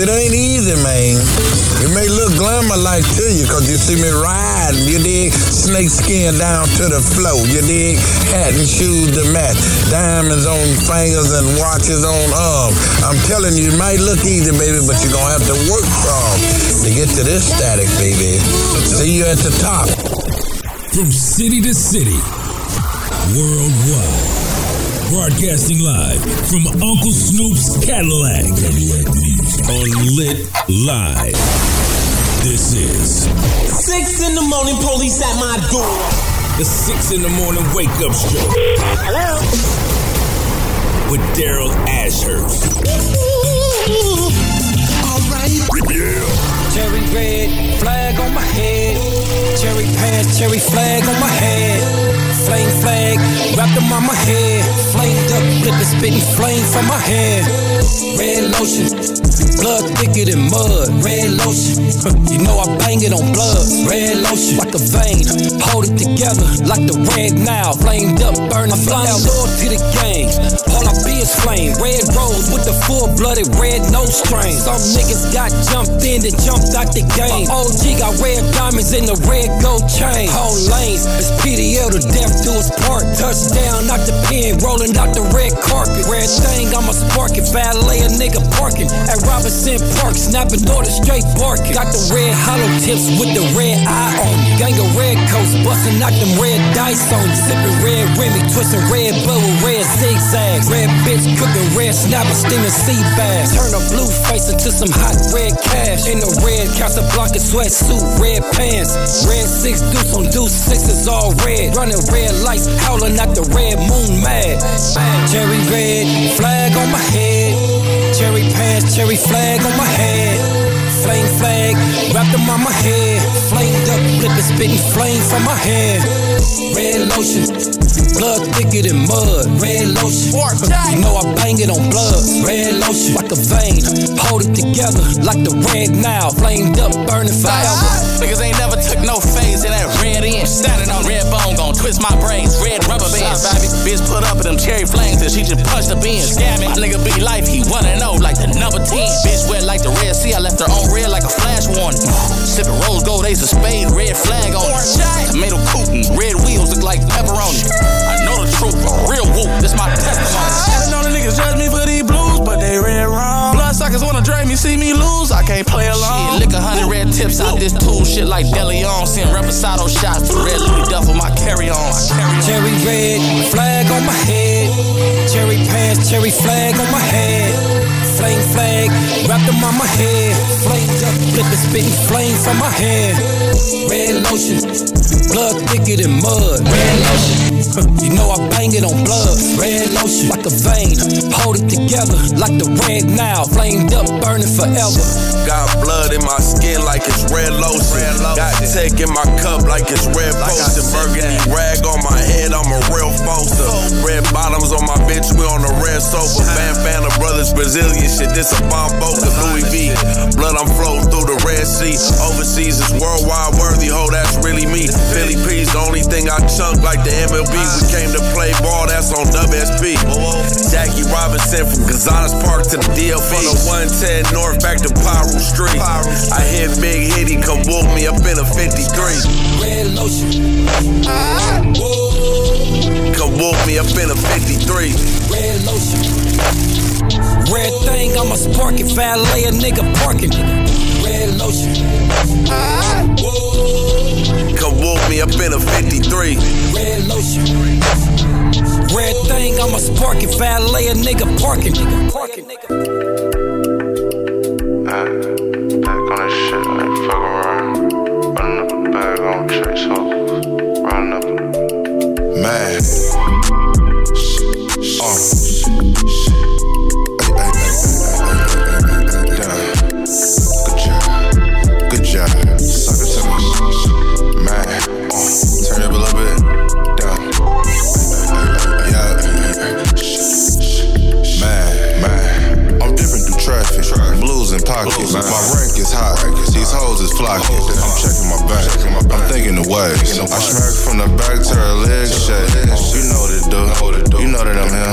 it ain't easy, man. It may look glamour-like to you, cause you see me riding, you dig? Snake skin down to the floor, you dig? Hat and shoes to match, diamonds on fingers and watches on arms. I'm telling you, it might look easy, baby, but you're gonna have to work from to get to this static, baby. See you at the top. From city to city, worldwide. Broadcasting live from Uncle Snoop's Cadillac on Litt Live. This is Six in the morning, police at my door. the six in the morning wake up show Hello. with Daryl Ashurst. All right. Yeah. Cherry red flag on my head. Cherry pants, cherry flag on my head. Flame flag wrapped around my head. Flamed up, flipping, spitting flame from my hair. Red lotion, blood thicker than mud. Red lotion, you know I bang it on blood. Red lotion, like a vein. Hold it together like the red now. Flamed up, burning flame. Lord to the game. All I be is flame. Red rose with the full blooded red nose strain. Some niggas got jumped in and jumped out the game. My OG got red diamonds in the red gold chain. Whole lanes, it's PDL to death do us part. Touchdown, not the pen, rolling out the red carpet. Red thing, I'ma spark it. Valet a nigga parking at Robinson Park, snapping orders straight barking. Got the red hollow tips with the red eye on you. Gang of red coats, busting out them red dice on you. Sipping red Remy, twisting red with red zigzags. Red bitch cooking red snapper, steaming sea bass. Turn a blue face into some hot red cash. In the red Casablanca sweatsuit, red pants. Red six deuce on deuce sixes all red. Running red lights, howling at the red moon mad. Cherry red flag on my head. Cherry pants, cherry flag on my head. Flame flag wrapped around my head. Flamed up, flipping, spitting flame from my hair. Red lotion, blood thicker than mud. Red lotion, you know I bang it on blood. Red lotion, like a vein. Hold it together like the red now. Flamed up, burning fire. Niggas ain't never took no phase in that red end. Standing on red bone, gon' twist my brains. Red rubber bands, baby. Bitch put up with them cherry flames and she just punched the bins. Scam My nigga be life, he wanna know like the number 10. Bitch wet like the Red Sea, I left her on red like a flash warning. Sipping rose gold, ace of spade, red flag on it. Tomato cootin', red wheels look like pepperoni. I know the truth, a real whoop, this my testimony. I know the niggas judge me for these blues, but they red wrong. Bloodsuckers wanna drag me, see me lose, I can't play along. Shit, lick a hundred red tips out this tool shit like Deleon. Send reposado shots red Louis Duffel, my carry on. Cherry red flag on my head. Cherry pants, cherry flag on my head. Flame flag wrapped around my head. Flamed up, flipping, spitting flame from my hair. Red lotion, blood thicker than mud. Red lotion, you know I bang it on blood. Red lotion, like a vein. Hold it together like the red now. Flamed up, burning forever. Got blood in my skin like it's red lotion. Got tech in my cup like it's red potion. Burgundy rag on my head, I'm a real poster. Red bottoms on my bitch, we on the red sofa. Fan fan of brothers, Brazilian shit, this a bomb boca, Louis V. Blood, I'm floating through the Red Sea. Overseas is worldwide worthy, ho, that's really me. Philly P's the only thing I chunk like the MLB. We came to play ball, that's on WSP. Jackie Robinson from Gonzalez Park to the DLP. From the 110 North back to Piru Street. I hit Big Hitty, come whoop me up in a 53. Red lotion, Come whoop me up in a 53. red lotion. Red thing, I'ma spark it. Valet a nigga parking. Red lotion. Come whoop me up in a 53. Red lotion. Red thing, I'ma spark it. Valet a nigga parking. Parking. Back on that shit, I ain't fuck around. Running up a bag on chase hustles. Running up a Man. Uh. My rank is high. These hoes is flocking. I'm checking my bank. I'm thinking the ways. I smack from the back to her leg shake. You know it do. You know that I'm him.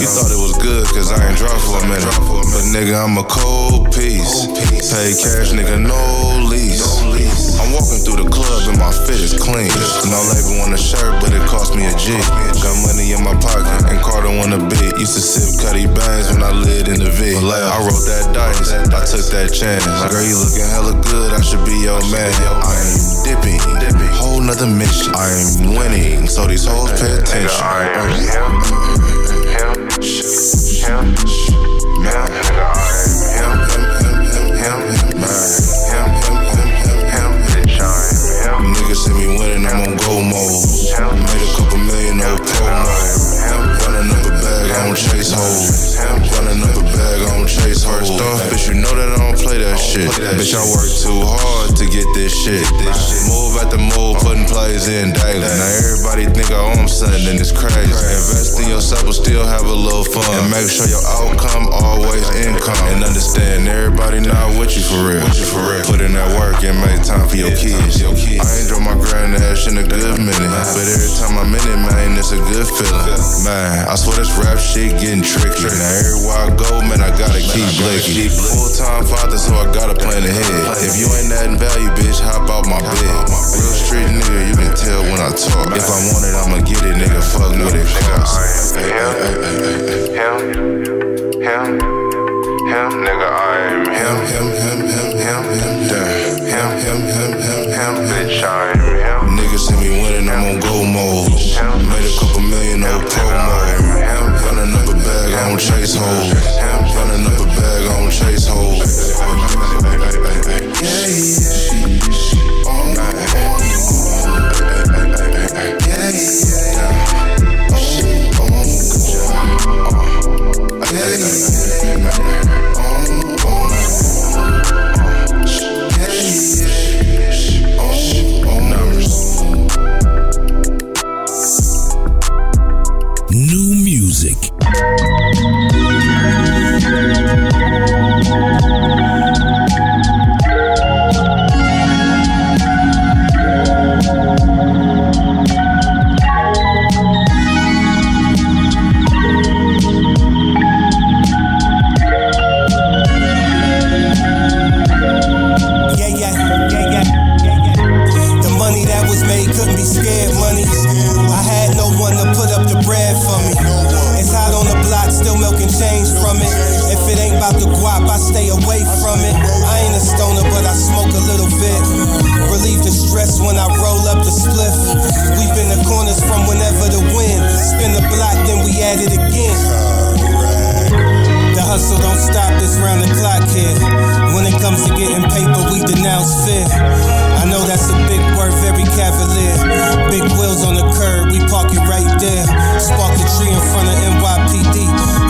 You thought it was good cause I ain't dropped for a minute. But nigga, I'm a cold piece. pay cash, nigga, no lease. I'm walking through the club and my fit is clean. No label on the shirt, but it cost me a G. Got money in my pocket and Carter on the beat. Used to sip Cuddy Bangs when I lived in the V. I wrote that dice, I took that chance. Girl, you looking hella good, I should be your man. I'm dipping, whole nother mission. I'm winning, so these hoes pay attention. Niggas feeling. Man, I swear this rap shit getting tricky. Now everywhere I go, man, I gotta keep blinking. Full time father, so I gotta plan ahead. If you ain't adding value, bitch, hop out my bed. Real street nigga, you can tell when I talk. If I want it, I'ma get it, nigga. Fuck what it costs. Him, him, him, him, nigga, I'm him, him, him, him, don't hoes. Denounce fear. I know that's a big word, very cavalier. Big wheels on the curb, we park it right there. Spark the tree in front of NYPD.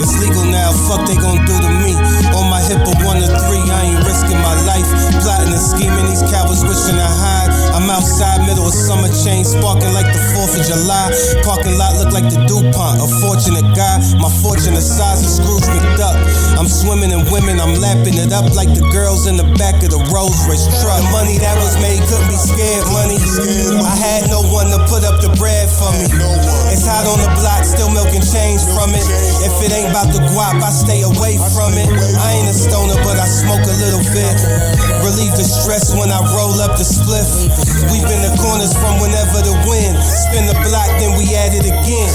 It's legal now, fuck they gon' do to me. On my hip of one to three, I ain't risking my life. Plotting and scheming, these cowards wishing to hide. I'm outside, middle of summer, chain sparking like the 4th of July. Parking lot like the DuPont, a fortunate guy. My fortune the size of Scrooge McDuck. I'm swimming in women, I'm lapping it up like the girls in the back of the Rolls Royce truck. The money that was made couldn't be scared money. I had no one to put up the bread for me. It's hot on the block, still milking change from it. If it ain't about the guap, I stay away from it. I ain't a stoner, but I smoke a little bit. Relieve the stress when I roll up the spliff. Weep in the corners from whenever the wind. Spin the block, then we at it again.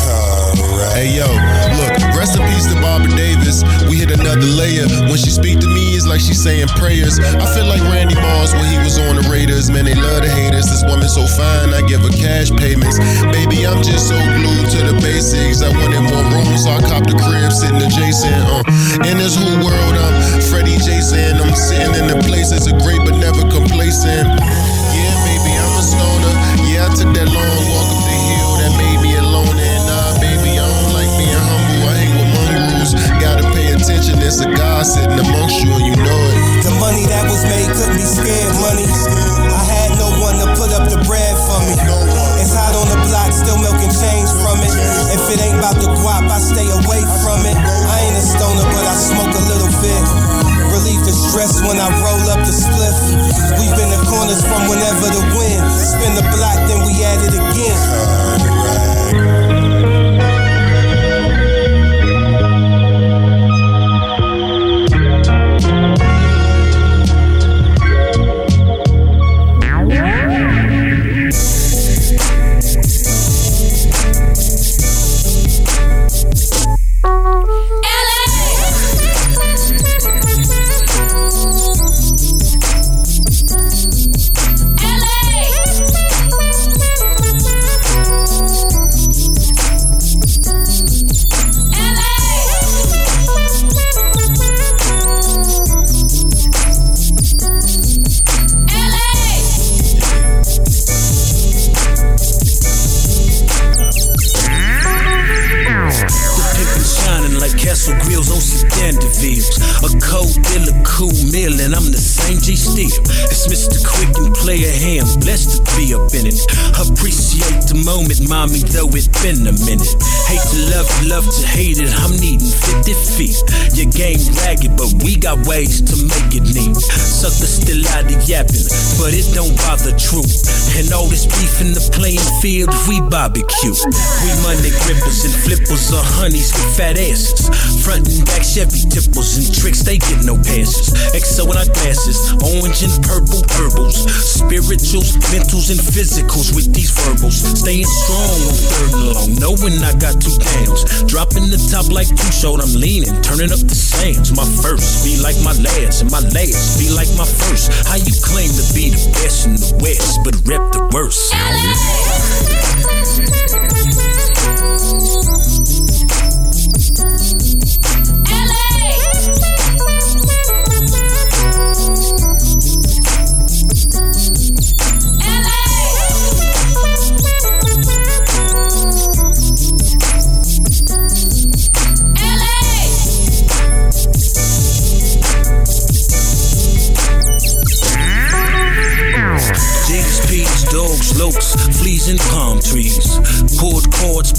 Hey yo, look, rest in peace to Barbara Davis. We hit another layer. When she speak to me, it's like she's saying prayers. I feel like Randy Moss when he was on the Raiders. Man, they love to hate us. This woman so fine, I give her cash payments. Baby, I'm just so glued to the basics. I wanted more room, so I copped the crib sitting adjacent. Uh, in this whole world, I'm Freddie Jason. I'm sitting in the places of great but never complacent. Yeah, baby, I'm a stoner. Yeah, I took that long walk up the hill that made me alone. And nah, baby, I don't like being humble. I hang with mongrels. Gotta pay attention. There's a God sitting amongst you, and you know it. The money that was made couldn't be scared money. I had no one to put up the bread for me. It's hot on the block, still milking change from it. If it ain't about the guap, I stay away from it. I ain't a stoner, but I smoke a little bit. Relieve the stress when I roll up the spliff. Weep in the corners from whenever the wind. Spin the block, then we at it again. Ragged, but we got ways to make it neat. Suckers still out of yapping, but it don't bother truth. And all this beef in the playing field, we barbecue. We money grippers and flippers or honeys with fat asses. Front and back Chevy tipples and tricks, they get no passes. XO in our glasses, orange and purple herbals. Spirituals, mentals, and physicals with these verbals. Staying strong on third and long, knowing I got two downs. Dropping the top like two showed, I'm leaning, turning up the My first be like my last, and my last be like my first. How you claim to be the best in the West, but rep the worst? G's, lokes, fleas, and palm trees.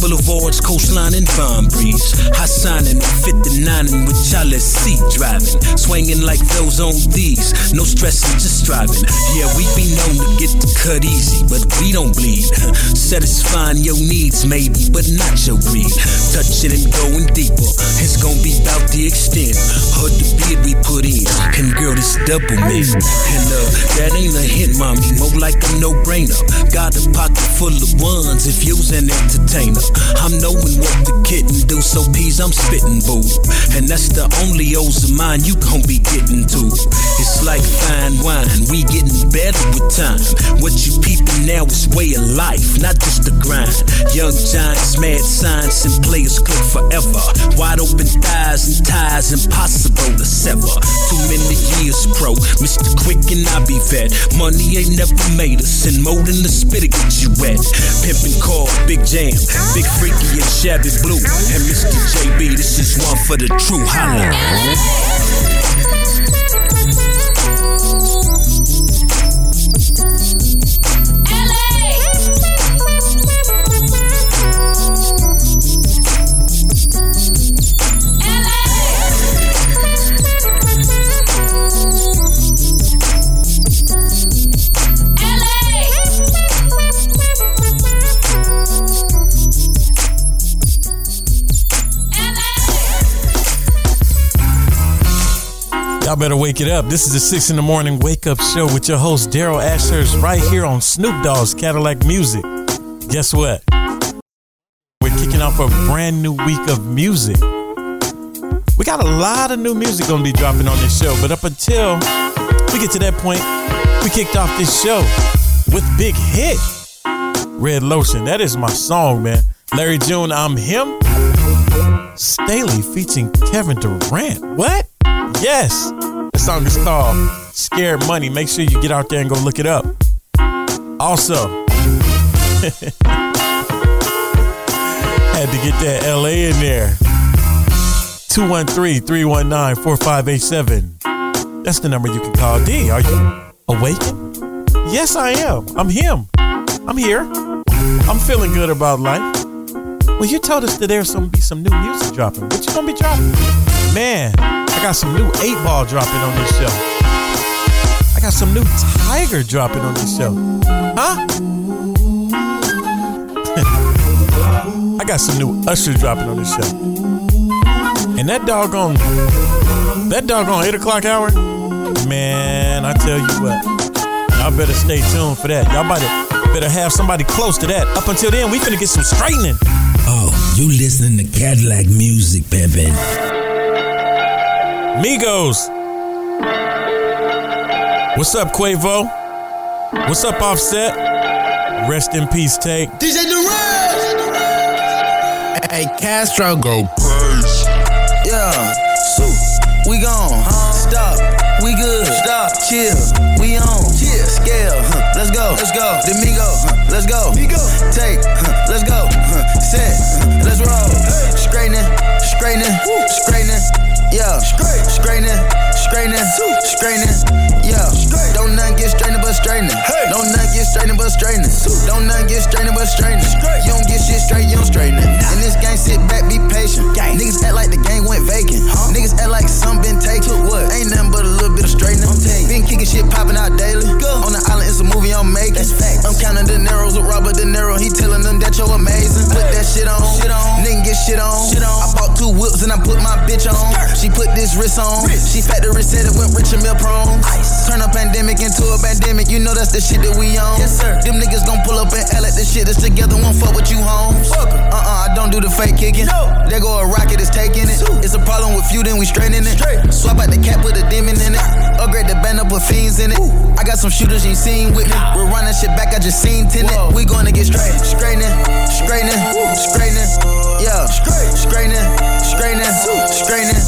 Boulevards, coastline, and vine breeze. Signing, 59 and with Charlie C driving. Swinging like those on these. No stressing, just driving. Yeah, we be known to get the cut easy, but we don't bleed. Satisfying your needs, maybe, but not your greed. Touching and going deeper. It's gonna be about the extent. Heard the bid we put in. And girl, it's double me. And uh, that ain't a hint, mommy. More like a no brainer. Got a pocket full of ones if you's an entertainer. I'm knowing what the kitten do, so peas I'm spitting boo. And that's the only O's of mine you gon' be getting to. It's like fine wine, we getting better with time. What you peeping now is way of life, not just the grind. Young giants, mad science, and players cook forever. Wide open thighs and ties, impossible to sever. Too many years pro, Mr. Quick and I be vet. Money ain't never made us, and more than the spit to get you wet. Pimpin' car, big jam, big freaky and shabby blue. And Mr. JB, this is one for the true holla. Y'all better wake it up. This is the six in the morning wake up show with your host Daryl Ashurst right here on Snoop Dogg's Cadillac Music. Guess what? We're kicking off a brand new week of music. We got a lot of new music gonna be dropping on this show, but up until we get to that point, we kicked off this show with Big Hit. Red Lotion. That is my song, man. Larry June, I'm him. Staley featuring Kevin Durant. What? Yes. The song is called Scared Money. Make sure you get out there and go look it up. Also, had to get that LA in there. 213 319 4587. That's the number you can call. D, are you awakened? Yes, I am. I'm him. I'm here. I'm feeling good about life. Well, you told us that there's gonna be some new music dropping. What you gonna be dropping? Man, got some new eight ball dropping on this show. I got some new Tiger dropping on this show. Huh? I got some new Usher dropping on this show. And that doggone, that doggone eight o'clock hour, man, I tell you what, y'all better stay tuned for that. Y'all better, better have somebody close to that. Up until then, we finna get some straightening. Oh, you listening to Cadillac music, baby. Migos. What's up, Quavo? What's up, Offset? Rest in peace, Take. DJ Durel. Hey, Castro. Go crazy. Yeah. So, we gone. Stop. We good. Stop. Chill. We on. Chill. Scale. Huh. Let's go. Let's go. Domingo. Huh. Let's go. Migo. Take. Huh. Let's go. Huh. Set. Huh. Let's roll. Straightening. Straightening. Straightening. Yeah, straightening, straightening, straightening. Yeah, don't nothing get straightening but straightening. Don't nothing get straightening but straightening. Don't nothing get straightening but straightening. You don't get shit straight, you don't straighten it. In this game, sit back, be patient. Niggas act like the game went vacant. Niggas act like some been taken. What? Ain't nothing but a little bit of straightening. Been kicking shit popping out daily. On the island, it's a movie I'm making. I'm counting the narrows with Robert De Niro. He telling them that you're amazing. Put that shit on. Nigga get shit on. I bought two whips and I put my bitch on. She put this wrist on. She factory said it went rich and meal prone. Turn a pandemic into a pandemic. You know that's the shit that we on. Yes, sir. Them niggas gon' pull up and L at the shit that's together. Won't fuck with you, homes. Uh uh, I don't do the fake kicking. No. There go a rocket, is taking it. It's a problem with few, then we straightening it. Swap out the cap, put a demon in it. Upgrade the band up with fiends in it. I got some shooters you seen with me. We're running shit back, I just seen tenant. We gonna get straight. Straightening, straightening, straightening. Yeah, straightening, straightening, straightening.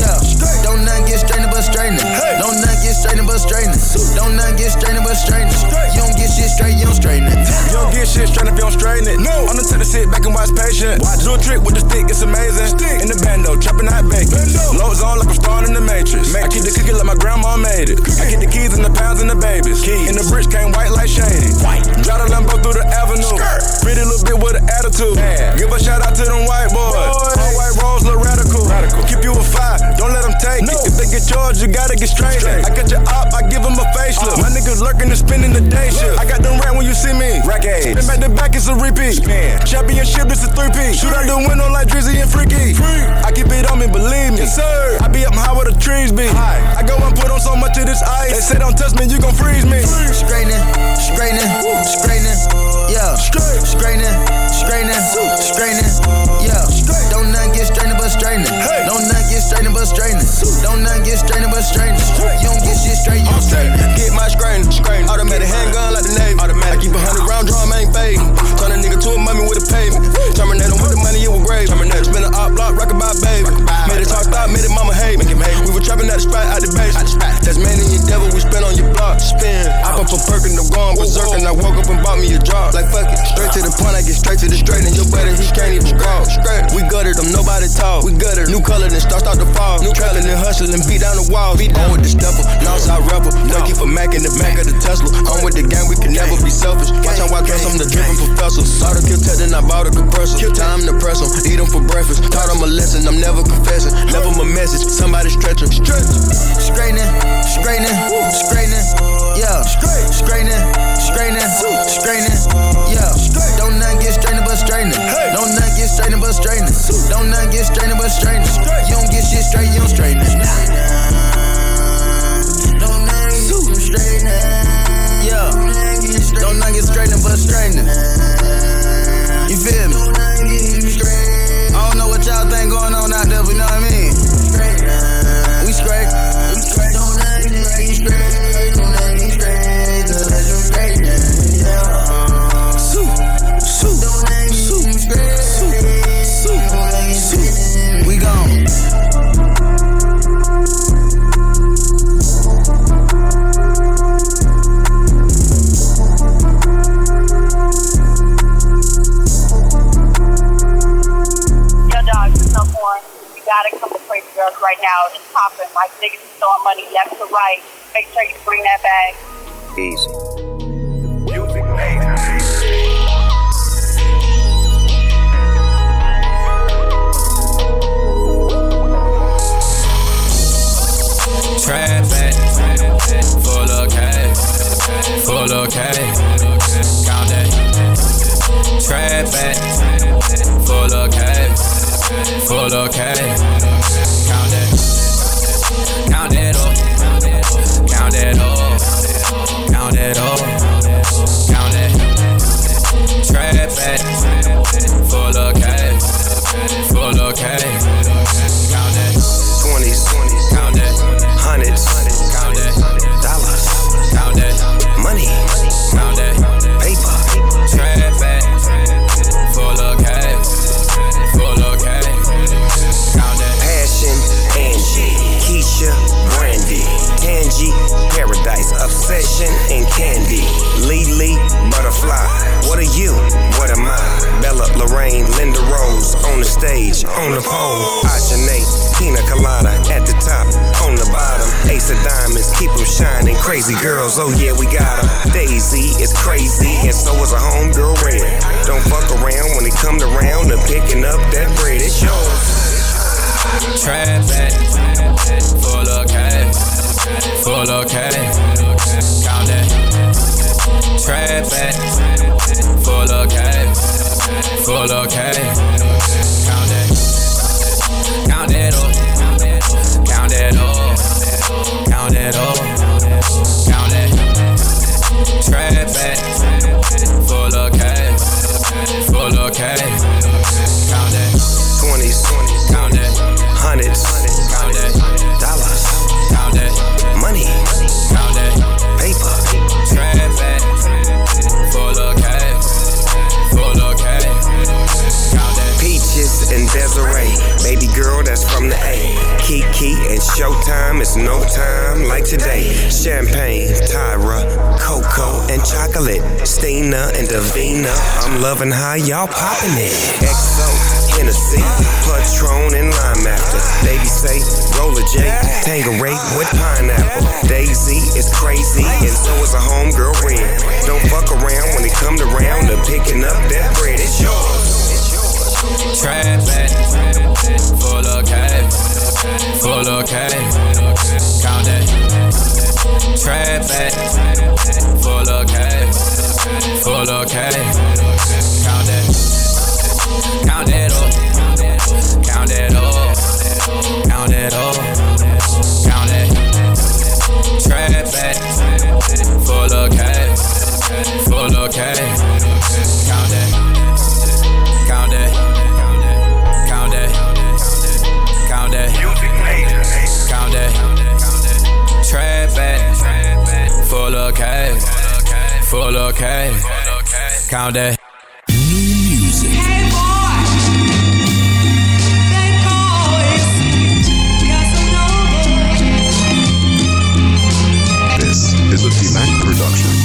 Yeah, don't nothing get straightening but straightening. Don't nothing straightening but straightening. Don't nothing get straightening but straightening. You don't get shit straight, you don't straighten it. You don't get shit straight if you don't straighten it. No. I'm the type to sit back and watch patient. Watch. Do a trick with the stick, it's amazing. Stick. In the bando, chopping out bacon. Loads on like I'm starring in the Matrix. I keep the cookie like my grandma made it. I get the keys and the pounds and the babies. Keys. And the bricks came white like shady. White. Drive the Lambo through the avenue. Skirt. Pretty little bit with an attitude. Man. Give a shout out to them white boys. boys. All white rolls look radical. radical. Keep you a five, don't let them take no. it. If they get yours, you gotta get straight. straight. I got your op, I give them a facelift. Uh. My niggas lurking and spending the day shift. I got them rat when you see me. Rack Spin back to back, it's a repeat. Spin. Championship, it's a three-piece. Shoot out the window like Drizzy and Freaky. Free. I keep it on me, believe me. Yes, sir. I be up high where the trees be. High. I go and put on so much of this ice. They say don't touch me, you gon' freeze me. Straightening, straightening, straightening. Yeah, straightening, straightening, straightening. Yeah, don't nothing get straightening but straightening. Don't nothing get straightening but straightening. Don't nothing get straightening but straightening. You don't get shit straight, you don't straighten. Get my straightening, straightening. Automatic handgun like the Navy. Automatic. I keep a hundred round drum, ain't fading. Turn a nigga to a mummy with a pavement. Terminate him with the money, it was grave. Terminate. Op block, rock about baby. Made it talk stop, made it mama hate me. We were trapping at the spot, out the base. That's man in your devil, we spin on your block. Spin. I pop a perk and I'm going berserk and I woke up and bought me a job. Like fuck it, straight to the point, I get straight to the straight and your buddy, he can't even walk. Straight. We gutted them, nobody talk. We gutted New color, then start start to fall. New trapping and hustling, beat down the walls. Beat down with the stepper, rebel. No. Keep a Mac in the back of the Tesla. I'm with the gang, we can never be selfish. Watch how I dress, I'm the driven professor. Saw the kill tech, then I bought a compressor. Time to press them, eat them for breakfast. Taught them a lesson, I'm never confessing. Never my message, somebody stretch them. Stretch. Straightening, straightening, straightening. Yeah, straightening, straightening, straightening. Yeah, don't nothing get straightening but straightening. Don't nothing get straightening but straightening. Don't nothing get straightening but straightening. You don't get shit straight, you don't straighten it. Don't nothing get straightening. Yeah, don't nothing get straightening but straightening. You feel me? Think going on out there, you know what I mean? Gotta come to Crazy Girls right now. It's popping. Like niggas is throwing money left to right. Make sure you bring that bag. Easy. Trap back, full of cash, full of cash, count that. Trap back, full of cash, full of cash, count that. Count that up, count that up, count that up, count that. Trap back, full of cash, Lorraine, Linda Rose on the stage, on the pole. Ashanae, Tina Colada at the top, on the bottom. Ace of diamonds, keep them shining. Crazy girls, oh yeah, we got them. Daisy is crazy, and so is a homegirl Red. Don't fuck around when it come to picking up that bread. It's yours. Trap full of cash, full of cash. Count that. Trap full of cash, full of cash. Count that. Count that up, count that up, count that up, count that. Trap back, full of cash, full of cash. Count that. 20s, 20s, count that. Hundreds, count that. Dollars, count that. Desiree, baby girl that's from the A. Kiki and Showtime, it's no time like today. Champagne, Tyra, Cocoa and chocolate. Stina and Davina, I'm loving how y'all popping it. XO, Hennessy, Patron and Lime After. Baby say, Roller J, Tanqueray with pineapple. Daisy is crazy and so is a homegirl Red. Don't fuck around when it come to round to picking up that bread. It's yours. Trap back, full of cash, full of cash. Count that. Trap back, full of cash, full of cash. Count that. Count that up, count that up, count that up, count that. Trap back, full of cash, full of cash. Count that. Trap back. Full of cash. Full of cash. Count that. This is a T-Mac production.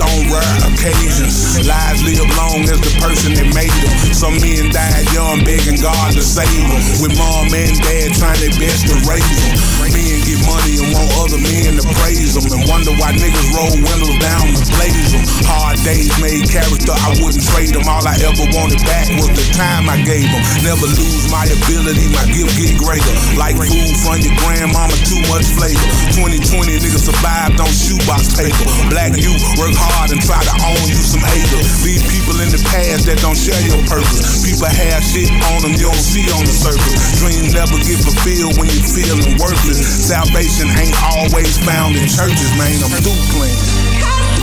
On rare occasions. Lies live long as the person that made them. Some men died young, begging God to save them. With mom and dad trying their best to raise them. Men get money and want other men to praise them. And wonder why niggas roll windows down to blaze them. Hard days made character, I wouldn't trade them. All I ever wanted back was the time I gave them. Never lose my ability, my gift get greater. Like food from your grandmama, too much flavor. 2020 niggas survived on shoebox paper. Black youth work hard and try to own you some acre. These people in the past that don't share your purpose. People have shit on them you don't see on the surface. Dreams never get fulfilled when you're feeling worthless. Salvation ain't always found in churches, man. I'm through playing.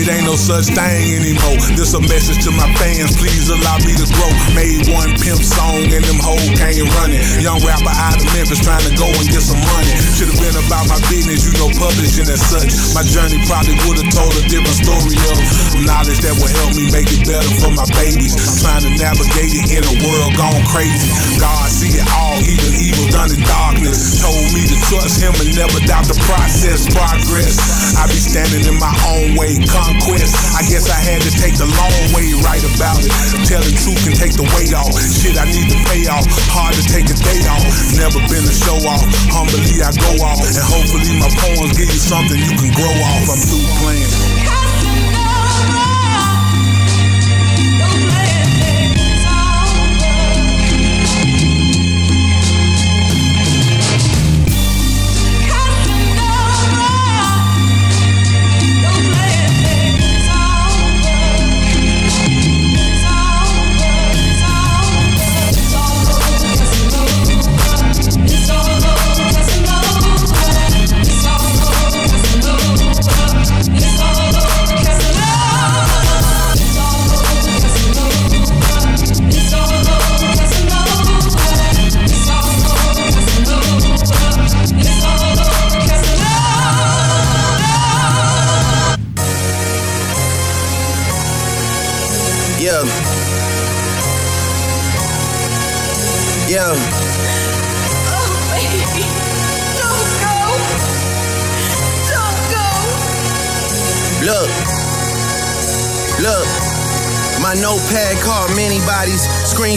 It ain't no such thing anymore. This a message to my fans, please allow me to grow. Made one pimp song and them hoes came running. Young rapper out of Memphis trying to go and get some money. Should've been about my business, you know, publishing and such. My journey probably would've told a different story of knowledge that would help me make it better for my babies. Trying to navigate it in a world gone crazy. God see it all, even evil done in darkness. Told me to trust him and never doubt the process, progress. I be standing in my own way, conquest. I guess I had to take the long way, right about it. Telling truth can take the weight off. Shit, I need to pay off. Hard to take a day off. Never been a show off. Humbly I go off, and hopefully my poems give you something you can grow off. I'm through playing.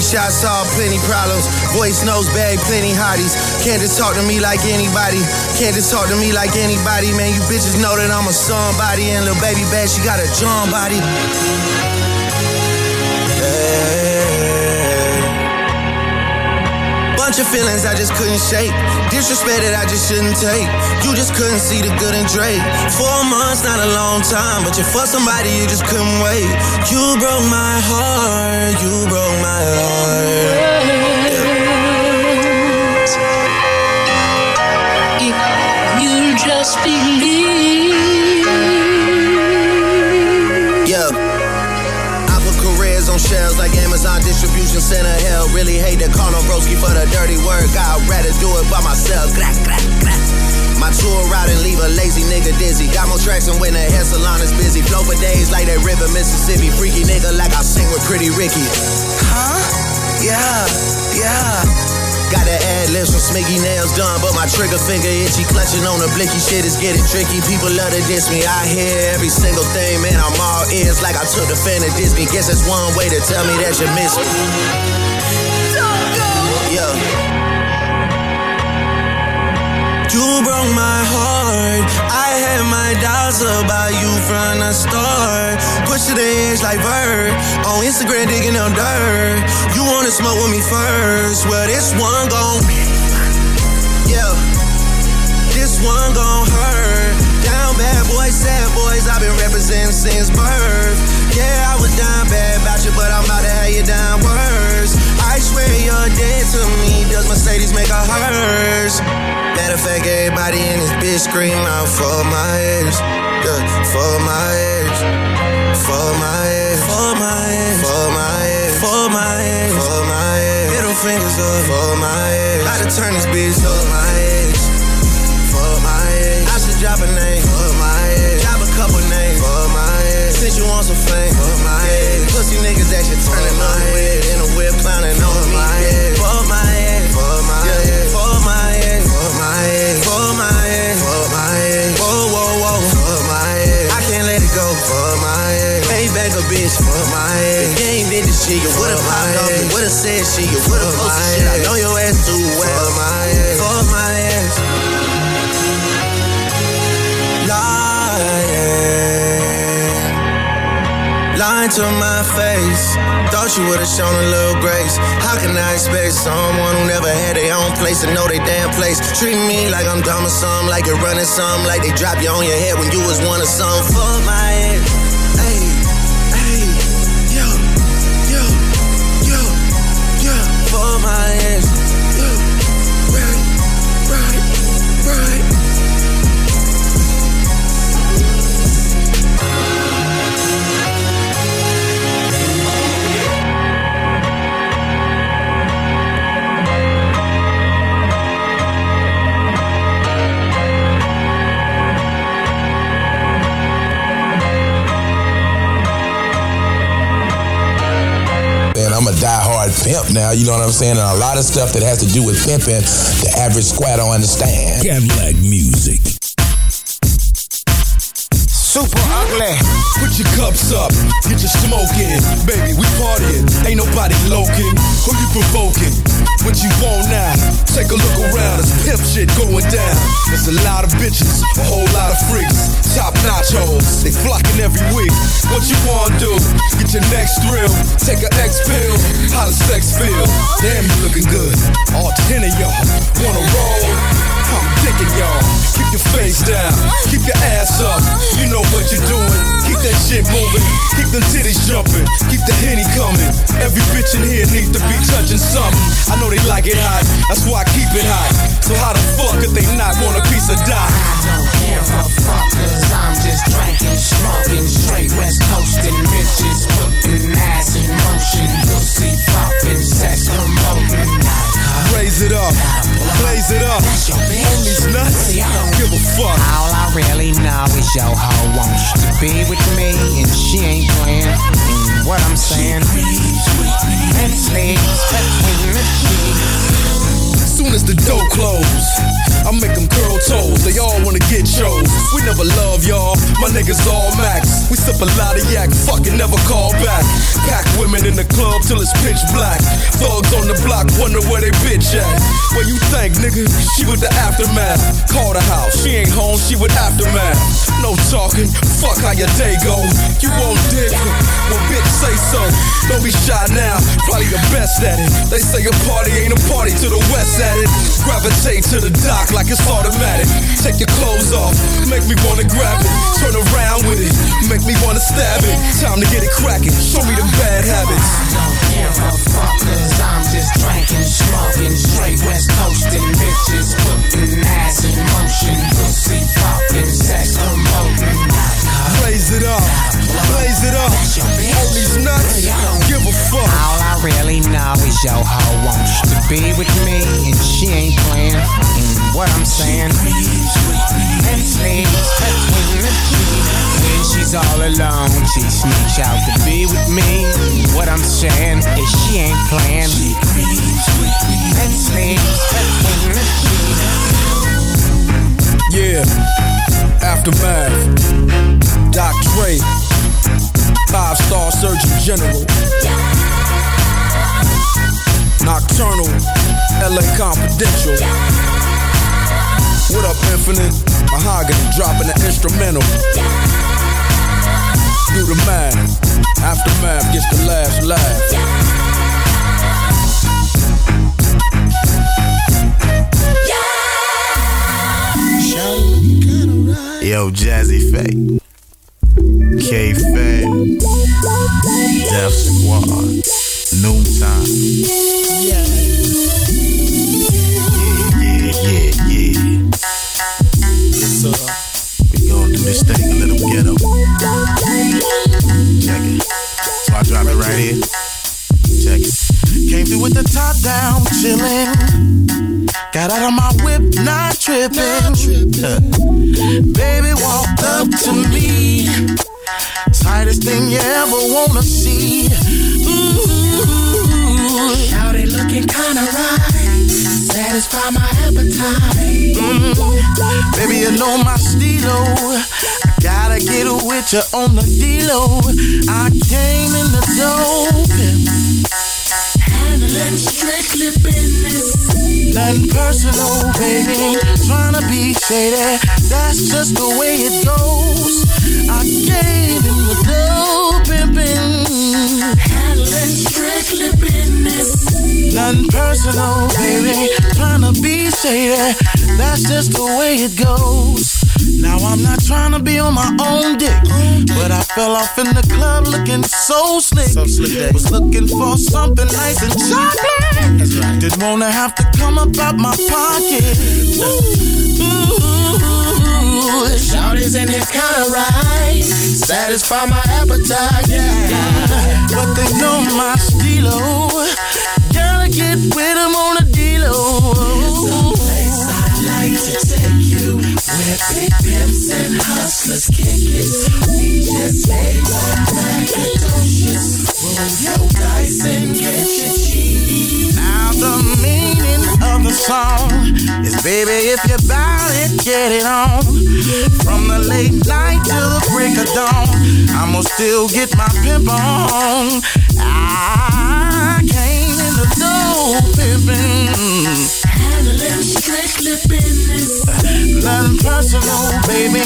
Screenshots saw plenty problems. Voice notes bag plenty hotties. Can't just talk to me like anybody. Can't just talk to me like anybody. Man, you bitches know that I'm a somebody. And little baby bad, she got a John body. Bunch of feelings I just couldn't shake. Disrespect that I just shouldn't take. You just couldn't see the good in Drake. Four months, not a long time, but you for somebody you just couldn't wait. You broke my heart. You broke my heart. If you just believe. Amazon distribution center. Hell, really hate to call on Broski for the dirty work. I'd rather do it by myself. Grack, grack, grack. My tour route and leave a lazy nigga dizzy. Got more traction when the hair salon is busy. Flow for days like that river, Mississippi. Freaky nigga like I sing with Pretty Ricky. Huh? Yeah, yeah. Got the ad libs from Smiggy nails done, but my trigger finger itchy. Clutching on the blicky shit is getting tricky. People love to diss me. I hear every single thing, man. I'm all ears like I took the fan to Disney. Guess that's one way to tell me that you miss me. Yeah. You broke my heart. Had my doubts about you from the start. Push to the edge like bird. On Instagram digging up dirt. You wanna smoke with me first? Well, this one gon' Yeah. This one gon' hurt. Down bad boys, sad boys. I've been representing since birth. Yeah, I was down bad about you, but I'm about to have you down worse. I swear you're dead to me. Does Mercedes make her hers? Matter of fact, everybody in this bitch scream out for my ears. Yeah, for my ears. For my ears. For my ears. For my ears. For my ears. For my ears. Middle fingers up. For my. About to turn this bitch up. For my ears. For my ears. I should drop a name. For my ears. Drop a couple names. For my ears. Since you want some fame. For my ears. Pussy niggas that shit turning on the whip. In a whip clowning on me. My. For my ears. Shit. You would've popped off. You would've said shit. You would've posted shit. I know your ass too well. For my ass. For my ears. Lying. Lying to my face. Thought you would've shown a little grace. How can I expect someone who never had their own place to know their damn place? Treat me like I'm dumb or something, like you're running something, like they drop you on your head when you was one of some. For my head. Pimp now, you know what I'm saying? And a lot of stuff that has to do with pimping, the average squad don't understand. Cadillac music. Super ugly. Put your cups up, get your smoke in. Baby, we partying, ain't nobody loking. Who you provoking? What you want now? Take a look around, it's pimp shit going down. There's a lot of bitches, a whole lot of freaks. Top notch hoes, they flocking every week. What you wanna do? Get your next thrill, take a X pill. How does sex feel? Damn, you looking good. All ten of y'all wanna roll? I'm digging y'all. Keep your face down, keep your ass up. You know what you're doing. Keep that shit moving, keep them titties jumping, keep the henny coming. Every bitch in here needs to be touching something. I know they like it hot, that's why I keep it hot. So how the fuck could they not want a piece of dot? don't give a fuck, cause I'm just drinking, smoking, straight west coasting, bitches putting ass in motion, pussy popping, sex promoting. Raise it up, blaze it up. Homies nuts, I don't give a fuck. All I really know is your hoe wants to be with me, and she ain't playing. And what I'm saying, Netflix, between the sheets. Soon as the door close, I make them curl toes. They all wanna get chose. We never love y'all. My niggas all max. We sip a lot of yak. Fucking never call back. Pack women in the club till it's pitch black. Thugs on the block wonder where they bitch at. Where you think, nigga? She with the aftermath. Call the house. She ain't home. She with aftermath. No talking. Fuck how your day go. You won't dig when bitch say so. Don't be shy now. Probably the best at it. They say a party ain't a party to the west at it. Gravitate to the dock like it's automatic. Take your clothes off. Make me wanna grab it. Turn around with it. Make me wanna stab it. Time to get it cracking. Show me the bad habits. Don't give a I'm just drinking, smoking, straight west coasting, bitches putting ass in motion, pussy popping, sex promoting. Blaze it up. Blaze it up. All these nuts. Give a fuck. All I really know is your hoe wants to be with me, and she ain't playing. What I'm saying? When she's all alone, she sneaks out to be with me. What I'm saying is she ain't playing. The sheets. Yeah. Aftermath. Doc Dre. Five star surgeon general. Knoc-turn'al. LA Confidential. What up, Infinite? Mahogany dropping the instrumental. Do the math. Aftermath gets the last laugh. Yo, Jazze Pha. K Fed. Death Squad. Noontime. Yeah, this thing a little ghetto. Check it. So I drop it right here. Check it. Came through with the top down, chillin'. Got out of my whip, not trippin'. Huh. Baby walked up to me. Tightest thing you ever wanna see. Ooh. Shout it looking kinda right. Satisfy my appetite. Mm. Baby, you know my stilo. I gotta get with you on the dealo. I came in the dope. Handling strictly business. Nothing personal, baby. Tryna be shady. That's just the way it goes. I gave in the dope pimpin'. Handling strictly business. Nothing personal, baby. Tryna be shady. That's just the way it goes. Now I'm not trying to be on my own dick, but I fell off in the club looking so slick. So slick eh? Was looking for something nice and chocolate. That's right. Didn't wanna have to come up out my pocket. Is in his kinda right. Satisfy my appetite. Yeah. But they know my stilo. Gotta get with them on the dealo. like to take where big pimps and hustlers kick it. We just lay back, braggadocious. Roll your dice and get your cheese. Now the meaning of the song is baby, if you're about it, get it on. From the late night till the break of dawn, I'ma still get my pimp on. I came in the door pimpin'. Handling strictly business. Nothing personal, baby.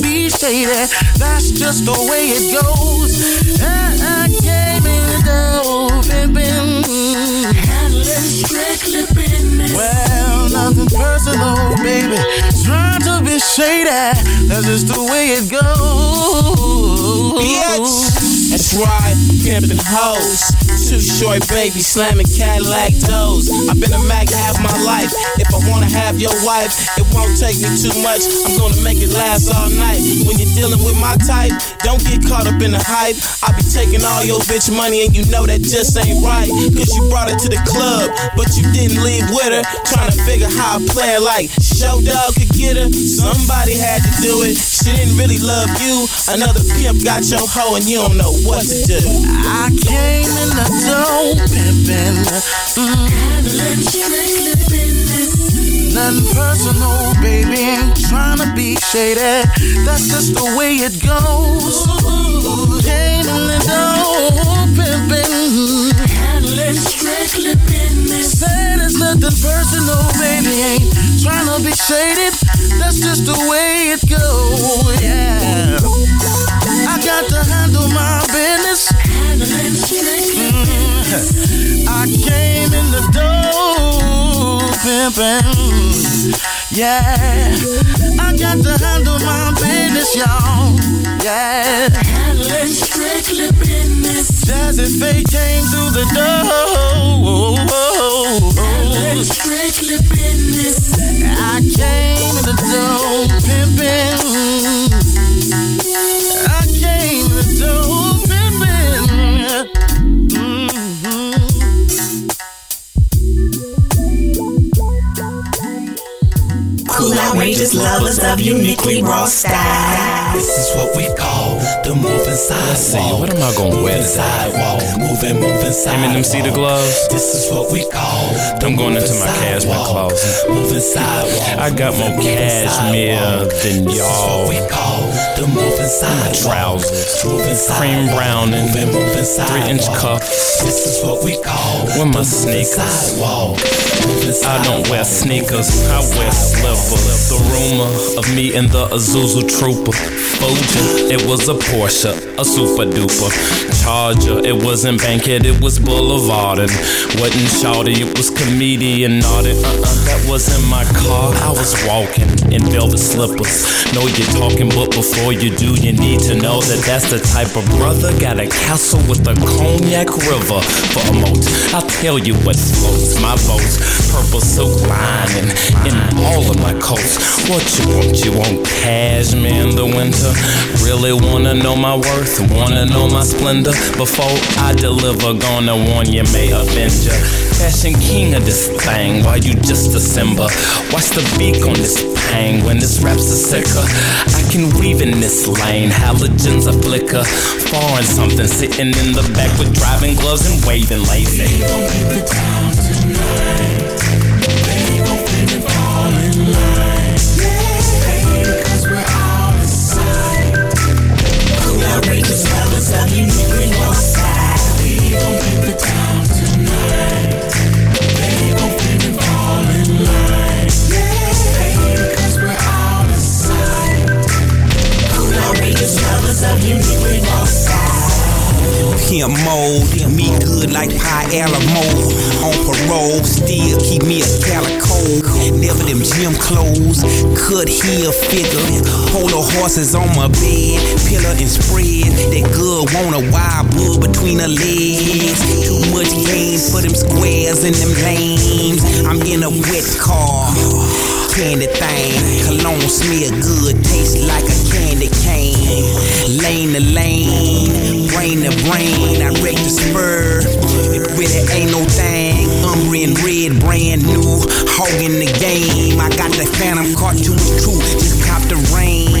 Be shady. That's just the way it goes. I, I came in strictly business. Well, nothing personal, baby. Trying to be shady. That's just the way it goes. Bitch. That's right, pimpin' hoes. Too short, baby, slamming Cadillac doors. I've been a Mac half my life. If I wanna have your wife, it won't take me too much. I'm gonna make it last all night. When you're dealing with my type, don't get caught up in the hype. I'll be taking all your bitch money and you know that just ain't right. Cause you brought her to the club, but you didn't leave with her. Trying to figure how I play like Short Dog could get her. Somebody had to do it. She didn't really love you. Another pimp got your hoe and you don't know what to do. I came in the dough pimpin'. Mm. Nothing personal, baby. Trying to be shady. That's just the way it goes. Came in the dough pimpin'. Handling strictly business. Said it's nothing personal, baby. Ain't trying to be shaded. That's just the way it goes. Yeah. I got to handle my business. Mm. I came in the door pimpin'. Yeah. I got to handle my business, y'all. Yeah. Strictly business. Jazze Pha came through the door. Strictly business. I came in the door pimpin'. Mm-hmm. Cool, outrageous lovers of uniquely raw style. This is what we call the moving sidewalk. see, what am I gonna wear? Sidewalk, moving, moving sidewalk. Eminem, see the gloves? This is what we call. I'm going into my cashmere closet. Moving sidewalk. I got more cashmere than y'all. We call the moving sidewalk. Trousers, moving cream brown and three inch cuffs. This is what we call With my sneakers. sidewalk. I don't wear sneakers, I wear slippers. The rumor of me and the Isuzu Trooper. Foja, it was a Porsche, a super duper. Charger, it wasn't Bankhead, it was Boulevard. And wasn't shawty, it was comedian naughty. Uh-uh, that wasn't my car. I was walking in velvet slippers. Know you're talking, but before you do, you need to know that that's the type of brother. Got a castle with a cognac river for a moat. I'll tell you what floats my boats. Purple silk lining in all of my coats. What you want? You want cashmere in the winter? Really wanna know my worth? Wanna know my splendor? Before I deliver, gonna warn you, may ya. Fashion king of this thing, while you just a simba. Watch the beak on this pang when this rap's a sicker. I can weave in this lane, halogens a flicker. Foreign something sitting in the back with driving gloves and waving lazy. Outrageous lovers of uniquely raw style. We gon' paint the town of uniquely. Mode, me good like Pie Alamo. On parole, still keep me a calico. Never them gym clothes, cut heel figure. Polo horses on my bed, pillar and spread. That good want a wild bull between her legs. Too much game for them squares and them lanes. I'm in a wet car. Candy thing, cologne smell good, taste like a candy cane. Lane to lane, brain to brain, I wreck the spur. It really ain't no thing. Umri and red, brand new, hog in the game. I got the phantom cartoon true, just cop the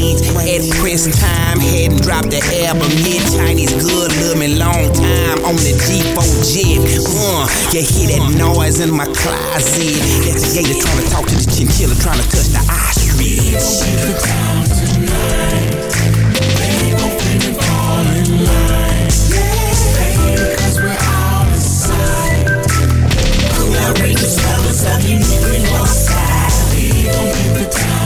range. At press time, hadn't dropped the album yet. Chinese good, love me long time on the G4 jet. Uh, you hear that noise in my closet? That's the gator trying to talk to the chinchilla, trying to touch the ostrich. Cool, outrageous lovers of uniquely raw style. We gon' paint the town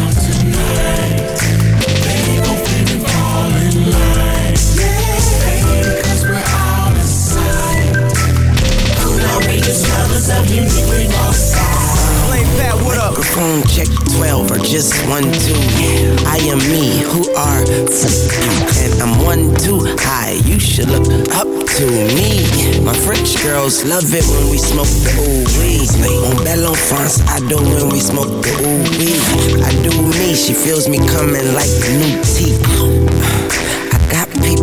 Play Pat, what up? Microphone check 12 or just 1 2. I am me, who are you? and I'm 1 2 high. You should look up to me. My French girls love it when we smoke the ooh. On Belle France, I do when we smoke the ooh. I do me, she feels me coming like new teeth.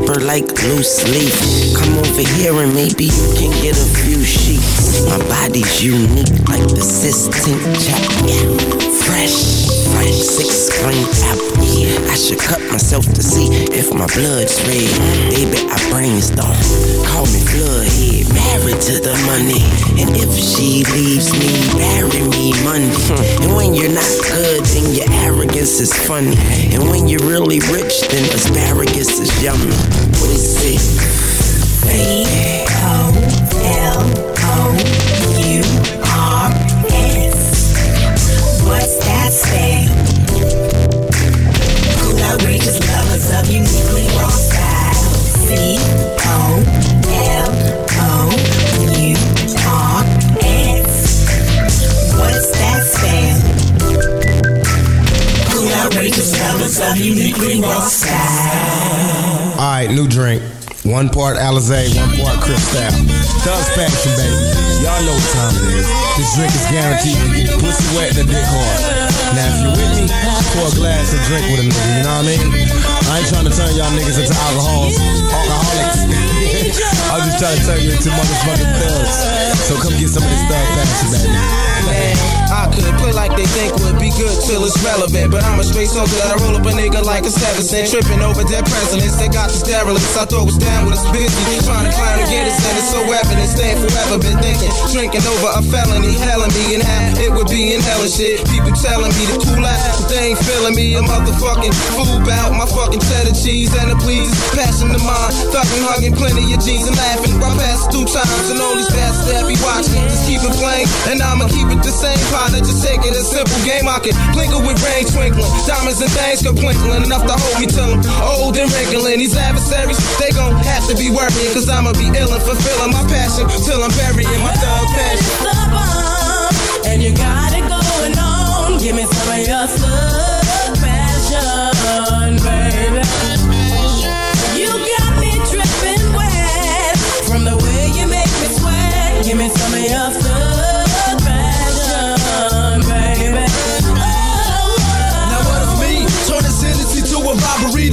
Paper like loose leaf. Come over here and maybe you can get a few sheets. My body's unique like the Sistine Chapel. Fresh, fresh, six spring apple. I should cut myself to see if my blood's red. Baby, I brainstorm. Call me Floodhead, married to the money. And if she leaves me, marry me Monday. And when you're not good, then your arrogance is funny. And when you're really rich, then asparagus is yummy. What is it? Baby. What's that spell? Outrageous lovers of uniquely raw style. C O L O U R S. What's that spell? Cool, outrageous lovers of uniquely raw style. All right, new drink. One part Alizé, one part Cristal. Thug's passion, baby. Y'all know what time it is. This drink is guaranteed to get pussy wet and a dick hard. Now, if you're with me, pour a glass and drink with a nigga, you know what I mean? I ain't trying to turn y'all niggas into alcohols, alcoholics. I'm just trying to turn you into motherfucking thugs. So come get some of this thug passion, baby. I could play like they think would be good till it's relevant. But I'm a straight soldier that I roll up a nigga like a seven cent. Tripping over dead presidents. They got the sterilants. I thought was down with us busy. Trying to climb to get it, and it's so evident. Staying forever, been thinking. Drinking over a felony. Helling me in half. It would be in hell shit. People telling me to cool out. But they ain't feeling me. A motherfucking fool bout my fucking cheddar cheese and the please. Passion to mine. Thugging, hugging plenty of G's and laughing. I passed two times and all these bastards be watching. Just keep it plain. And I'ma keep it the same partner. Just take it a simple game. I can blinker with rain twinkling. Diamonds and things go twinkling. Enough to hold me till I'm old and wrinkling. These adversaries, they gon' have to be worrying. Cause I'ma be ill and fulfilling my passion till I'm burying my thug passion. And you got it going on. Give me some of your thug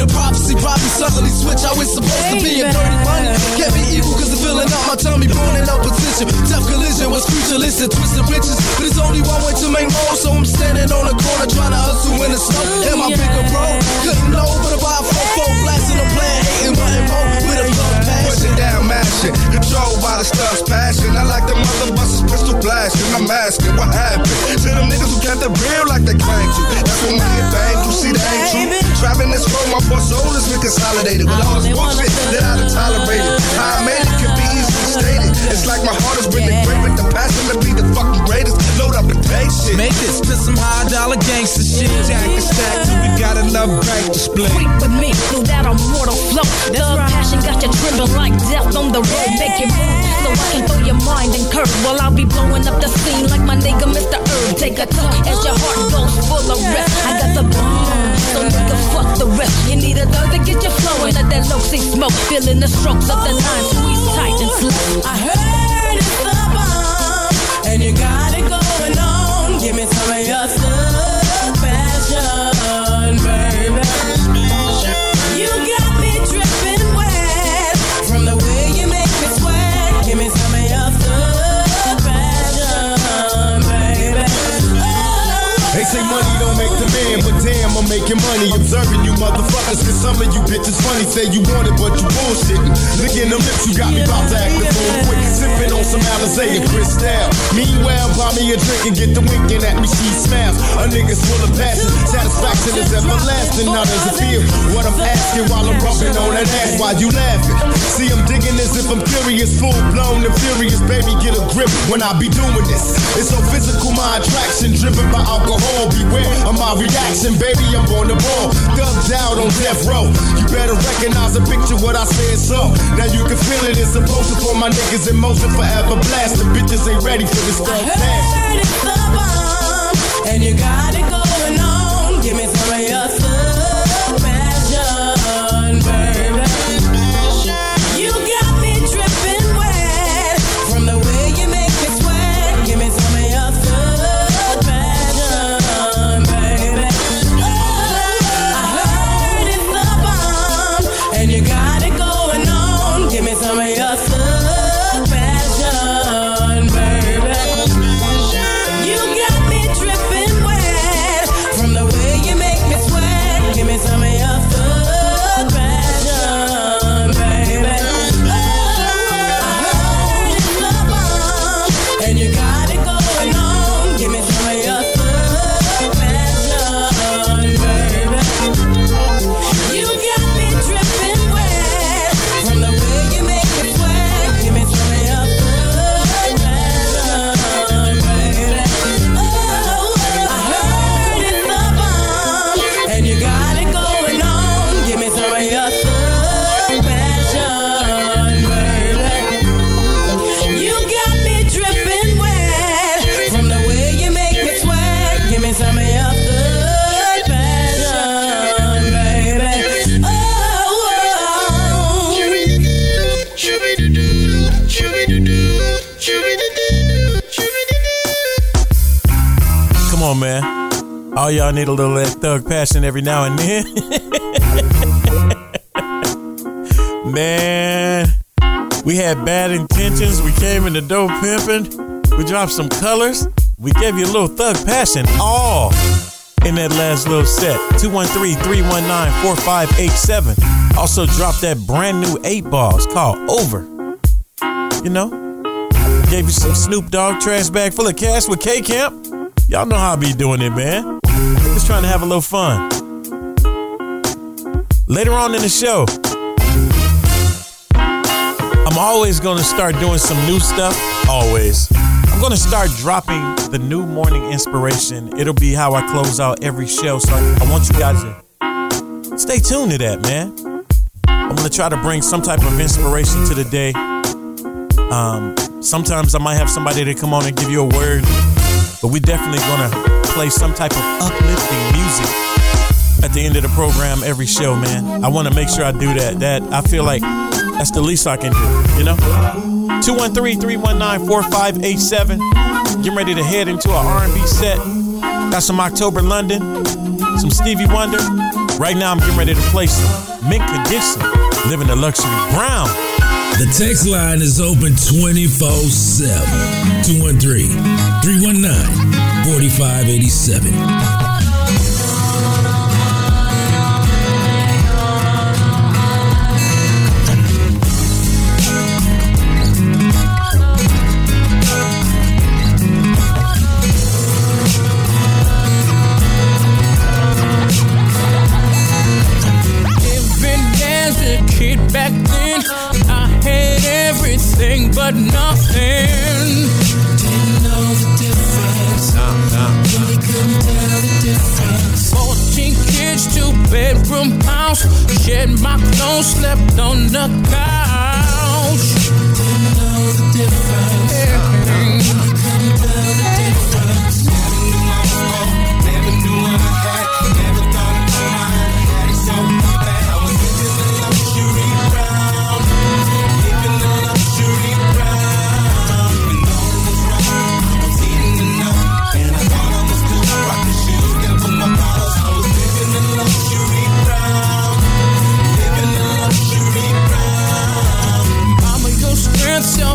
The prophecy probably suddenly switch how it's supposed to be. And dirty money can't be evil cause the feeling out my tummy, burning up potential. Tough collision was futuristic, twisted riches. But it's only one way to make more, so I'm standing on the corner trying to hustle in the snow. And my bigger bro couldn't know, but about four four blasting a plan, hating, wanting more with a blood passion. Pushing down, mashing, controlled by the stuff's passion. I like the mother busters, pistol blasting. I'm asking what happened to them niggas who kept it real like they claim to. That's what money and fame do. See, that ain't true. Trapping this road, my poor soul is reconsolidated with all this bullshit that I done tolerated. How I made it can be easily stated. It's like my heart has been engraved with the passion to be the fucking greatest. Load up the day shit. Make this to some high dollar gangster shit. Jack and stack we got enough bank to split. Creep with me through that immortal flow. Thug got you trembling like death on the road. Make it move so I can throw your mind in curve. While I'll be blowing up the scene like my nigga Mr. Herb. Take a toke as your heart goes full of rest. I got the bomb, so nigga fuck the rest. You need a thug to get you flowing. Let that low see smoke, feeling the strokes of the nine, squeeze tight and slow. I heard it's the bomb, and you got it going on. Give me some of your thug I'm making money. Observing you motherfuckers, cause some of you bitches funny. Say you want it, but you bullshitting. Licking them lips, you got me about to act the fool quick. Sipping on some Alizé and Cristal. Meanwhile, buy me a drink and get the winking at me, she smiles. A nigga's full of passion. Satisfaction is everlasting. How does it feel? What I'm asking while I'm rubbing on that ass while you laughing. See, I'm digging as if I'm curious, full blown and furious. Baby, get a grip when I be doing this. It's so physical, my attraction, driven by alcohol. Beware of my reaction, baby. I'm on the ball, thugged out on death row. You better recognize the picture, what I said so. Now you can feel it. It's to for my niggas in motion, forever Blast the Bitches ain't ready for this bomb, and you got All y'all need a little that thug passion every now and then. Man, we had bad intentions. We came in the door pimping. We dropped some colors. We gave you a little thug passion all in that last little set. 213-319-4587. Also dropped that brand new eight balls called Over. You know? Gave you some Snoop Dogg trash bag full of cash with K Camp. Y'all know how I be doing it, man. Just trying to have a little fun. Later on in the show, I'm always gonna start doing some new stuff. Always. I'm gonna start dropping the new morning inspiration. It'll be how I close out every show. So I, want you guys to stay tuned to that, man. I'm gonna try to bring some type of inspiration to the day. Um, sometimes I might have somebody to come on and give you a word, but we're definitely gonna play some type of uplifting music at the end of the program every show, man. I want to make sure I do that. That I feel like that's the least I can do, you know? 213-319-4587. Getting ready to head into our R&B set. Got some October London, some Stevie Wonder. Right now I'm getting ready to play some Mint Condition, Living the Luxury Brown. The text line is open 24 7. 213 319 4587. But nothing. Didn't know the difference. Really couldn't tell the difference. Fourteen kids, two bedroom house. Shed my clothes, slept on the couch. Didn't know the difference.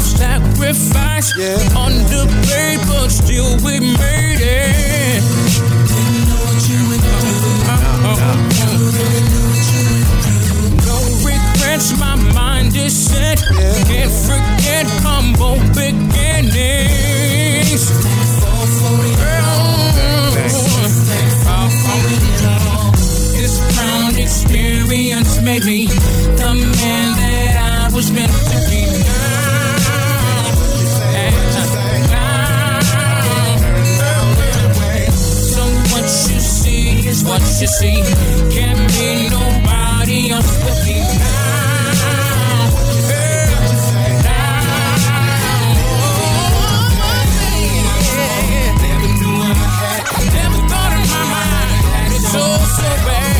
Strength, self-sacrifice. Under paper, still we made it. Didn't know what you would do. Never really knew what you would do. No regrets, my mind is set. Can't forget humble beginnings. Fall for it all. For it all. This proud experience made me the man that I was meant to be. What you see. Can't be nobody else but me Never knew I had, never thought in my mind so bad.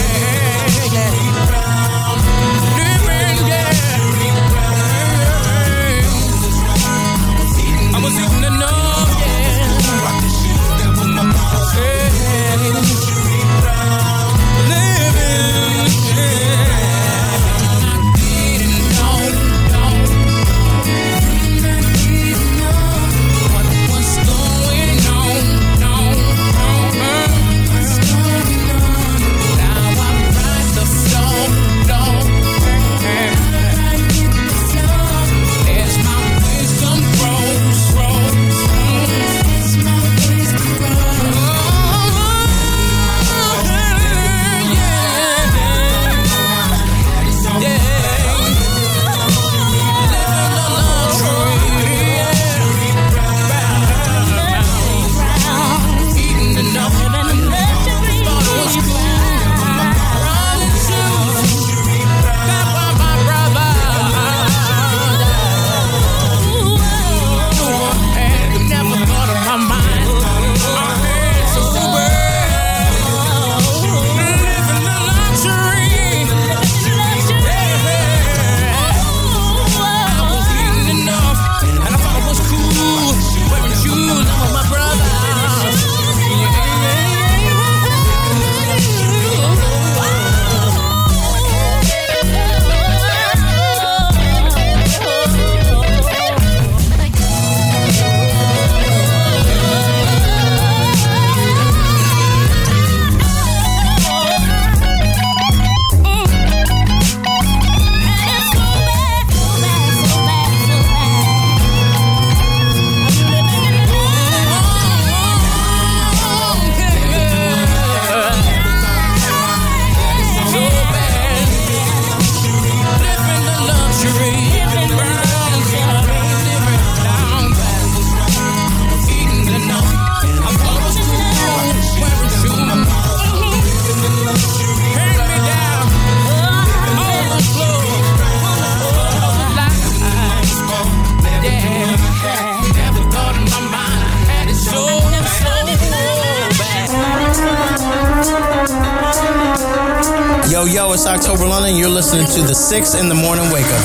Listening to the 6 in the morning wake up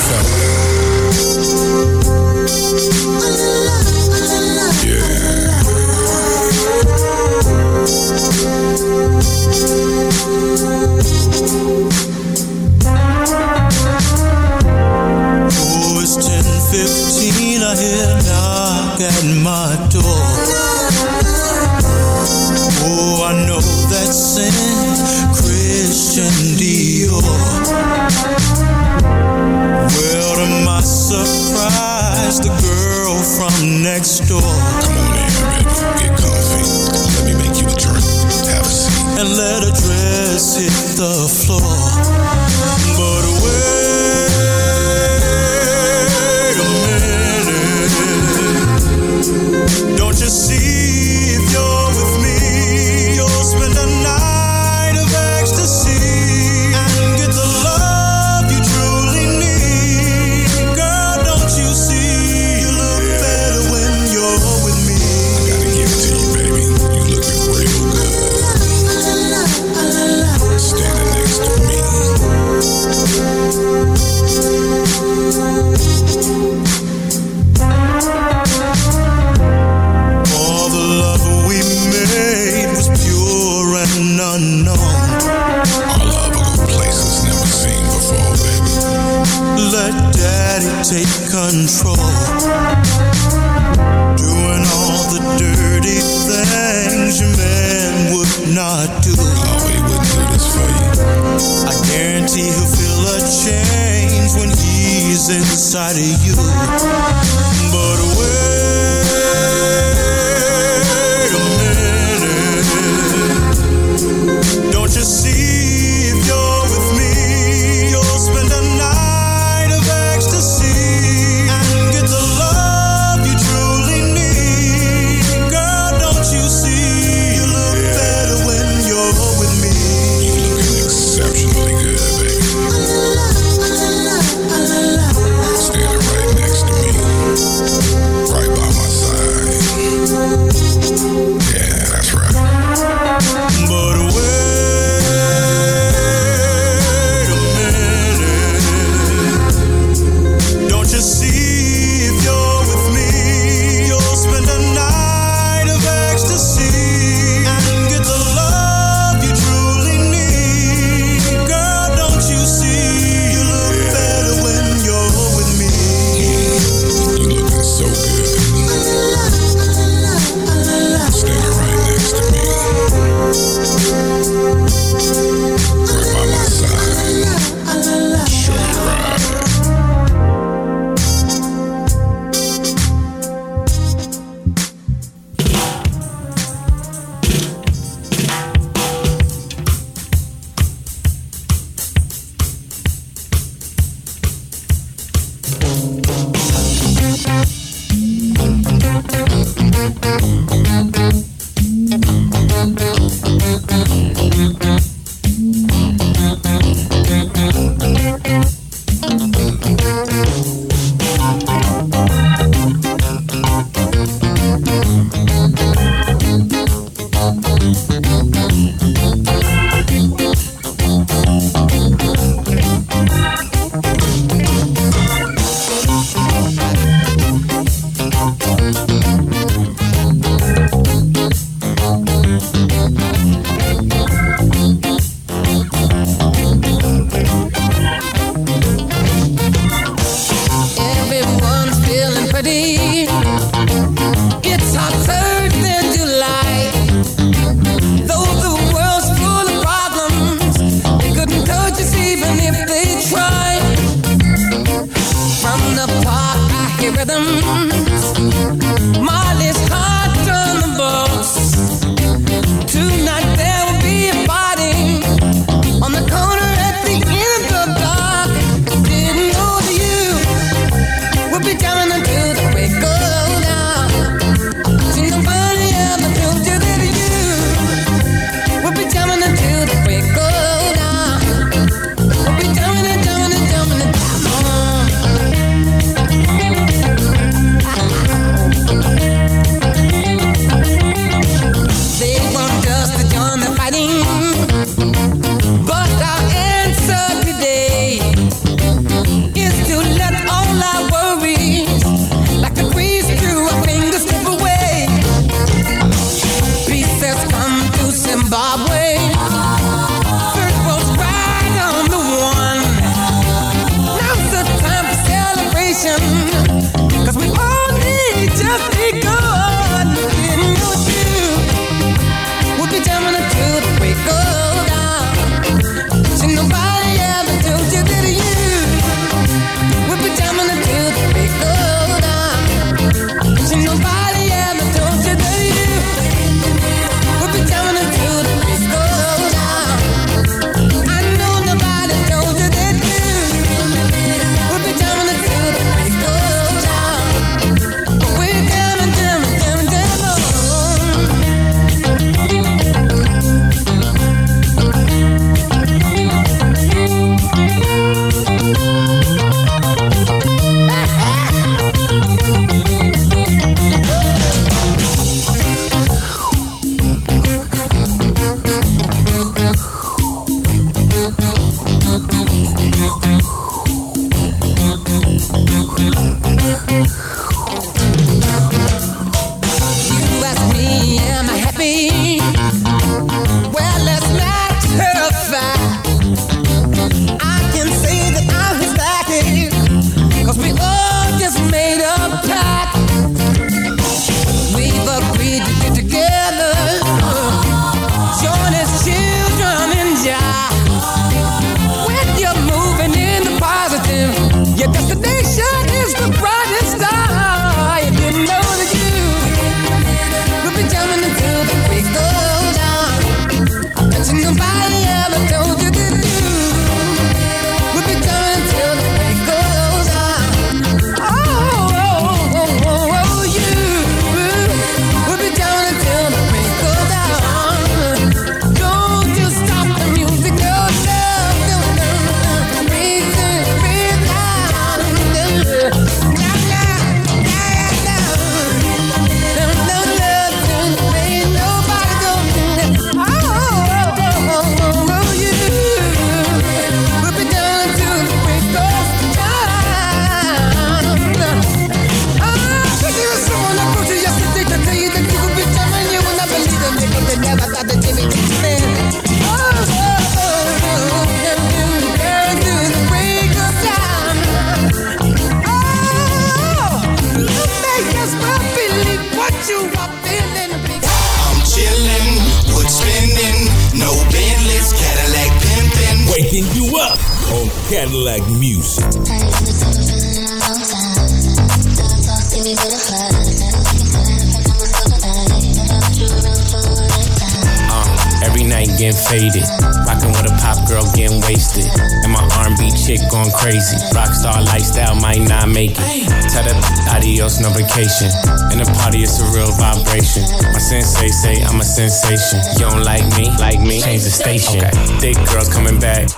vacation. And the party is a real vibration. My sensei say I'm a sensation. You don't like me? Like me? Change the station. Thick girls coming back.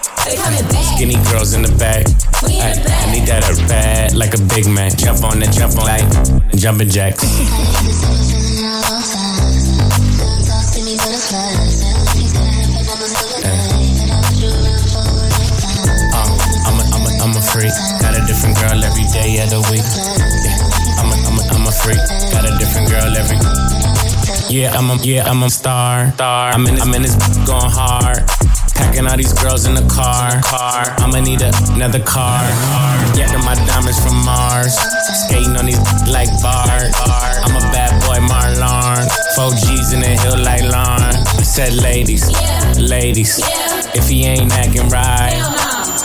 Skinny girls in the back. Ay, I need that a bad like a big man. Jump on that, jump on like jumping jacks. Uh, I'm a, I'm a, I'm a freak. Got a different girl every day of the week. A. Got a different girl every. Yeah, I'm a, yeah, I'm a star. Star. I'm in, I'm in this going hard. Packing all these girls in the car. Car. I'ma need a, another car. car. Getting my diamonds from Mars. Skating on these like bars. I'm a bad boy, Marlon. Four G's in the hill like Lon. I said, ladies, ladies, if he ain't acting right.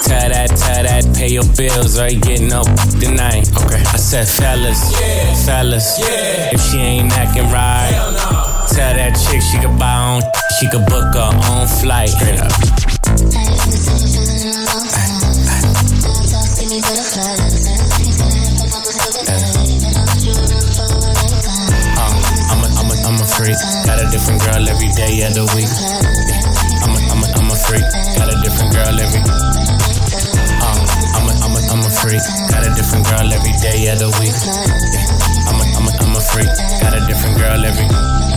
Tell that, tell that, pay your bills or you get no tonight. Okay. I said, fellas, fellas, if she ain't acting right, tell that chick she could buy on, she could book her own flight. Straight up. Uh, Got a different girl every day of the week. Yeah. I'm a, I'm a, I'm a freak. Got a different girl every. I'm a freak. Got a different girl every day of the week. Yeah. I'm a, I'm a, I'm a freak. Got a different girl every.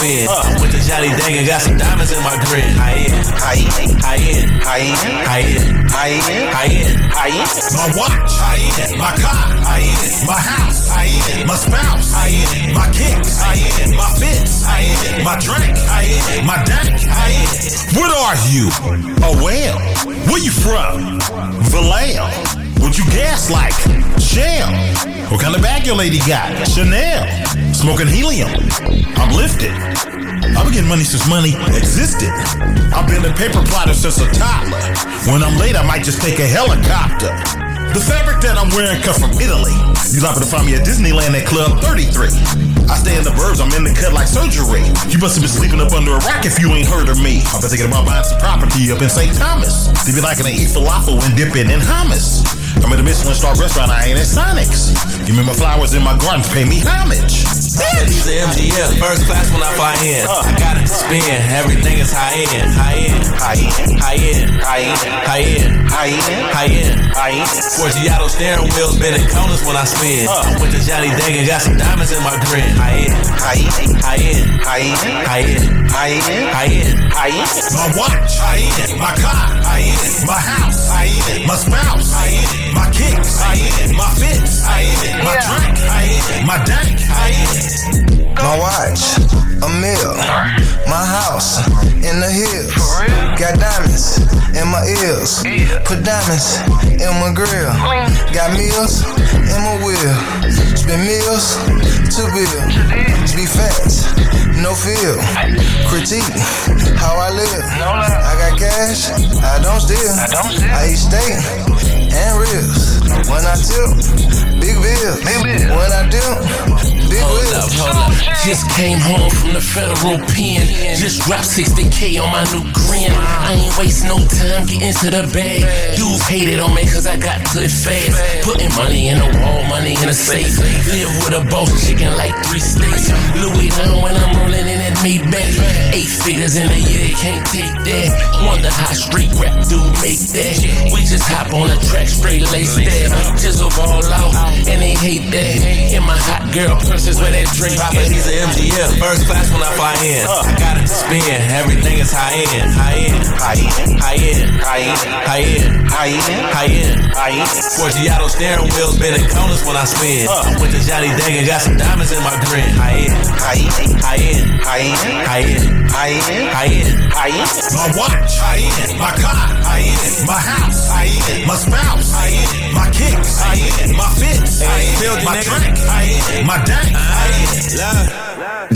I spin. With the Dang and got some diamonds in my grin. High end, high end, high end, high end, high end, high end, high end. My watch, high end. My car, high end. My house, high end. My spouse, high end. My kicks, high end. My fits, high end. My drink, high end. My dank, high end. What are you? A whale? Where you from? Vallejo. What you gas like? Shell. What kind of bag your lady got? Chanel. Smoking helium. I'm lifted. I've been getting money since money existed. I've been a paper plotter since a toddler. When I'm late, I might just take a helicopter. The fabric that I'm wearing comes from Italy. You liable to find me at Disneyland at Club 33. I stay in the burbs, I'm in the cut like surgery. You must have been sleeping up under a rock if you ain't heard of me. I've been thinking about buying some property up in St. Thomas. They be liking to eat falafel and dip it in hummus. I'm at a Michelin star restaurant, I ain't at Sonic's. Give me my flowers in my gardens, pay me homage. Properties of MGF, first class when I fly in. I got it to spin, everything is high end, high end, high end, high end, high end, high end, high end, high end, high end. Forgiato steering wheels, bending corners when I spin. With the Johnny Dang and got some diamonds in my grin. High end, high end, high end, high end, high end, high end, high end, high end. My watch, high end. My car, high end. My house, high end. My spouse, high end. My kicks, high end. My fits, high end. My drink, high end. My dank, high end. My watch, a mill. My house, in the hills. Got diamonds in my ears. Put diamonds in my grill. Got meals in my wheel. Spend meals to bill. Be fast, no feel. Critique how I live. I got cash, I don't steal. I eat steak and ribs. When I tip, big bill. When I do, big Hold wheels. up, hold up. Just came home from the federal pen. Just dropped 60k on my new grin. I ain't waste no time getting to the bag. Dudes hated on me cause I got to it fast. Putting money in the wall, money in a safe. Live with a boss chicken like three steaks. Louis down when I'm rolling in that Maybach. Eight figures in a year, can't take that. Wonder how street rap dude make that. We just hop on the track, straight lace that. A ball out, and they hate that. In my hot girl purses where that drink. Properties of MGF, first class when I fly in. I got it to spin, everything is high end, high end, high end, high end, high end, high end, high end, high end, high end. Forgiato steering wheels, bending corners when I spin. I With the Johnny Dang and got some diamonds in my grin. High end, high end, high end, high end, high end, high end, high end, high end. My watch, high end. My car, high end. My house, high end. My spouse, end. My kicks. My fits, end. My drink. My dank.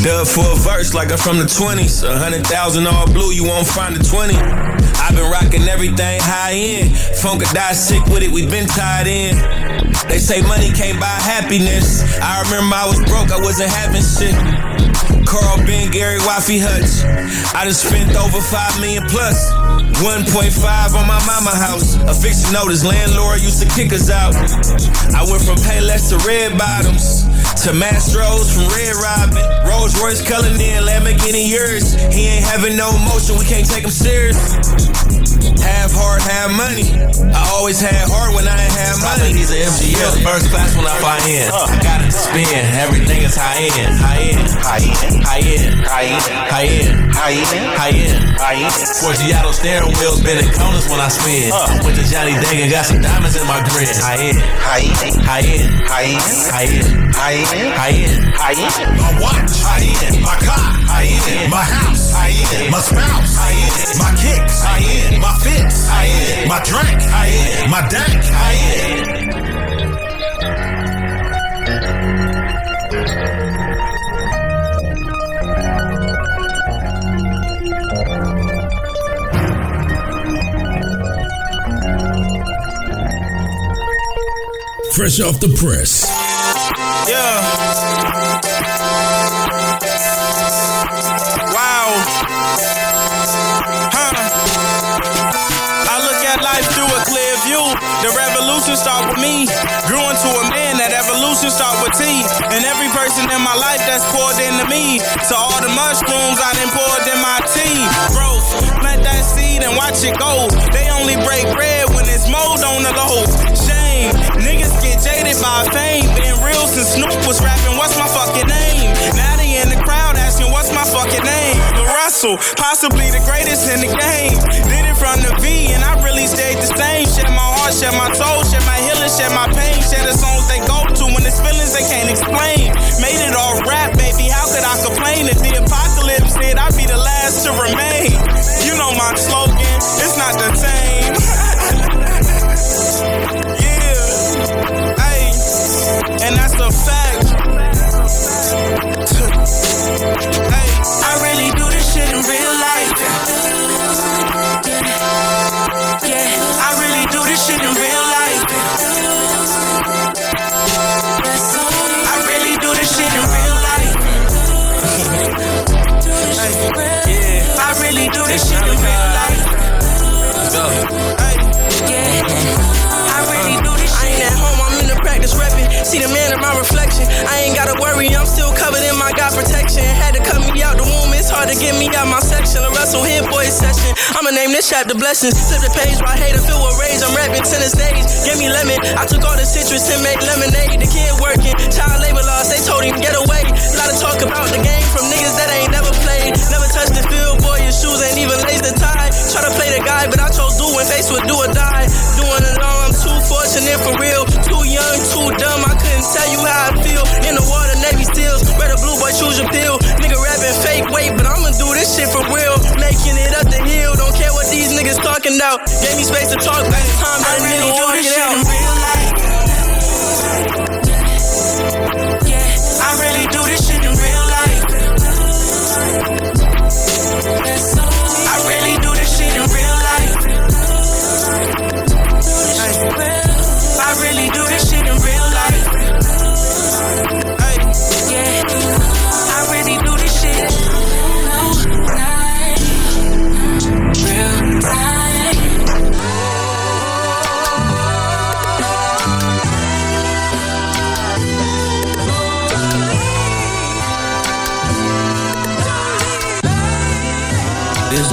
Dub for a verse like I'm from the 20s. A hundred thousand all blue, you won't find a 20. I've been rocking everything high end. Funk or die sick with it, we've been tied in. They say money can't buy happiness. I remember I was broke, I wasn't having shit. Carl Ben, Gary Waffy Hutch. I just spent over 5 million plus. 1.5 on my mama house. A fiction notice, landlord used to kick us out. I went from Payless to Red Bottoms. To Mastros from Red Robin. Rolls Royce in, Lamborghini yours. He ain't having no emotion, we can't take him serious. Half heart, half money. I always had heart when I ain't had money. Properties of MGF, first class when I fly in. I gotta spin, everything is high end, high end, high end, High-end, high-end, high-end, high-end, high-end, high-end. Forgiato steering wheels, bending corners when I spin. Went to Johnny Dang and got some diamonds in my grid. High-end, high-end, high-end, high-end, high-end, high-end, high-end, high-end. My watch, high-end. My car, high-end. My house, high-end. My spouse, high-end. My kicks, high-end. My fits, high-end. My drink, high-end. My dank, high-end. Fresh off the press. Yeah. Wow. Huh. I look at life through a clear view. The revolution start with me. Grew into a man. That evolution start with T. And every person in my life that's poured into me. So all the mushrooms I done poured in my tea. Growth. Plant that seed and watch it go. They only break bread when it's mold on the loaf. Jaded by fame. Been real since Snoop was rapping. What's my fucking name? Now they in the crowd asking what's my fucking name. La Russell, possibly the greatest in the game. Did it from the V and I really stayed the same. Share my heart, share my soul, share my healing, share my pain. Share the songs they go to when it's feelings they can't explain. Made it all rap, baby. How could I complain if the apocalypse hit? I'd be the last to remain. You know my slogan, it's not the same. that's a fact. hey, I really do this shit in real life. Yeah, I really do this shit in real life. I really do this shit in real life. Yeah, I really do this shit in real life. Hey, yeah, I'm in the practice repping. See the man in my reflection. I ain't gotta worry, I'm still covered in my God protection. Had to cut me out the womb, it's hard to get me out my section. La Russell Hit-Boy session. I'ma name this chapter blessings. Flip the page, right hater feel with rage. I'm rapping tennis days. Give me lemon. I took all the citrus and made lemonade. The kid working, child labor laws, they told him get away. A lot of talk about the game from niggas that ain't never played. Never touched the field, boy, your shoes ain't even laced the tie. Try to play the guy, but I chose do when faced with do or die. Doing it all, I'm too fortunate for real. Too young, too dumb, I couldn't tell you how I feel. In the water, Navy SEALs, red or blue, boy, choose your pill. Nigga rapping fake weight, but I'ma do this shit for real. Making it up the hill, don't care what these niggas talking about. Gave me space to talk, it's time that a nigga walk it out. Yeah, I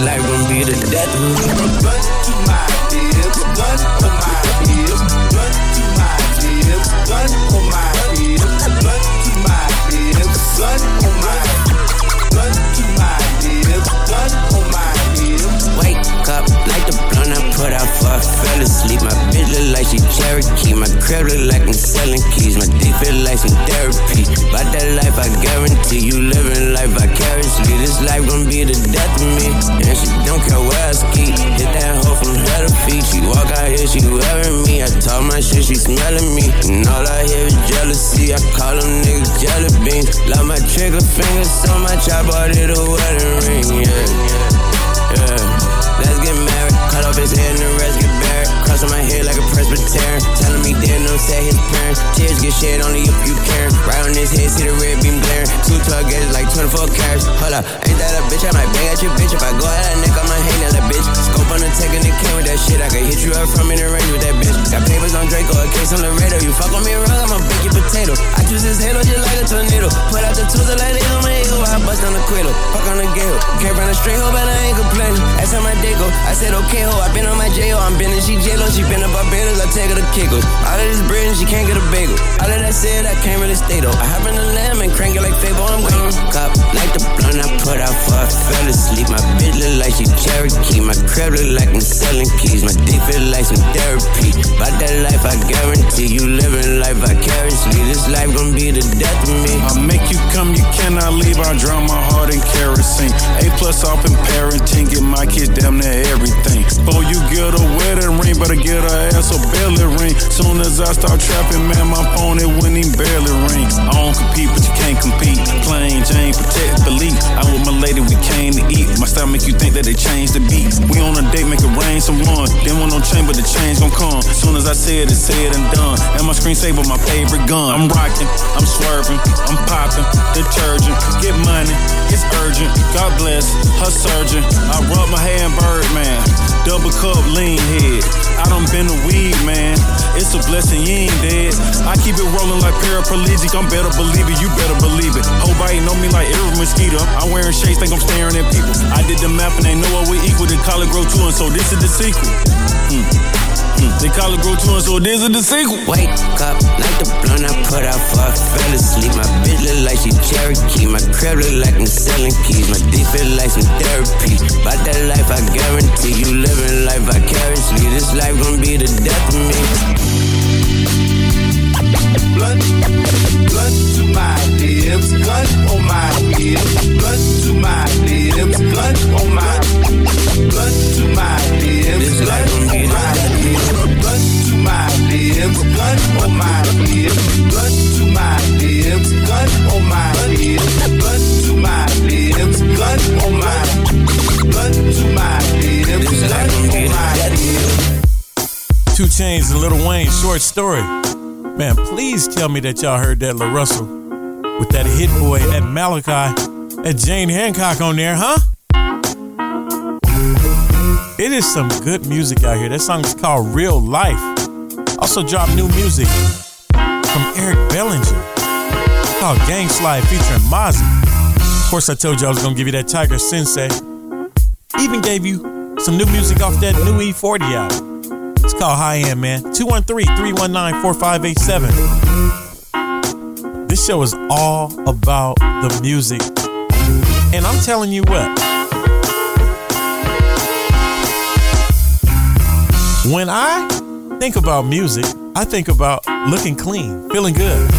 This life gon' be the death of me. Gun to my gun on my gun to my gun on my gun to my gun on my gun to my gun on my. Wake up, light the blunt I put out for I fell asleep. My bitch look like she Cherokee. My crib look like I'm selling keys. My dick feel like some therapy. About that life, I guarantee you living life vicariously. This life gon' be the death of me. And she don't care where I ski. Hit that hoe from head to feet. She walk out here, she wearing me. I talk my shit, she smelling me. And all I hear is jealousy. I call them niggas jelly beans. Love my trigger finger so much, I bought it a wedding ring. Yeah, yeah. His head and the rest get buried. Cross on my head like a Presbyterian. Telling me didn't know say his parents. Tears get shed only if you care. Right on his head, see the red beam glaring. Two 12 gauges like 24 carats. Hold up, ain't that a bitch? I might bang at your bitch. If I go at that neck, I'ma hang that bitch. Scope on the tech and it came with that shit. I could hit you up from in the range with that bitch. Got papers on Draco, a case on the radar. You fuck on me wrong, I'ma bake your potato. I choose his halo just like a tornado. Put out the tools like they on my ego. I bust on the quiddle. Fuck on the gale. Can't run a string, ho, but I ain't complaining. That's how my day go. I said, okay, ho. I been on my J.O. I'm I'm bending, she jello, she been up Barbados, I take her to Kickles. All of this and she can't get a bagel. All of that said, I can't really stay though. I hop in the lamb and crank it like Fable, I'm going cop. Like the blunt I put out for I fell asleep. My bitch look like she Cherokee. My crib look like I'm selling keys. My dick feel like some therapy. About that life, I guarantee you living life vicariously. This life gon' be the death of me. I make you come, you cannot leave. I drown my heart in kerosene. A plus off in parenting, get my kids damn near everything. Before you get a wedding ring, better get her ass a belly ring. Soon as I start trapping, man, my phone it wouldn't even barely ring. I don't compete, but you can't compete. Plain Jane, protect the lead. I with my lady, we came to eat. My style make you think that they changed the beat. We on a date, make it rain some run. Didn't want no change, but the change gon' come. Soon as I say it, it's said and done. And my screensaver, my favorite gun. I'm rocking, I'm swerving, I'm popping, detergent. Get money, it's urgent. God bless her surgeon. I rub my hair in Birdman. Double cup lean head. I done been a weed man. It's a blessing, you ain't dead. I keep it rolling like paraplegic. I'm better believe it, you better believe it. Hope I ain't know me like every mosquito. I'm wearing shades, think I'm staring at people. I did the math and they know what we equal. The ColleGrove two, and so this is the sequel. Hmm. Hmm. They ColleGrove two, so this is the sequel. Wake up, like the blunt I put out for I fell asleep. My bitch look like she Cherokee. My crib look like I'm selling keys. My dick feel like some therapy. About that life, I guarantee you living life vicariously. This life gon' be the death of me. Blood, blood to my lips, blood on my head. Blood to my lips, blood on my, blood to my lips, blood on my head. Blood to my lips, blood on my head. Blood to my lips, blood on my head. Blood to my lips, blood on my, blood to my lips, blood on my head. 2 Chainz and Lil Wayne, short story. Man, please tell me that y'all heard that La Russell with that Hit-Boy, that Malachi, that Jane Handcock on there, huh? It is some good music out here. That song is called Real Life. Also dropped new music from Eric Bellinger called Gang Slide featuring Mozzy. Of course, I told you I was gonna give you that Tiger Sensei. Even gave you some new music off that new E-40 album. It's called High End, man. 213-319-4587. This show is all about the music. And I'm telling you what. When I think about music, I think about looking clean, feeling good.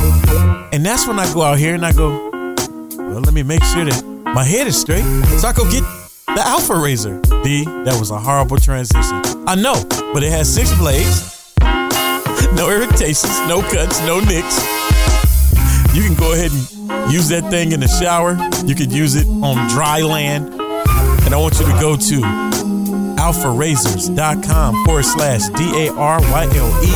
And that's when I go out here and I go, well, let me make sure that my head is straight. So I go get the Alpha Razor. D, that was a horrible transition. I know, but it has six blades, no irritations, no cuts, no nicks. You can go ahead and use that thing in the shower. You could use it on dry land. And I want you to go to alpharazors.com forward slash D A R Y L E.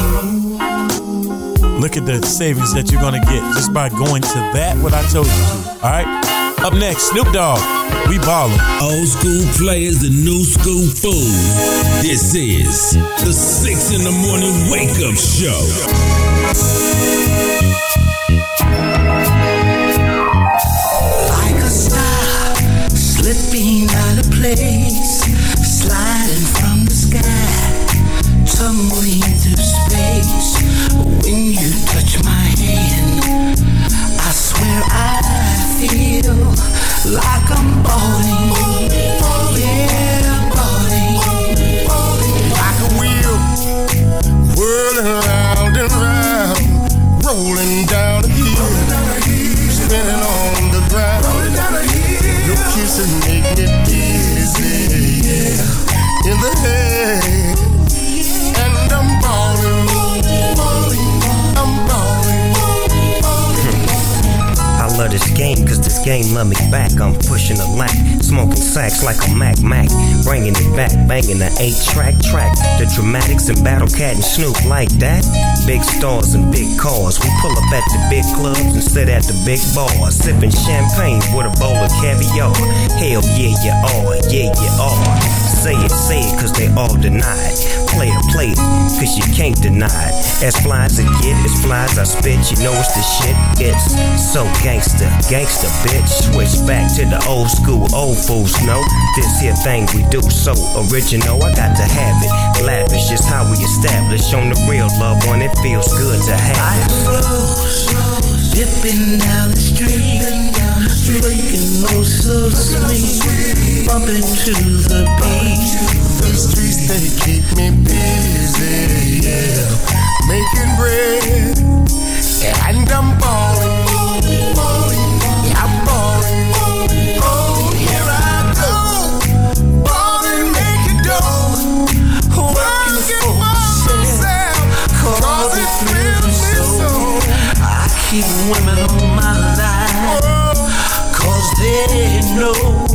Look at the savings that you're going to get just by going to that, what I told you to. All right? Up next, Snoop Dogg. We ballin'. Old school players, and new school fools. This is the six in the morning wake up show. Like a star slipping out of place, game love me back. I'm pushing a lack, smoking sacks like a Mac Mac. Bringing it back, banging the 8 track track. The dramatics and Battle Cat and Snoop like that. Big stars and big cars. We pull up at the big clubs and sit at the big bars. Sipping champagne with a bowl of caviar. Hell yeah, you are, yeah, you are. Say it, say it, cause they all deny it. Play it, play it, cause you can't deny it. As fly as it get, as fly as I spit, you know it's the shit. It's so gangster, gangster bitch. Switch back to the old school, old fools know. This here thing we do so original, I got to have it. Lavish is just how we establish on the real love when it feels good to have it. Dipping down the street, breaking oh so sweet, bumping to the beat. The streets they keep me busy, yeah, making bread, and I'm balling, I'm. Oh, here I go, making working for myself, 'cause it me so. I keep women on my cause they know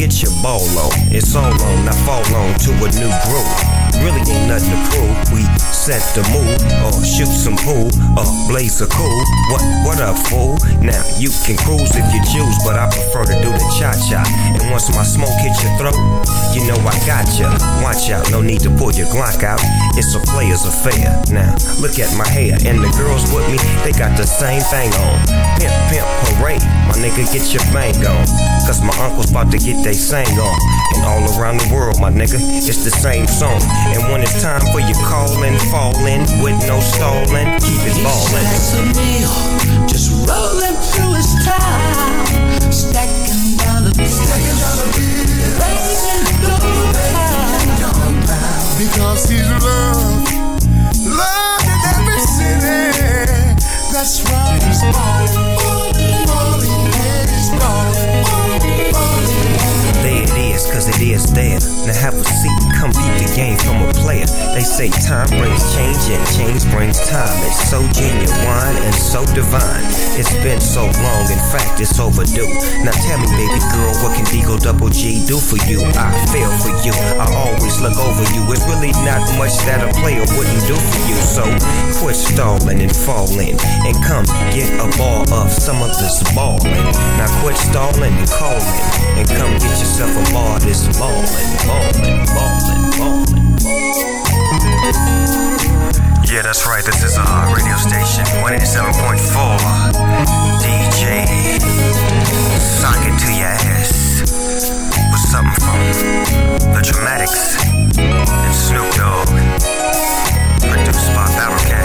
get your ball on. It's all on, now fall on to a new groove. Really ain't nothing to prove. We set the mood, or shoot some pool, or blaze a cool. What, what up, fool? Now you can cruise if you choose, but I prefer to do the cha cha. And once my smoke hits your throat, you know I got ya. Watch out, no need to pull your Glock out. It's a player's affair. Now look at my hair, and the girls with me, they got the same thing on. Pimp, pimp, hooray, my nigga, get your bang on. Cause my uncle's about to get they sang on. And all around the world, my nigga, it's the same song. And when it's time for you callin', fallin' with no stallin', keep it ballin'. Just rolling through his time, stacking down the stacking down the bill, raising Because he's loved, love in every city. That's right, he's balling, yeah, he's balling. There it is, cause it is there. Now have a seat come peep the game from a player. They say time brings change and change brings time. It's so genuine and so divine. It's been so long, in fact, it's overdue. Now tell me, baby girl, what can Deagle Double G do for you? I feel for you. I always look over you. It's really not much that a player wouldn't do for you. So quit stalling and fall in and come get a ball of some of this ballin'. Now quit stalling and calling and come get yourself a ball this ballin', ballin', ballin'. Yeah, that's right. This is a uh, radio station, 187.4. DJ, sock it to your ass with something from the Dramatics and Snoop Dogg, produced by Battle Cat.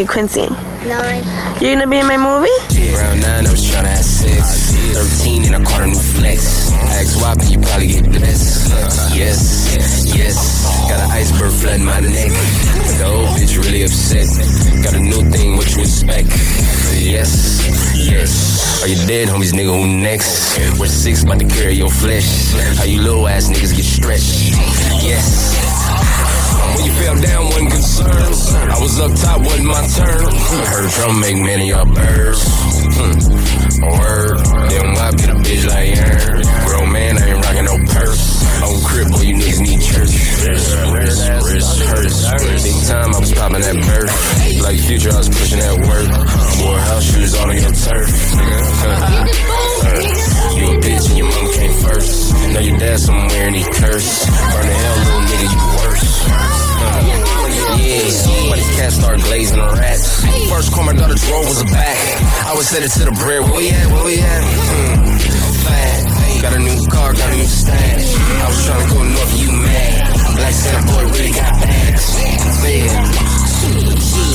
You, Quincy? Nine. You gonna be in my movie? Around nine, I was tryna have sex. Thirteen, and I caught a new flex. Ask why, but you probably get blessed. Yes, yes. Got an iceberg flooding my neck. The old bitch really upset. Got a new thing, what you expect? Yes, yes. Are you dead, homies, nigga? Who next? We're six, about to carry your flesh. How you little ass niggas get stretched? Yes. When you fell down, wasn't concerned. I was up top, wasn't my turn. Heard drum make many y'all birds. Hmm. Word. Then why get a bitch like her? Grown man, I ain't rocking no purse. On boy, you niggas need church. Wrist, wrist, wrist, hurts. Big time, I was popping that bird. Like future, I was pushing that work. Wore house shoes on your turf. You a bitch and your mom came first. Know your dad somewhere and he cursed. Burn the hell, little nigga, you worse. Yeah, start glazing the rats? First my daughter drove was a. I was headed to the bread. Where we at? Where we at? Hmm. Got a new car, got a new stash. I was trying to go north, you mad. Black Santa boy really got bags. Yeah.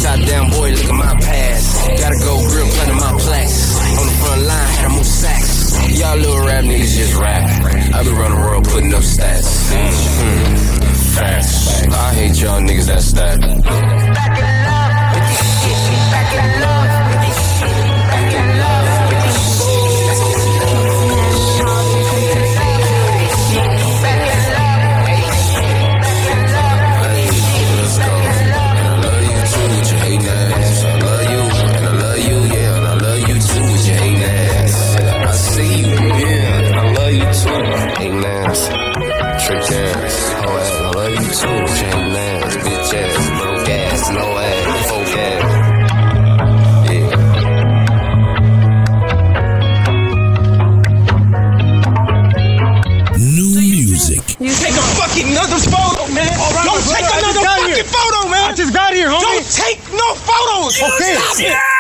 Top down boy, look at my past. Gotta go grill, planting my plaques. On the front line, had to move sacks. Y'all little rap niggas just rap. I be running the world putting up stats. Mm-hmm facts. I hate y'all niggas, that's that. Back in love with this shit. Back in love with this shit. Back in love with this shit. Trick ass. Ok. Gracias.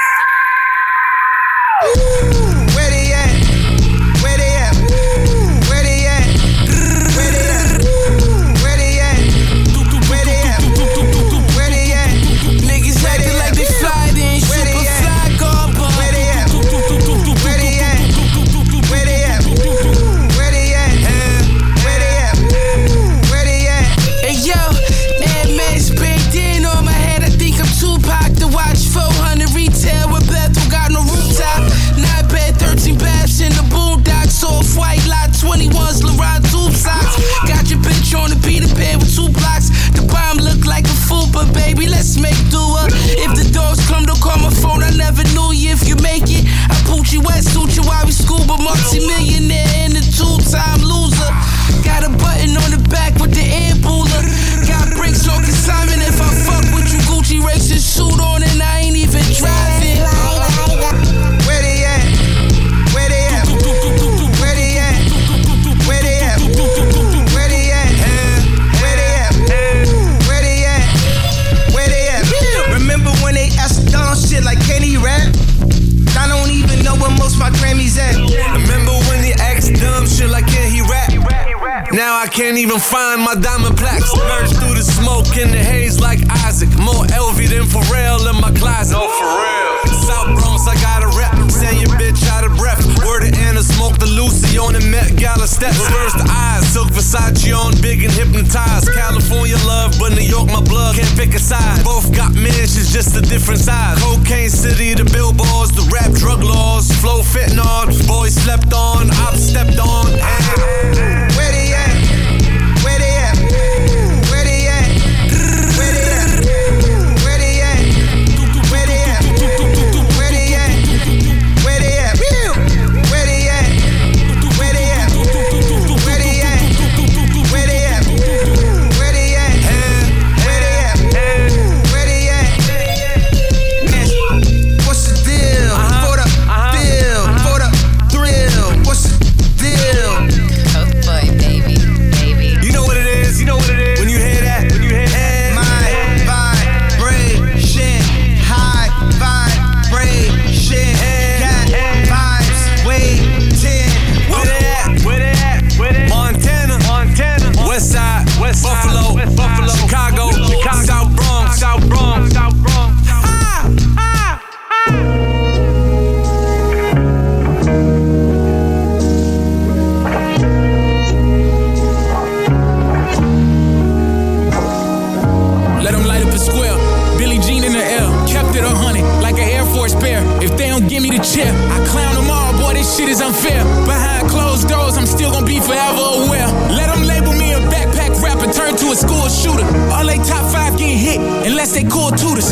Come, my phone. I never knew you if you make it. I put you wet, suit you while we scuba. Multi-millionaire and a two-time loser. Got a button on the back with the air booler. Got brakes on consignment if I fuck with you. Gucci racing suit on and I ain't even driving. I can't even find my diamond plaques. Merge through the smoke in the haze like Isaac. More LV than Pharrell in my closet. No, for real. South Bronx, I got a rep. Send your bitch out of breath. Word to Anna, smoke the Lucy on the Met Gala steps. Reverse the eyes, silk Versace on, big and hypnotized. California love, but New York my blood can't pick a side. Both got mansions, just a different size. Cocaine City, the billboards, the rap drug laws, flow fentanyl. Boys slept on, ops stepped on. Where they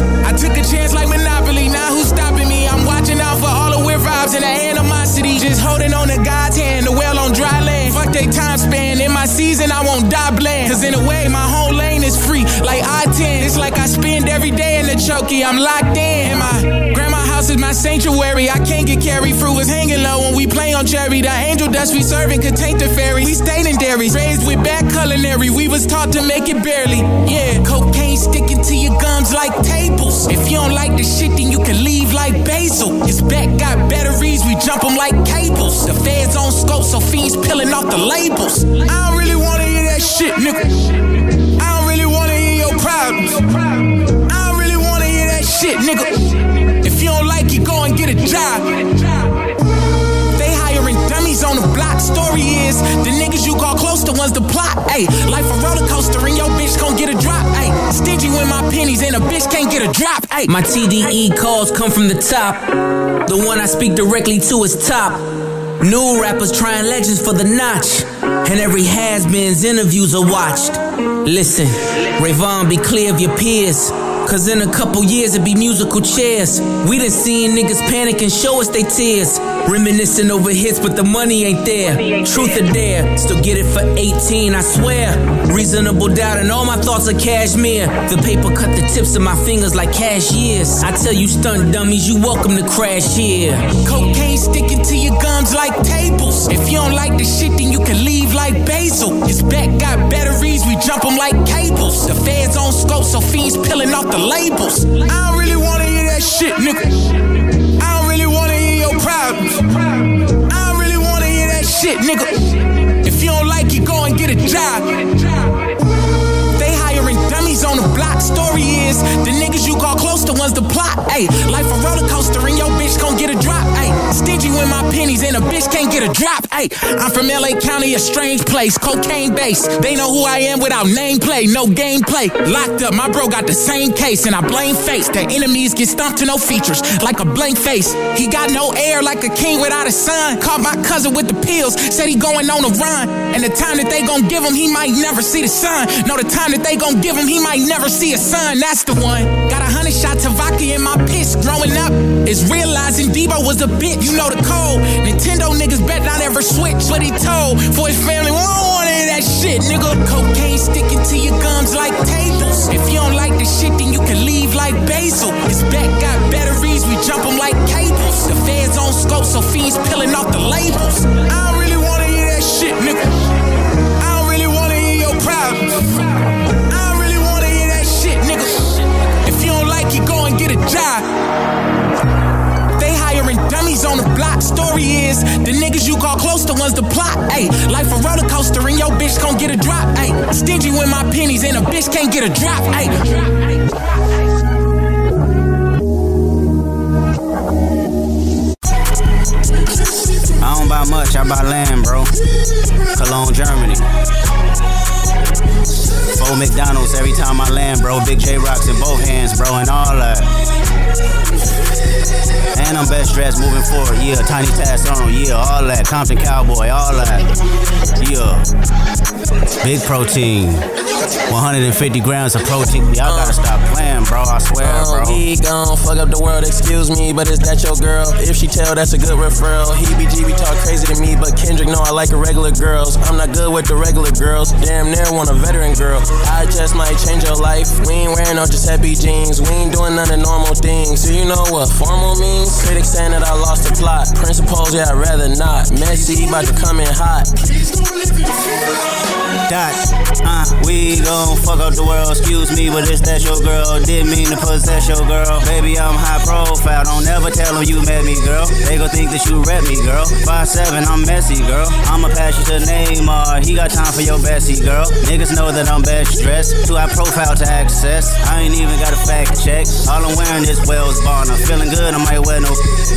I took a chance like Monopoly, now who's stopping me? I'm watching out for all the weird vibes and the animosity. Just holding on to God's hand, the well on dry land. Fuck they time span, in my season, I won't die bland. Cause in a way, my whole lane is free, like I-10. It's like I spend every day in the chokey, I'm locked in. And my grandma house is my sanctuary. I can't get carried through. It's hanging low when we play on cherry. The angel dust we serving contain the fairy. We stayed in dairies, raised with bad culinary. We was taught to make it barely. Yeah, cocaine sticking to your gums like tables. If you don't like the shit, then you can leave like basil. It's back, got batteries. We jump them like cables. The feds on scope, so fiends peeling off the labels. I don't really wanna hear that shit, nigga. I don't really wanna hear your problems. I don't really wanna hear that shit, nigga. It, go and get a job. They hiring dummies on the block. Story is the niggas you call close, to ones the plot. Hey, life a roller coaster and your bitch gon' get a drop. Hey, stingy with my pennies and a bitch can't get a drop. Hey, My TDE calls come from the top. The one I speak directly to is top. New rappers trying legends for the notch. And every has-beens interviews are watched. Listen, Ray Vaughn, be clear of your peers. Cause in a couple years it'd be musical chairs. We done seen niggas panic and show us they tears. Reminiscing over hits, but the money ain't there. Truth or dare, still get it for 18, I swear. Reasonable doubt, and all my thoughts are cashmere. The paper cut the tips of my fingers like cashiers. I tell you, stunt dummies, you welcome to crash here. Cocaine sticking to your gums like tables. If you don't like the shit, then you can leave like basil. It's back, got batteries, we jump them like cables. The feds on scope, so fiends peeling off the labels. I don't really wanna hear that shit, nigga. Problems. I don't really wanna hear that shit, nigga. If you don't like it, go and get a job. They hiring dummies on the block. Story is the niggas you call close, the ones to plot. Hey, life a roller coaster and your bitch gon' get a drop. Stingy with my pennies and a bitch can't get a drop. Hey, I'm from LA County, a strange place, cocaine base. They know who I am without nameplate, no gameplay. Locked up, my bro got the same case, and I blame face. The enemies get stumped to no features, like a blank face. He got no air, like a king without a son. Caught my cousin with the pills, said he going on a run. And the time that they gon' give him, he might never see the sun. No, the time that they gon' give him, he might never see a son. That's the one. Got a hundred shots of vodka in my piss. Growing up, is realizing Debo was a bitch. You know the code. Nintendo niggas bet not ever switch. What he told for his family, we don't want any of that shit, nigga. Cocaine sticking to your gums like tables. If you don't like the shit, then you can leave like basil. His back got batteries, we jump them like cables. The feds on scope, so fiends peeling off the labels. I don't really wanna hear that shit, nigga. I don't really wanna hear your problems. I don't really wanna hear that shit, nigga. If you don't like it, go and get a job. Dummies on the block. Story is the niggas you call close, the ones to plot. Hey, life a roller coaster and your bitch gon' get a drop. Hey, stingy with my pennies and a bitch can't get a drop. Hey. I don't buy much, I buy land, bro. Cologne, Germany. Four McDonald's every time I land, bro. Big J Rocks in both hands, bro, and all that. And I'm best dressed moving forward, yeah. Tiny Task on, yeah, all that. Compton Cowboy, all that. Yeah. Big protein. 150 grams of protein. Y'all gotta uh. stop playing, bro. I swear, oh, bro. He gon' fuck up the world, excuse me, but is that your girl? If she tell, that's a good referral. He BGB talk crazy to me, but Kendrick know I like the regular girls. I'm not good with the regular girls. Damn near want a veteran girl. I just might change your life. We ain't wearing no Giuseppe jeans. We ain't doing none of normal things. Do you know what formal means? Critics saying that I lost the plot. Principles, yeah, I'd rather not. Messy, about to come in hot. Dot, uh, we gon' fuck up the world, excuse me, but is that your girl? Didn't mean to possess your girl. Baby, I'm high profile, don't ever tell them you met me, girl. They gon' think that you rep me, girl. 5'7, I'm messy, girl. I'ma pass you to Neymar, he got time for your bestie, girl. Niggas know that I'm best dressed, too high profile to access. I ain't even got a fact check. All I'm wearing is Wales Bonner. Feeling good, I might wear no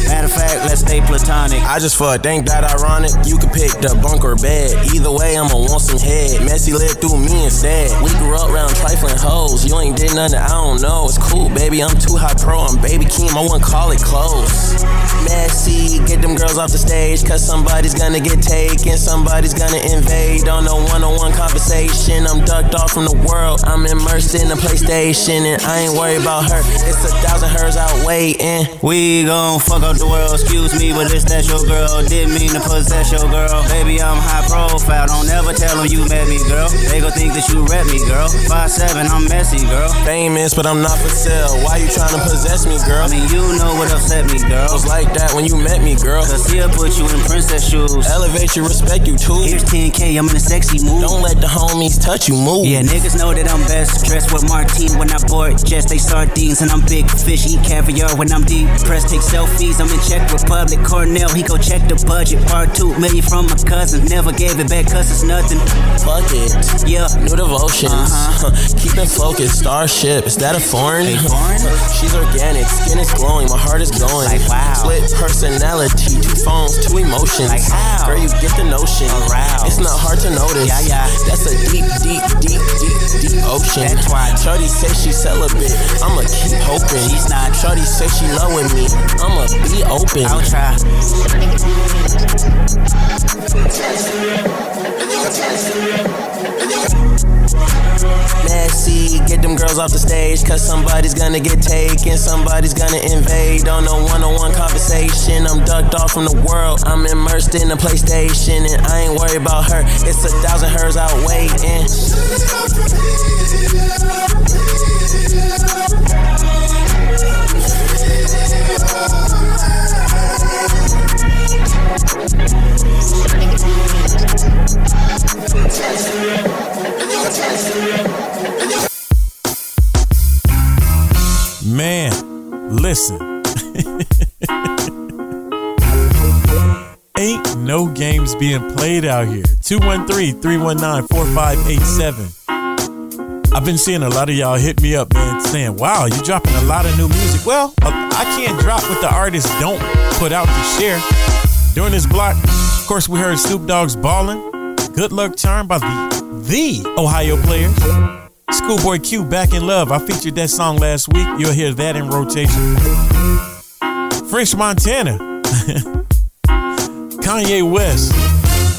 Matter of fact, let's stay platonic. I just fucked, ain't that ironic? You could pick the bunk or bed. Either way, I'ma want some head. Messy lived through me instead. We grew up around trifling hoes. You ain't did nothing, I don't know. It's cool, baby. I'm too high pro. I'm baby Keem. I wouldn't call it close. Messy, get them girls off the stage. Cause somebody's gonna get taken. Somebody's gonna invade on a one on one conversation. I'm ducked off from the world. I'm immersed in the PlayStation. And I ain't worried about her. It's a thousand hers out waiting. We gon' fuck up the world, excuse me, but it's that your girl. Didn't mean to possess your girl. Baby, I'm high profile. Don't ever tell them you met me, girl. They gon' think that you rep me, girl. Five seven, I'm messy, girl. Famous, but I'm not for sale. Why you tryna possess me, girl? I mean, you know what upset me, girl. was like that when you met me, girl. Cause he'll put you in princess shoes. Elevate you, respect you too. Here's 10K, I'm in a sexy mood. Don't let the homies touch you, move. Yeah, niggas know that I'm best. Dressed with Martine when I board jets, they sardines, and I'm big fish. Eat caviar when I'm deep. Press take selfies, I'm in Czech Republic. Cornell, he go check the budget. Part two million from my cousin. Never gave it back cause it's nothing. Fuck it. Yeah. New devotions. Uh-huh. Keep it focused. Starship. Is that a foreign? Foreign? She's organic. Skin is glowing. My heart is going. Like, wow. Split personality. Two phones. Two emotions. Like, how? Girl, you get the notion. Aroused. It's not hard to notice. Yeah, yeah. That's a deep, deep, deep, deep, deep ocean. That's why. Shorty say she celibate. I'ma keep hoping. She's not. Shorty say she loving me. I'ma be open. I'll try. Messy, get them girls off the stage, cause somebody's gonna get taken, somebody's gonna invade on a one on one conversation. I'm ducked off from the world, I'm immersed in the PlayStation, and I ain't worried about her. It's a thousand hers out waiting. Man, listen. Ain't no games being played out here. 213 319 4587. I've been seeing a lot of y'all hit me up, man, saying, wow, you're dropping a lot of new music. Well, uh, I can't drop what the artists don't put out to share. During this block, of course, we heard Snoop Dogg's Ballin', Good Luck Charm by the, the Ohio players. Schoolboy Q, Back in Love. I featured that song last week. You'll hear that in rotation. French Montana. Kanye West.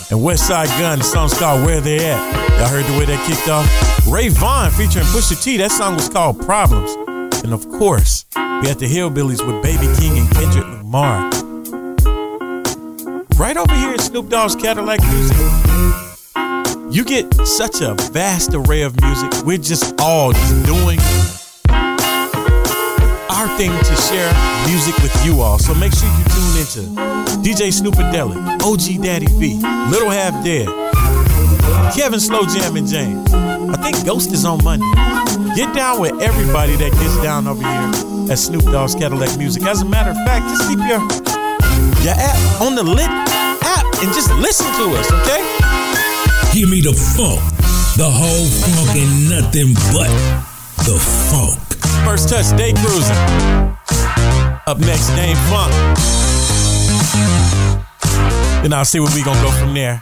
And West Side Gun. The song's called Where They At. Y'all heard the way that kicked off? Ray Vaughn featuring Pusha T. That song was called Problems. And of course, we had the Hillbillies with Baby Keem and Kendrick Lamar. Right over here at Snoop Dogg's Cadillacc Music. You get such a vast array of music. We're just all doing our thing to share music with you all. So make sure you tune into DJ Snoopadelic, OG Daddy V, Little Half Dead, Kevin Slow Jam and James. I think Ghost is on Monday. Get down with everybody that gets down over here at Snoop Dogg's Cadillacc Music. As a matter of fact, just keep your your app on the Litt app and just listen to us, okay? Give me the funk. The whole funk and nothing but the funk. First touch, day cruising. Up next, Dame Funk. Then I'll see where we gonna go from there.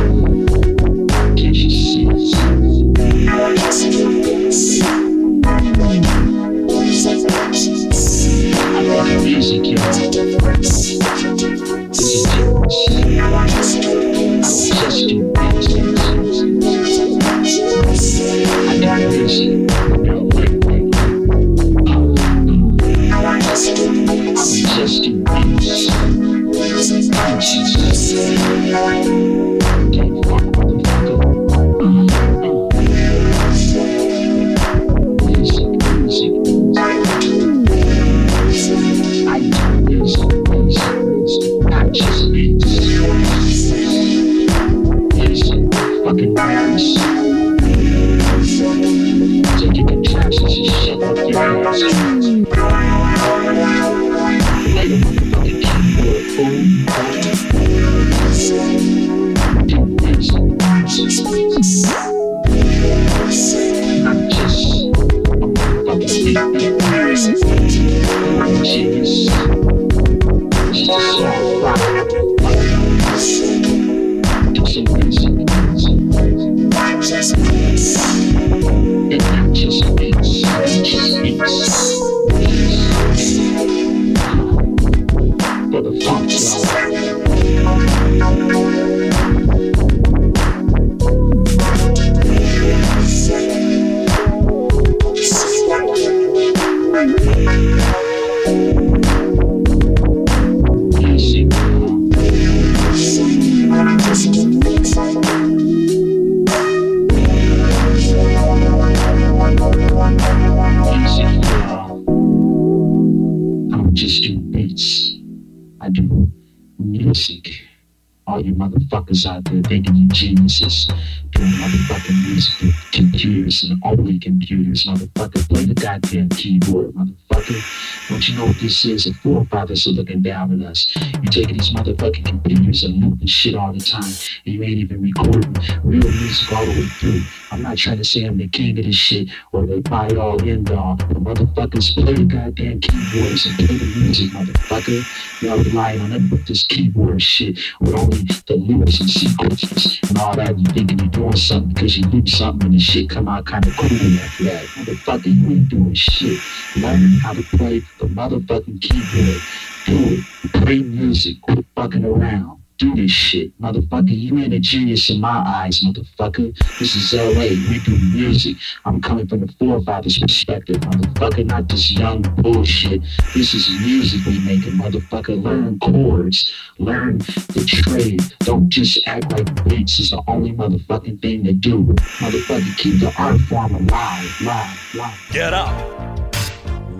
is? The forefathers are looking down at us. You taking these motherfucking computers and looping shit all the time, and you ain't even recording real music all the way through. I'm not trying to say I'm the king of this shit or they buy it all in, dog. But motherfuckers play the goddamn keyboards and play the music, motherfucker. Y'all relying on nothing but this keyboard shit with only the loops and sequences and all that. You thinking you're doing something because you loop something and the shit come out kind of cool after that. Motherfucker, you ain't doing shit. Learn how to play the motherfucking keyboard. Do it. Play music. Quit fucking around. Do this shit. Motherfucker, you ain't a genius in my eyes, motherfucker. This is LA. We do music. I'm coming from the forefathers' perspective, motherfucker, not this young bullshit. This is music we making, motherfucker. Learn chords. Learn the trade. Don't just act like beats is the only motherfucking thing to do. Motherfucker, keep the art form alive, live, live. Get up.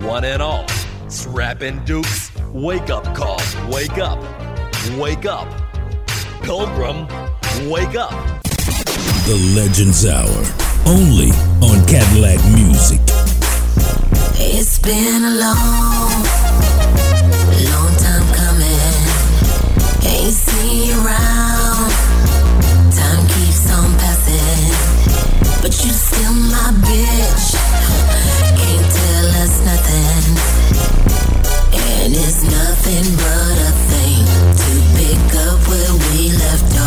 One and all. Strapping Dukes. Wake up call. Wake up. Wake up. Pilgrim. Wake up. The Legends Hour, only on Cadillacc Music. It's been a long, long time coming. Ain't seen you around. Time keeps on passing, but you still my bitch. Us nothing, and it's nothing but a thing to pick up where we left off.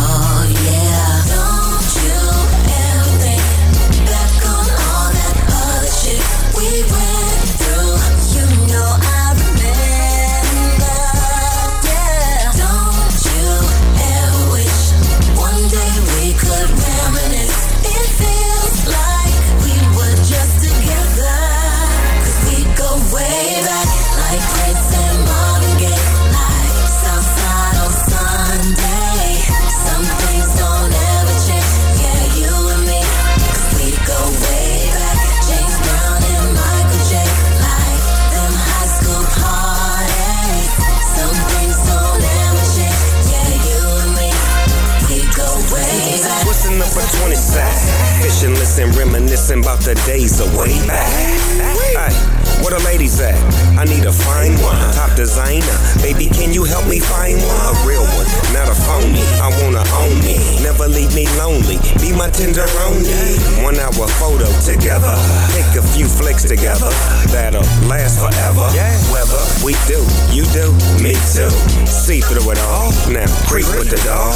Number 20 side? Fishing, listen, reminiscing about the days of way back. Where the ladies at? I need a fine one, top designer. Baby, can you help me find one? A real one, not a phony. I wanna own me, never leave me lonely. Be my tenderoni. One hour photo together, take a few flicks together. That'll last forever. Yeah. Whether we do, you do, me too. See through it all. Now creep with the dog.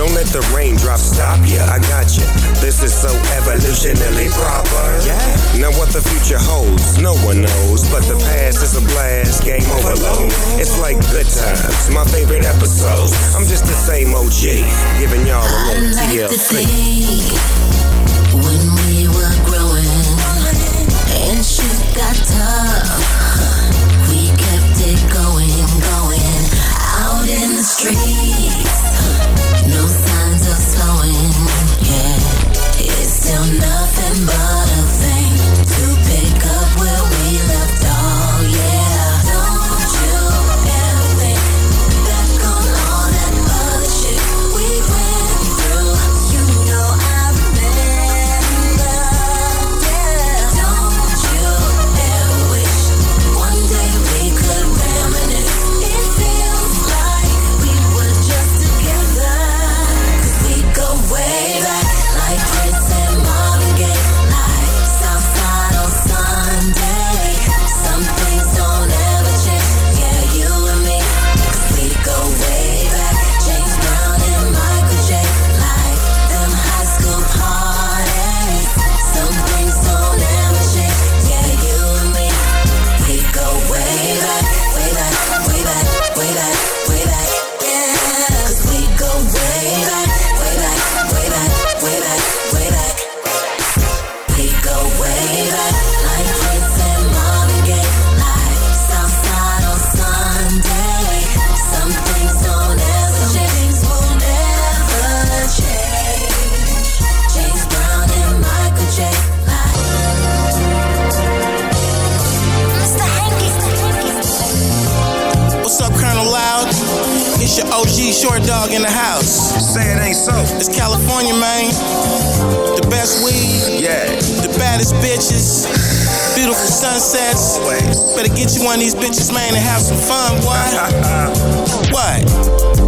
Don't let the raindrops stop ya. I got you. This is so evolutionarily proper. Yeah. Now what the future holds, no one knows. But the past is a blast, game overload. It's like good times, my favorite episodes. I'm just the same OG, giving y'all a little like to TLC. think when we were growing and shit got tough. We kept it going, going out in the streets. No signs of slowing. Yeah, it's still nothing short dog in the house. Say it ain't so. It's California, man. The best weed. Yeah. The baddest bitches. Beautiful sunsets. Better get you one of these bitches, man, and have some fun, boy. what?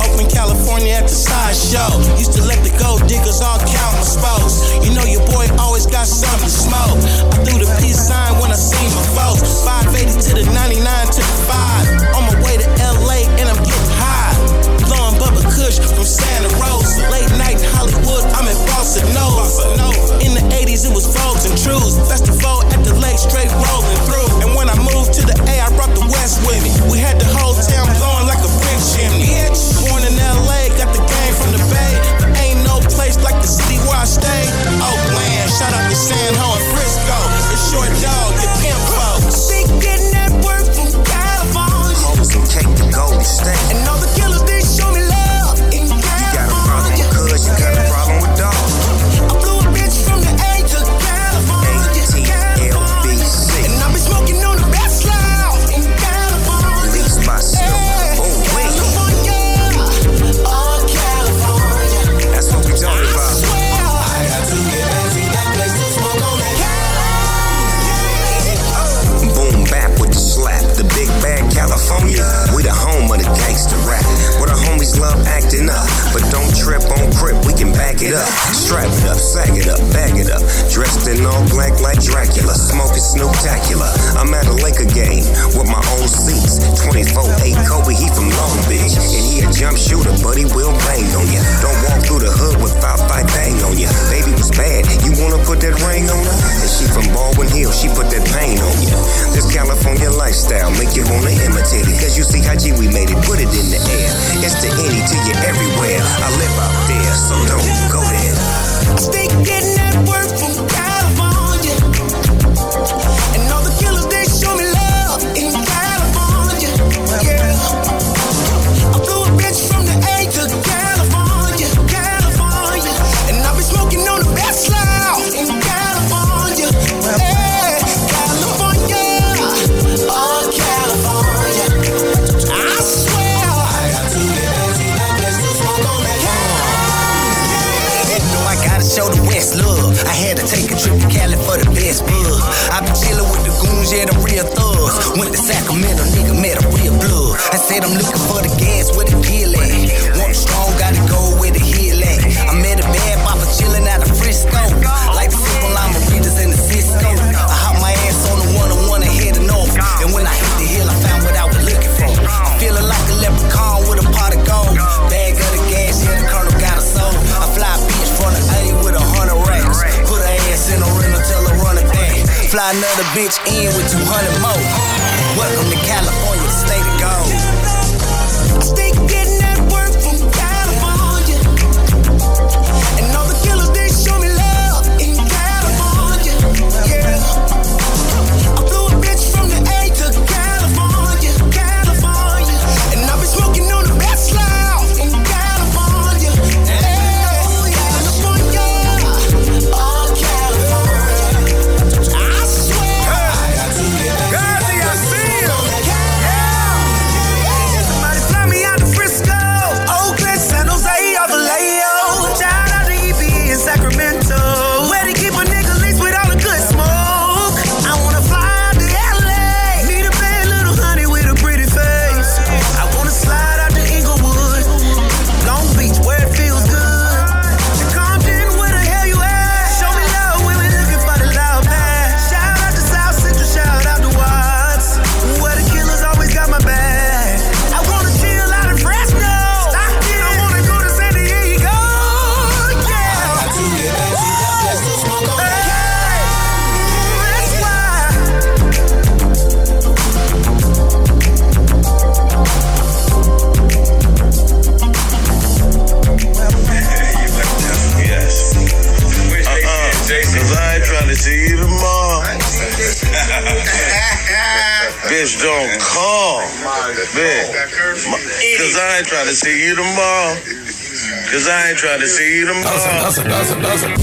Oakland, California at the side show. Used to let the gold diggers all count my spokes. You know your boy always got something to smoke. I threw the peace sign when I seen my folks. 580 to the 99 to the 5. From Santa Rosa. Late night in Hollywood, I'm in Bossa Nova. In the 80s, it was Vogues and Trues. Festival at the lake, straight rolling through. And when I moved to the A, I brought the West with me. We had the whole town blowing like a brick chimney. Born in LA, got the game from the Bay. But ain't no place like the city where I stay. Oakland, shout out to San Jo and Frisco. It's short dog, the pimp folks. Big getting that work from California. Hoes and cake to Golden State. It up. Strap it up, sag it up, bag it up. Dressed in all black like Dracula. Smoking Snooptacular. I'm at a Laker game with my own seats. 24-8 Kobe, he from Long Beach. And he a jump shooter, but he will bang on ya. Don't walk through the hood without fight bang on ya. Baby was bad, you wanna put that ring on her? And she from Baldwin Hill, she put that pain on ya. This California lifestyle make you wanna imitate it. Cause you see how G we made it, put it in the air. It's the any to you everywhere. I live out there, so don't I stay getting that work with yeah, the real thugs. Went to Sacramento, nigga, met a real blood. I said I'm looking for the gas with the deal at. Want strong, gotta go where the heel at. I met a bad papa chillin' out of Frisco. Fly another bitch in with 200 more. Welcome to California, tomorrow.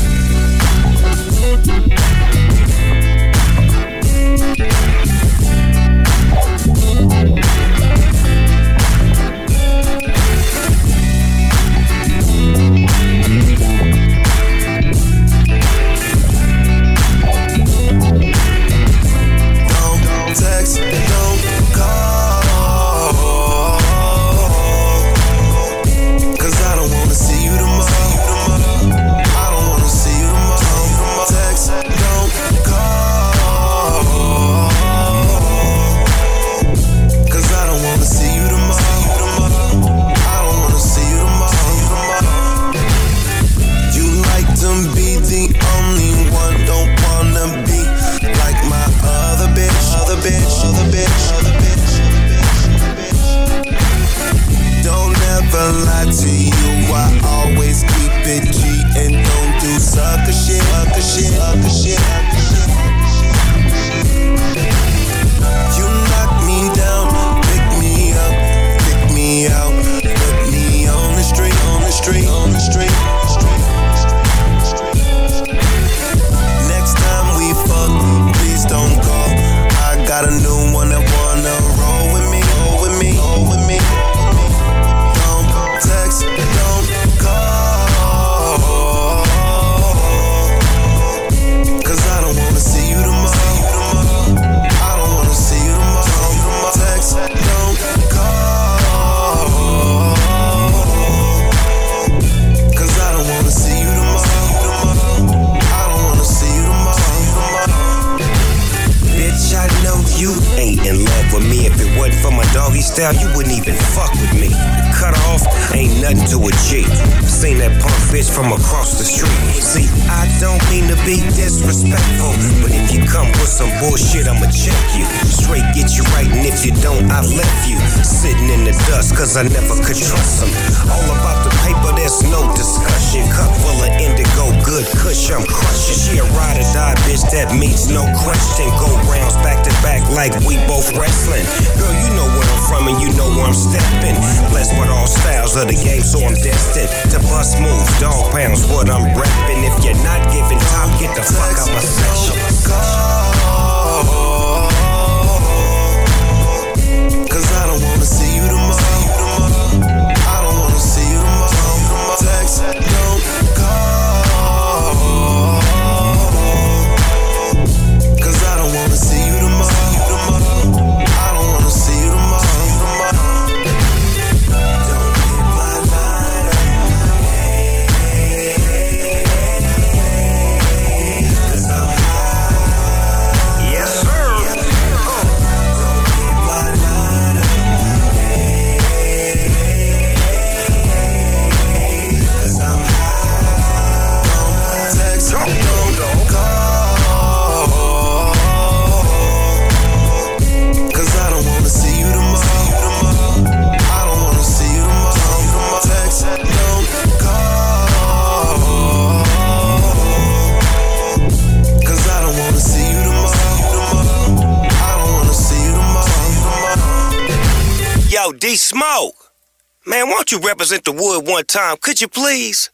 One time? Could you please?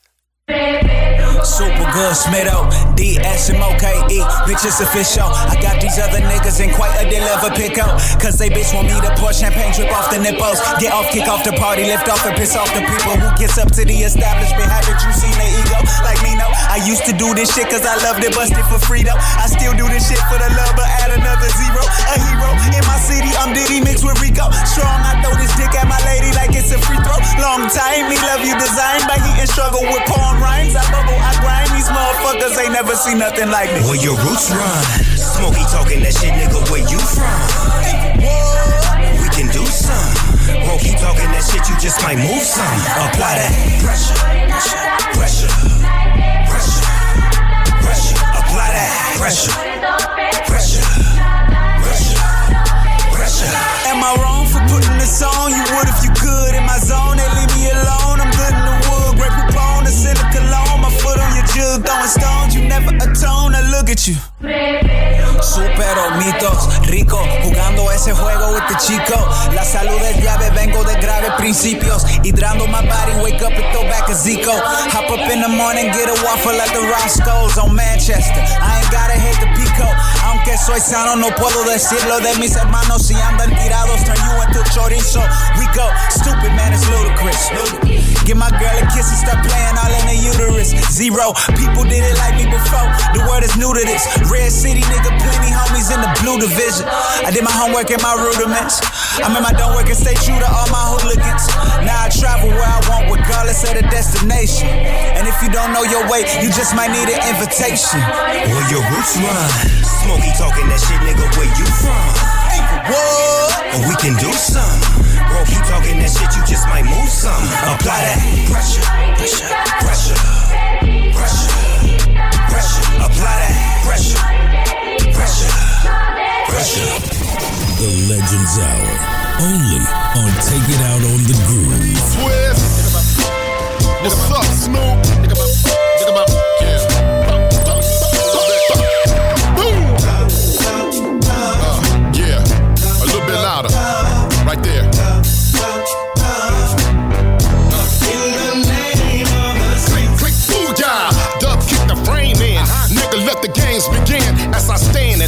Super good, Smitto. D-S-M-O-K-E. Bitch, it's official. I got these other niggas in quite a deliver pick up. Cause they bitch want me to pour champagne, drip off the nipples. Get off, kick off the party, lift off and piss off the people who gets up to the establishment. Haven't you seen their ego? Like me. I used to do this shit cause I loved it, busted for freedom. I still do this shit for the love, but add another zero. A hero in my city, I'm Diddy mixed with Rico. Strong, I throw this dick at my lady like it's a free throw. Long time, me love you designed by heat and struggle with porn rhymes. I bubble, I grind. These motherfuckers ain't never seen nothing like me. Where your roots run. Smokey talking that shit, nigga, where you from? We can do some. Bro, keep talking that shit, you just might move some. Apply that pressure, pressure, pressure, pressure, pressure, pressure, pressure. Am I wrong for putting this on? You would if you could. In my zone, they leave me alone. I'm good in the wood, great propone, a cynical cologne. My foot on your jug, throwing stones. Never atone. Look at you. Mitos, rico, jugando ese juego with the chico. La salud es llave, vengo de graves principios. Hydrando my body, wake up and throw back a Zico. Hop up in the morning, get a waffle at the Roscoe's on Manchester. I ain't gotta hit the pico. Aunque soy sano, no puedo decirlo de mis hermanos. Si andan tirados, turn you into chorizo. We go, stupid man, it's ludicrous. Give my girl a kiss and start playing all in the uterus. Zero, people did it like me before. The word is new to this. Red City, nigga, plenty homies in the blue division. I did my homework and my rudiments. I'm in my don't work and stay true to all my hooligans. Now I travel where I want, regardless of the destination. And if you don't know your way, you just might need an invitation. Where your roots run. Smokey talking that shit, nigga, where you from? What? We can do some. Bro, keep talking that shit, you just might move some. Apply that pressure, pressure, pressure, pressure, pressure. Apply that pressure, pressure, pressure. The Legends Hour. Only on Take It Out on the Groove. Twist. What's up, Snoop?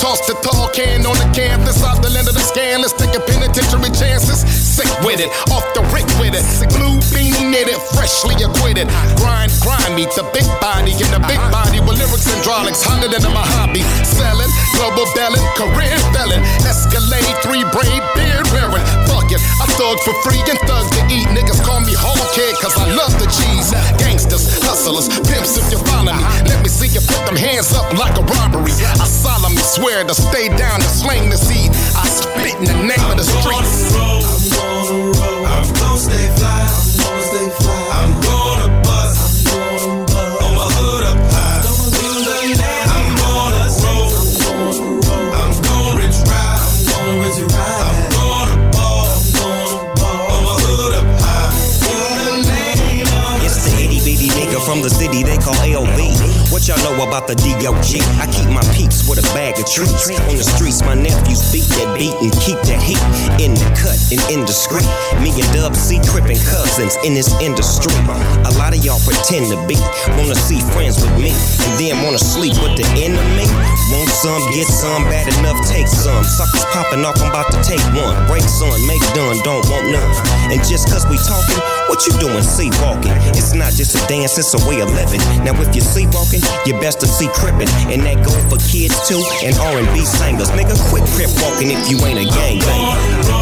toss the tall can on the canvas out the land of the scan. Let's take a penitentiary chances. Sick with it, off the rick with it. Blue beanie knitted, freshly acquitted. Grind, grind me to big body in the big body with lyrics and hydraulics hotter than my hobby. Selling, global belling, career felon. Escalade, three braid, beard wearing. Fuck it, I thug for free and thugs to eat. Niggas call me whole kid cause I love the cheese. Gangsters, hustlers, pimps if you follow me. Let me see you put them hands up like a robbery. I solemnly swear to stay down to slang the seed. I spit in the name of the streets. I'm gonna stay fly. I'm gonna stay fly. I'm gonna y'all know about the DOG? I keep my peeps with a bag of treats. On the streets, my nephews beat that beat and keep that heat in the cut and indiscreet. Me and Dub C crippin' cousins in this industry. A lot of y'all pretend to be, wanna see friends with me, and then wanna sleep with the enemy. Want some, get some, bad enough, take some. Suckers popping off, I'm about to take one. Break son, make done, don't want none. And just cause we talking, what you doing, sleepwalking? It's not just a dance, it's a way of living. Now if you're sleepwalking, you best to see crippin', and that go for kids too, and R&B singers. Nigga, quit crip walking if you ain't a. I'm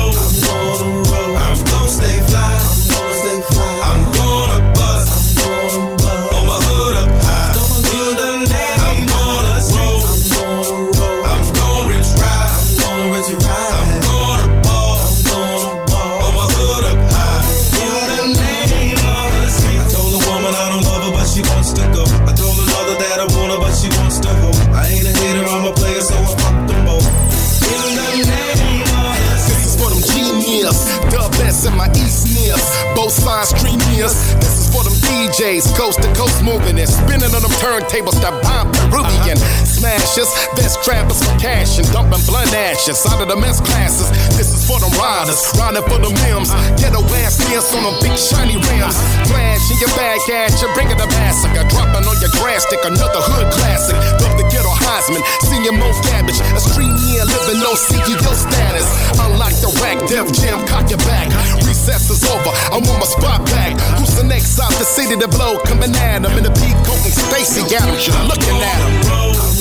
coast to coast moving and spinning on them turntables that bomb Peruvian. Smashers, best trappers for cash and dumping blunt ashes out of the mess classes. This is for them riders, riding for the them limbs. Ghetto ass nears on them big shiny rims. Flash in your bag at you, bringing the massacre. Dropping on your grass stick, another hood classic. Love the ghetto Heisman, senior Mo Cabbage. A stream year living no CEO status. Unlike the rack, Def Jam, cock your back. Recess is over, I want my spot back. Who's the next out the city to blow? Coming at him in the coat and Stacy Adams, you're looking at him.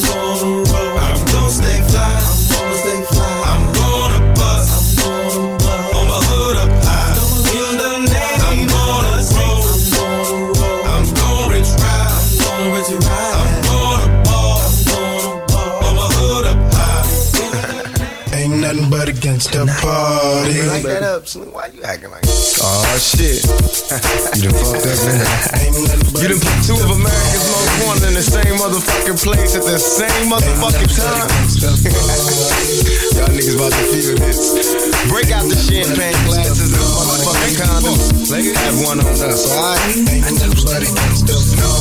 Party. Like that up, Slim. Why you acting like that? Oh shit. you done fucked up, man. You done put two of America's most wanted in the same motherfucking place at the same motherfucking time. Y'all niggas about to feel this. Break out the champagne glasses and motherfucking condoms. Have one on us, alright?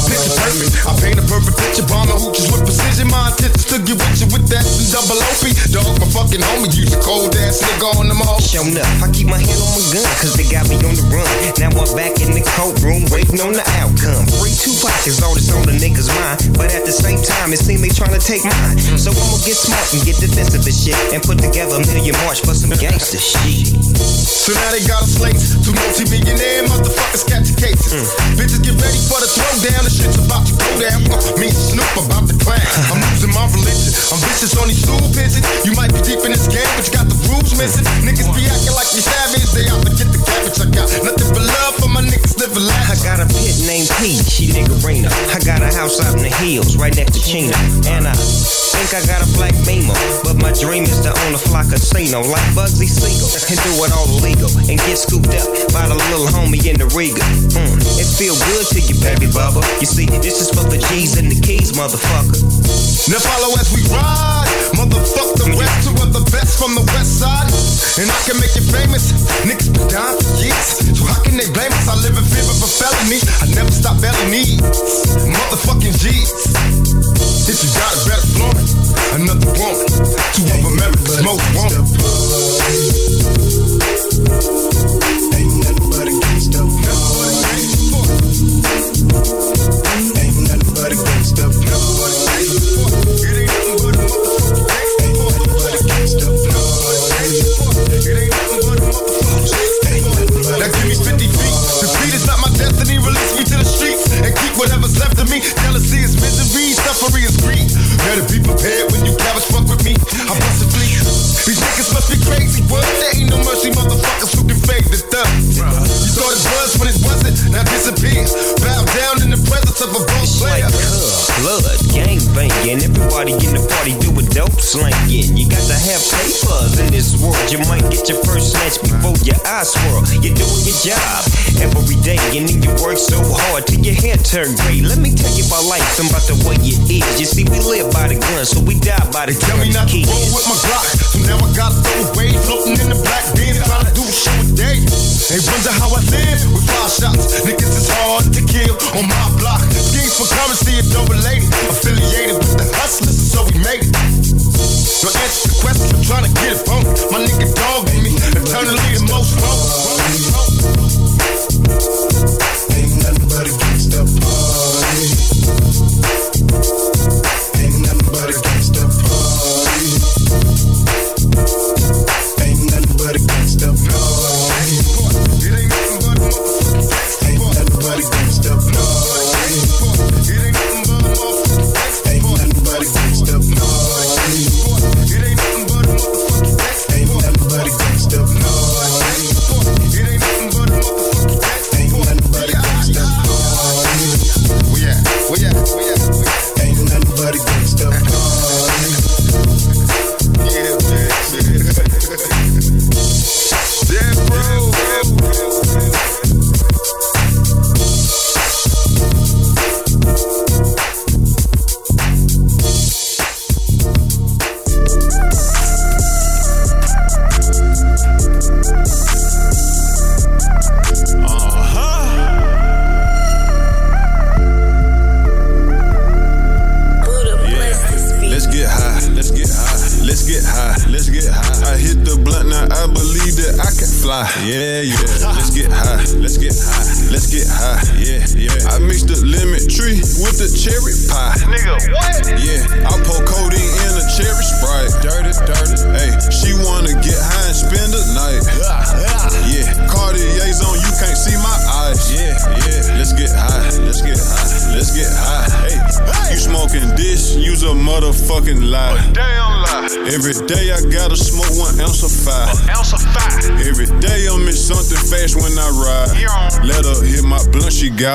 Picture perfect. I paint a perfect picture. Bomb the hoochies with precision. My intentions to get with you with that double OP. Dog, my fucking homie. Use a cold ass nigga on them all. Show enough. I keep my hand on my gun, cause they got me on the run. Now I'm back in the courtroom, waiting on the outcome. Free two pockets, all this on the niggas' mind. But at the same time, it seems they trying to take mine. So I'ma get smart and get defensive and shit. And put together a million march for some gangster shit. So now they got a slate. Two multi-millionaire motherfuckers catch cases. Bitches get ready for the throwdown. The shit's about to go down. Uh, me and Snoop about to climb. I'm losing my religion. I'm vicious on these stool pigeons. You might be deep in this game, but you got the rules missing. Niggas be acting like you savage. They out to get the cabbage. I got nothing but love for my niggas living life. I got a pit named P, she niggerina. I got a house out in the hills, right next to Chino. And I think I got a black beamer. But my dream is to own a fly casino like Bugsy Siegel. And do it all illegal. And get scooped up by the little homie in the Riga. Mm, it feel good to you, baby bubba. You see, this is for the G's and the keys, motherfucker. Now follow as we ride. Motherfuck the rest, two of the best from the west side. And I can make you famous. Niggas been down for years. So how can they blame us? I live in fear of a felony. I never stop belly needs. Motherfucking G's. If you got it, better flaunt. Another woman. Two of America's most wanted. Ain't Better be prepared when you cowards fuck with me. I bust a fleet. These niggas must be crazy. What? There ain't no mercy, motherfuckers who can fake the thug. You thought it was when it wasn't. Now disappears. Bow down in the presence of a boss player. Uh, Blood, gang banging, everybody in the party doing dope slanging. You got to have papers in this world. You might get your first snatch before your eyes swirl. You're doing your job every day, and then you work so hard till your hair turn gray. Let me tell you about life and about the way it is. You see, we live by the gun, so we die by the Tell me not to roll with my Glock. So now I gotta throw away, floating in the black beans, trying to do shit with day. They wonder how I live with five shots. Niggas is hard to kill on my block. Schemes for currency and double related. Affiliated with the hustlers, so we made it. So answer the question, I'm trying to get it phone. My nigga dog in me, eternally the most Ain't nothing but a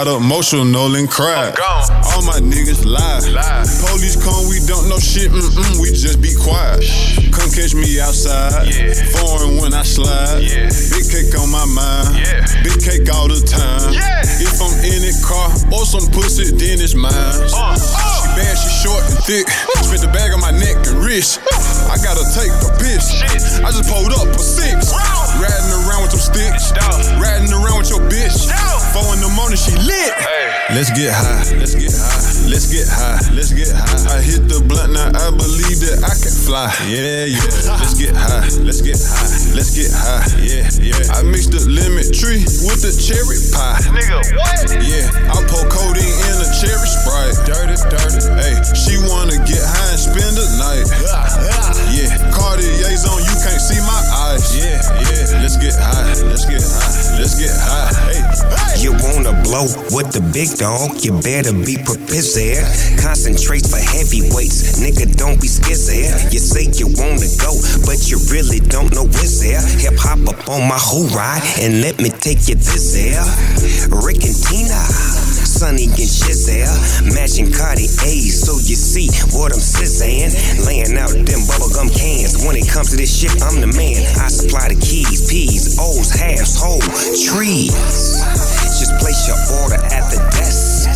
got emotional and cried. All my niggas lie. lie. Police come, we don't know shit, mm-mm, we just be quiet. Come catch me outside. Foreign when I slide. Big cake on my mind. Big cake all the time. If I'm in it car or some pussy, then it's mine. She bad, she short and thick. Spit the bag on my neck and wrist. I gotta take a piss. I just pulled up for six. Riding around with some sticks. Riding around with your bitch. Four in the morning, she lit. Let's get high. Let's get high. Let's get high. Let's get high. I hit the blunt now. I believe that I can fly. Yeah, yeah. Let's get high. Let's get high. Let's get high. Yeah, yeah. I mixed the lemon tree with the cherry pie. Nigga, what? Yeah. I pour codeine in a cherry sprite. Dirty, dirty. Hey, she wanna get high and spend the night. Yeah. Cartier's on. You can't see my eyes. Yeah, yeah. Let's get high. Let's get high. Let's get high. Hey. You wanna blow with the big dog, you better be prepared. Concentrate for heavyweights, nigga, don't be scared. You say you wanna go, but you really don't know what's there. Hip hop up on my whole ride, and let me take you this there. Rick and Tina. Sonny and Shizelle, matching Cartiers, so you see what I'm saying. Laying out them bubblegum cans. When it comes to this shit, I'm the man. I supply the keys, P's, O's, halves, whole trees. Just place your order at the desk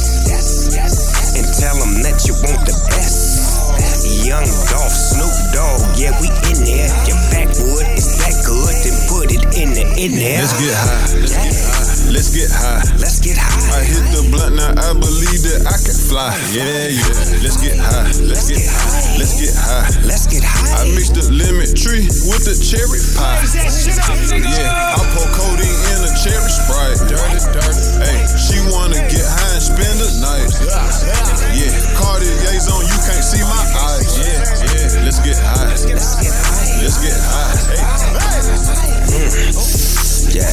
and tell them that you want the best. Young Dolph, Snoop Dogg, yeah, we in there. Your backwood is that good, then put it in the in there. Let's get high. Let's get high. Let's get high. Let's get high. I hit the blunt now. I believe that I can fly. Yeah, yeah. Let's get high. Let's get high. Let's get high. Let's get high. I mixed the lemon tree with the cherry pie. Yeah, I pour codeine in a cherry sprite. Dirty, dirty. Hey, she wanna get high and spend the night. Yeah, yeah. Cartier's on. You can't see my eyes. Yeah, yeah. Let's get high. Let's get high. Let's get high. Hey. Mm. Yeah.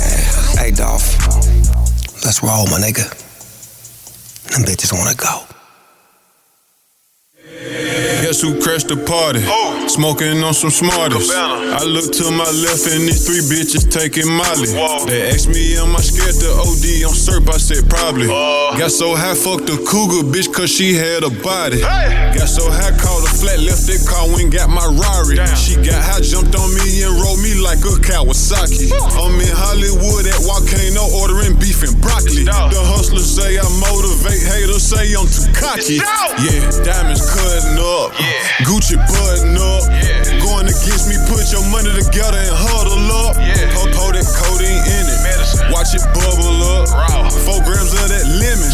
Hey, Dolph. Let's roll, my nigga. Them bitches wanna go. Guess who crashed the party? Oh. Smoking on some smartest. I look to my left and these three bitches taking Molly. They asked me, am I scared to OD on SERP? I said probably. Got so high, fucked the cougar bitch cause she had a body. Got so high, called a flat, left that car, went got my Rari. She got high, jumped on me and rolled me like a Kawasaki. I'm in Hollywood at Volcano ordering beef and broccoli. The hustlers say I motivate, haters say I'm too cocky. Yeah, diamonds cutting up, Gucci button up. Going against me, put your money together and huddle up. Pour, pour that codeine in it, Medicine. watch it bubble up. Four grams of that lemon,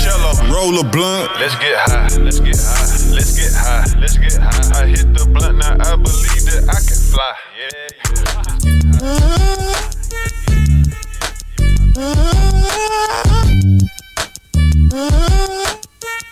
roll a blunt. Let's get high. Let's get high. Let's get high. Let's get high. I hit the blunt now. I believe that I can fly. Rolling up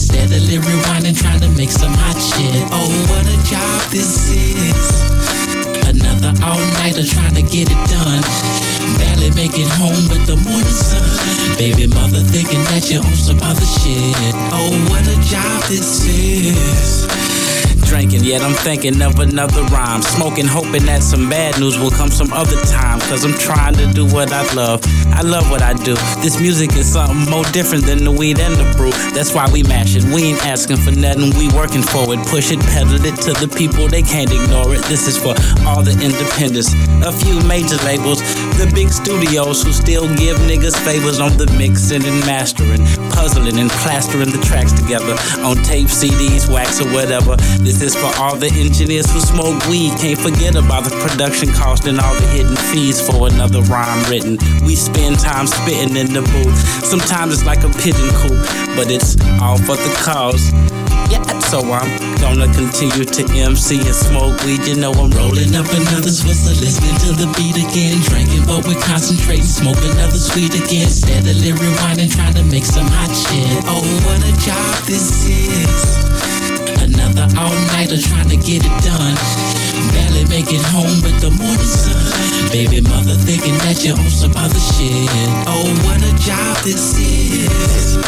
Steadily rewinding, trying to make some hot shit. Oh, what a job this is. Another all nighter trying to get it done. Barely make it home with the morning sun. Baby mother thinking that you're on some other shit. Oh, what a job this is. Drinking, yet I'm thinking of another rhyme. Smoking, hoping that some bad news will come some other time. Cause I'm trying to do what I love. I love what I do. This music is something more different than the weed and the brew. That's why we mash it. We ain't asking for nothing, we working for it. Push it, pedal it to the people, they can't ignore it. This is for all the independents. A few major labels, the big studios who still give niggas favors on the mixing and mastering, puzzling and plastering the tracks together on tape, CDs, wax, or whatever. This is for all the engineers who smoke weed. Can't forget about the production cost and all the hidden fees for another rhyme written. We spend time spitting in the booth. Sometimes it's like a pigeon coop, but it's all for the cause. Yeah, so I'm gonna continue to MC and smoke weed. You know I'm rolling up another Swisher, listening to the beat again. Drinking, but we're concentrating. Smoke another sweet again. Steadily rewinding, trying to make some hot shit. Oh, what a job this is. Another all nighter trying to get it done. Barely make it home with the morning sun. Baby mother thinking that you're on some other shit. Oh, what a job this is.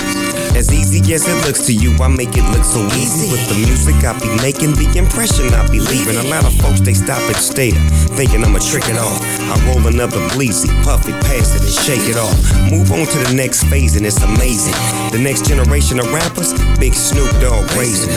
As easy as it looks to you, I make it look so easy. With the music I be making, the impression I be leaving. A lot of folks they stop and stare, thinking I'ma trick it off. I roll another bleezy, puff it, pass it, and shake it off. Move on to the next phase, and it's amazing. The next generation of rappers, Big Snoop Dogg raising.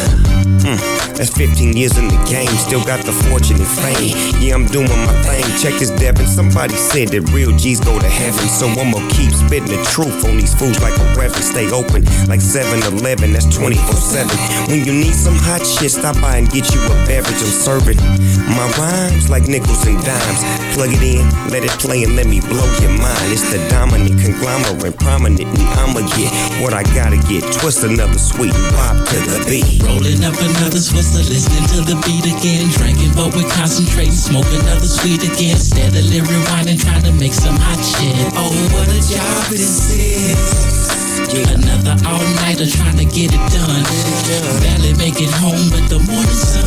Mm, that's 15 years in the game, still got the fortune and fame. Yeah, I'm doing my thing. Check this, Devin. Somebody said that real G's go to heaven, so I'ma keep spitting the truth on these fools like a reverend. Stay open like 7-Eleven, that's 24-7. When you need some hot shit, stop by and get you a beverage. I'm serving my rhymes like nickels and dimes. Plug it in, let it play, and let me blow your mind. It's the dominant conglomerate, prominent, and I'ma get what I gotta get. Twist another sweet pop to the beat. Rolling up another Swisher, listening to the beat again. Drinking, but we're concentrating. Smoke another sweet again. Steadily rewinding, trying to make some hot shit. Oh, what a job this is. Another all nighter trying to get it done. Barely make it home with the morning sun.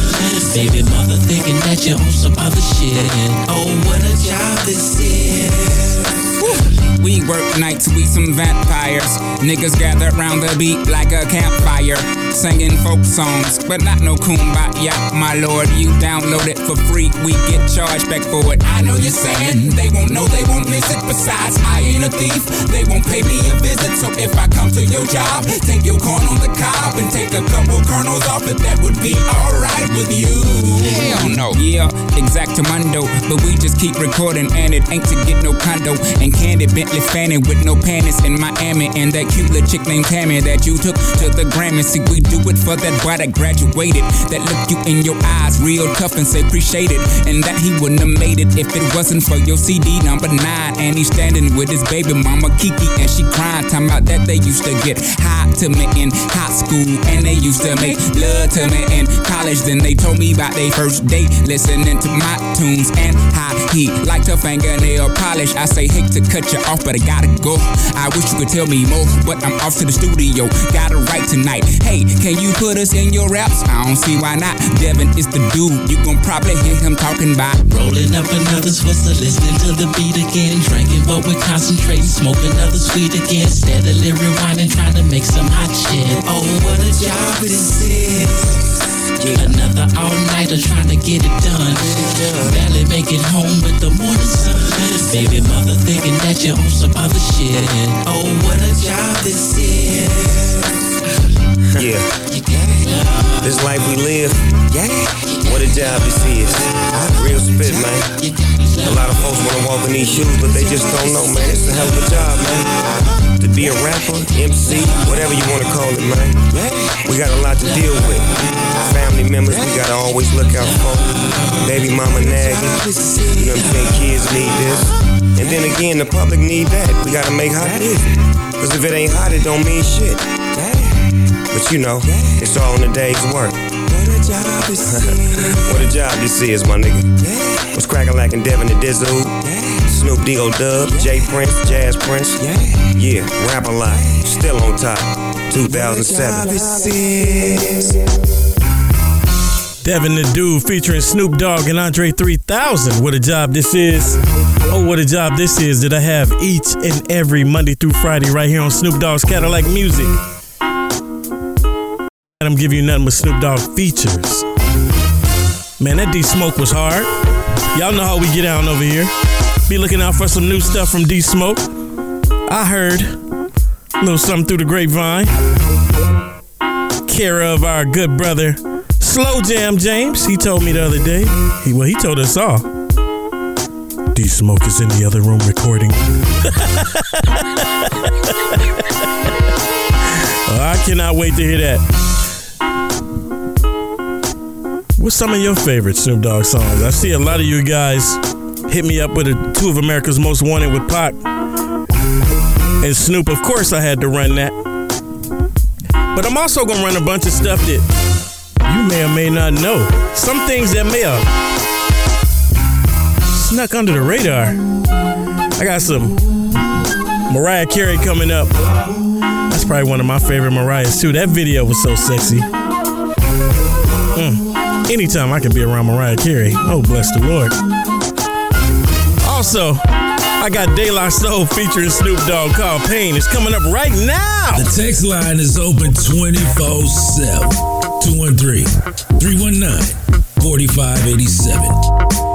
Baby mother thinking that you're on some other shit. Oh, what a job this is. We work nights, we some vampires. Niggas gather round the beat like a campfire. Singing folk songs, but not no kumbaya, my lord. You download it for free, we get charged back for it. I know you're saying they won't know, they won't miss it. Besides, I ain't a thief, they won't pay me a visit. So if I come to your job, take your corn on the cob and take a couple kernels off it, that would be alright with you. Hell no. Yeah, exactamundo, but we just keep recording and it ain't to get no condo. And candy Fanning with no panties in Miami. And that cute little chick named Tammy that you took to the Grammy. See, we do it for that boy that graduated. That look you in your eyes real tough and say appreciate it. And that he wouldn't have made it if it wasn't for your CD number nine. And he's standing with his baby mama Kiki and she crying. Talking about that they used to get hot to me in high school. And they used to make love to me in college. Then they told me about their first date listening to my tunes and how he liked her fingernail polish. I say, hate to cut you off, but I gotta go. I wish you could tell me more, but I'm off to the studio. Gotta write tonight. Hey, can you put us in your raps? I don't see why not. Devin is the dude. You gon' probably hear him talking about Rolling up another Swisher, listening to the beat again. Drinking, but we're concentrating. Smoke another sweet again. Steadily rewinding, trying to make some hot shit. Oh, what a job this is. Another all-nighter trying to get it done. Barely make it home with the morning sun. Baby mother thinking that you're on some other shit. Oh, what a job this is. Yeah. This life we live. Yeah. What a job this is. Real spit, man. A lot of folks wanna walk in these shoes, but they just don't know, man. It's a hell of a job, man. Be a rapper, MC, whatever you wanna call it, man. We got a lot to deal with. Family members, we gotta always look out for. Baby mama nagging. You know what I'm? Kids need this. And then again, the public need that. We gotta make hot music. Cause if it ain't hot, it don't mean shit. But you know, it's all in the day's work. what a job this is, my nigga. What's crackin' like in Devin the Dizzle? Snoop D.O. Dub, J Prince, Jas Prince. Yeah, Yeah, Rap-A-Lot. Still on top. 2007. Devin the Dude featuring Snoop Dogg and Andre 3000. What a job this is. Oh, what a job this is that I have each and every Monday through Friday right here on Snoop Dogg's Cadillacc Music. And I'm giving you nothing but Snoop Dogg features. Man, that D Smoke was hard. Y'all know how we get down over here. Be looking out for some new stuff from D Smoke. I heard a little something through the grapevine. Care of our good brother Slow Jam James. He told me the other day. He well, he told us all. D Smoke is in the other room recording. Oh, I cannot wait to hear that. What's some of your favorite Snoop Dogg songs? I see a lot of you guys hit me up with a, two of America's Most Wanted with Pac and Snoop. Of course, I had to run that. But I'm also gonna run a bunch of stuff that you may or may not know. Some things that may have snuck under the radar. I got some Mariah Carey coming up. That's probably one of my favorite Mariah's too. That video was so sexy. Mm. Anytime I can be around Mariah Carey, oh bless the Lord. Also, I got De La Soul featuring Snoop Dogg called Pain. It's coming up right now. The text line is open 24 7. 213 319 4587.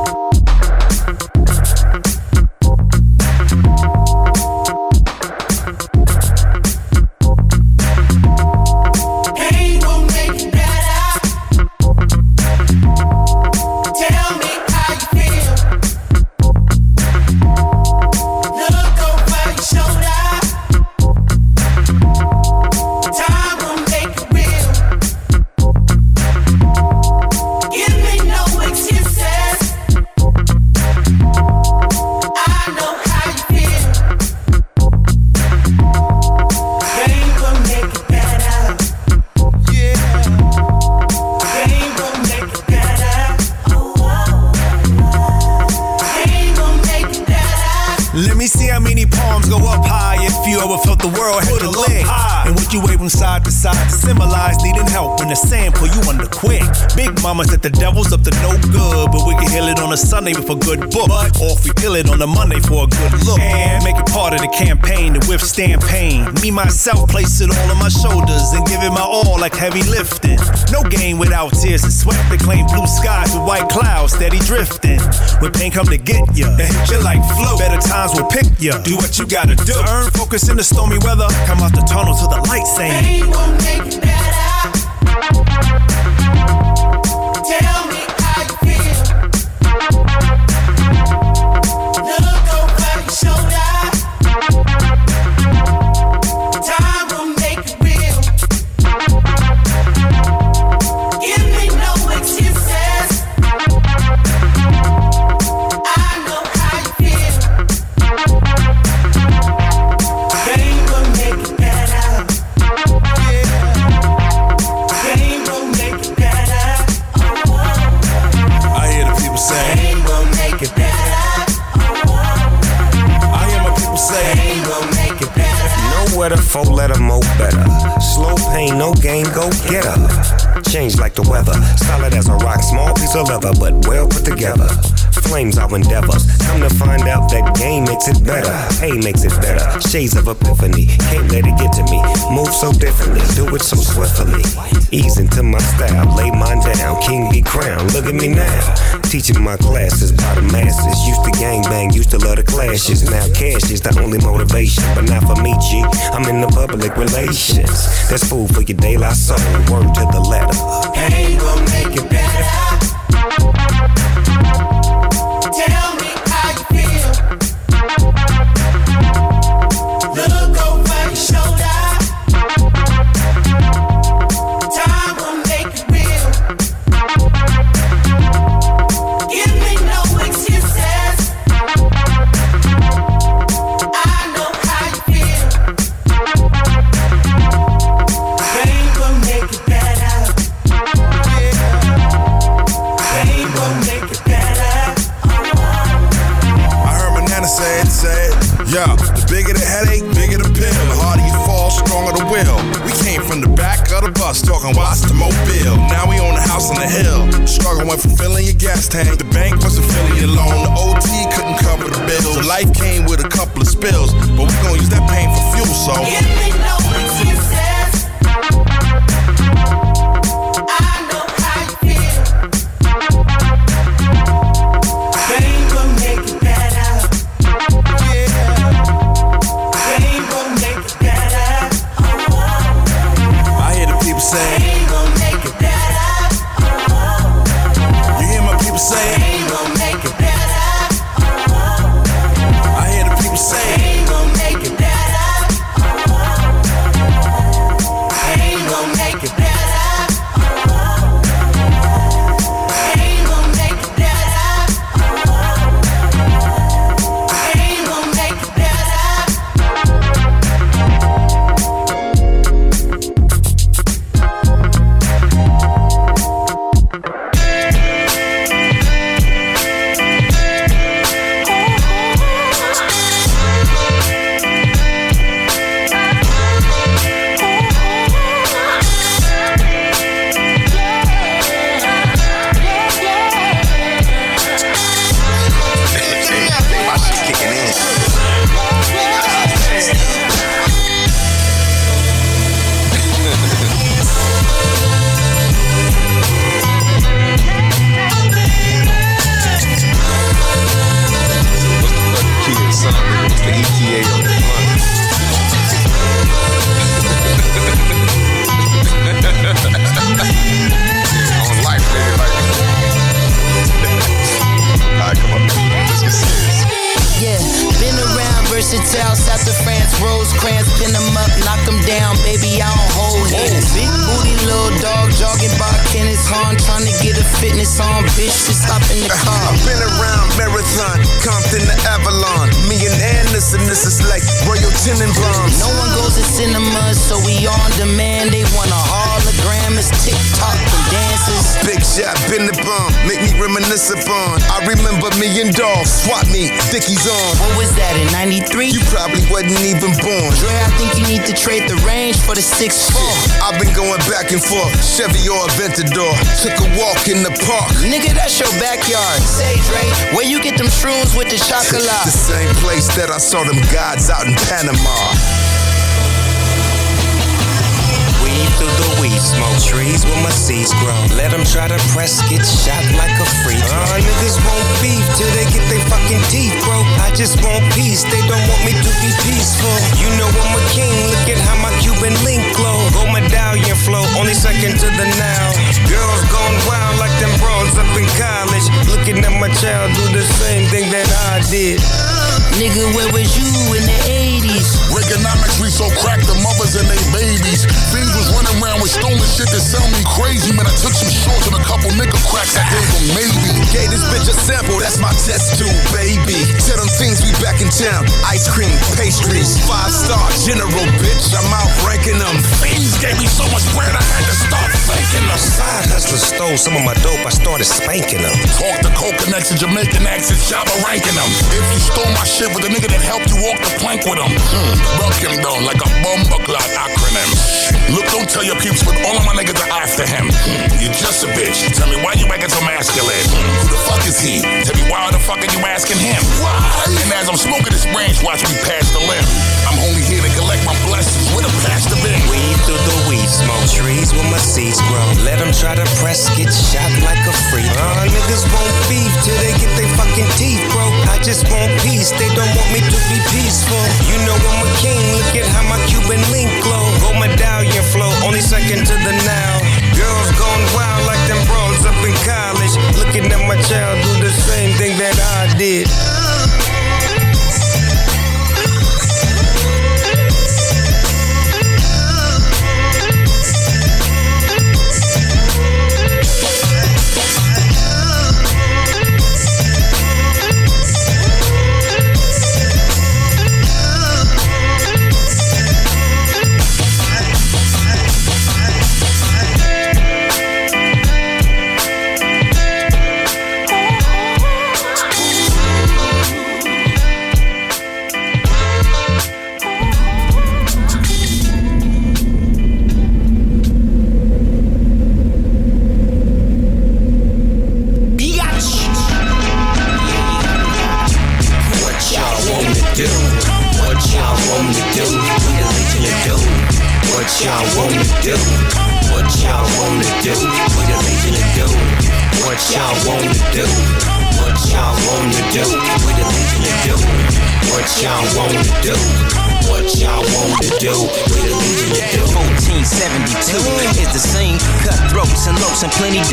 Mama said the devil's up to no good, but we can heal it on a Sunday with a good book. Or if we kill it on a Monday for a good look. And make it part of the campaign to withstand pain. Me, myself, place it all on my shoulders and give it my all like heavy lifting. No game without tears and sweat. They claim blue skies with white clouds steady drifting. When pain come to get ya, it hit you like flow. Better times will pick ya. Do what you gotta do. Earn focus in the stormy weather. Come out the tunnel to the light saying. Pain, no game, go get her. Change like the weather, solid as a rock, small piece of leather, but well put together. Flames our endeavors. Come to find out that game makes it better. Pay makes it better. Shades of epiphany. Can't let it get to me. Move so differently. Do it so swiftly. Ease into my style. Lay mine down. King be crowned. Look at me now. Teaching my classes by the masses. Used to gang bang. Used to love the clashes. Now cash is the only motivation. But not for me, G. I'm in the public relations. That's food for your daylight soul. Word to the letter. Pain gon' make it better. Tell the headache, bigger the pill. The harder you fall, stronger the will. We came from the back of the bus, talking watch the mobile. Now we own a house on the hill. Struggle went from filling your gas tank. The bank wasn't filling your loan. The OT couldn't cover the bills. Life came with a couple of spills, but we gon' use that pain for fuel, so. Swap Dickies on. What was that in 93? You probably wasn't even born. Dre, I think you need to trade the range for the 6'4. I've been going back and forth, Chevy or Aventador. Took a walk in the park. Nigga, that's your backyard. Say, Dre, where you get them shrooms with the chocolate? The same place that I saw them gods out in Panama. Through the weed smoke. Trees where my seeds grow. Let them try to press, get shot like a free throw. Uh, niggas won't beef till they get their fucking teeth broke. I just want peace, they don't want me to be peaceful. You know I'm a king, look at how my Cuban link glow. Gold medallion flow, only second to the now. Girls gone wild like them bros up in college. Looking at my child do the same thing that I did. Nigga, where was you in the 80s? Reaganomics, we so cracked the mothers and they babies. Fiends was running around with stolen shit that sound me crazy. Man, I took some shorts and a couple nigga cracks. I gave them maybe. Gave this bitch a sample, that's my test tube, baby. Tell them things we back in town. Ice cream, pastries, five star general, bitch. I'm out ranking them. Fiends gave me so much bread, I had to start thanking them. Side hustler stole some of my dope, I started spanking them. Talk the coke connection, Jamaican accent, Shabba ranking them. If you stole my shit with a nigga that helped you walk the plank with him, hmm, buck him down like a bumper clock acronym. Look, don't tell your peeps, but all of my niggas are after him. You're just a bitch. Tell me why you acting so masculine. Who the fuck is he? Tell me why the fuck are you asking him? Why? And as I'm smoking this branch, watch me pass the limb. I'm only here to collect my blessings with a pastor. Weed through the seeds grow. Let them try to press, get shot like a freak. Uh, niggas won't beef till they get their fucking teeth broke. I just want peace, they don't want me to be peaceful. You know I'm a king, look at how my Cuban link glow. Gold medallion flow, only second to the now. Girls gone wild like them bros up in college. Looking at my child do the same thing that I did.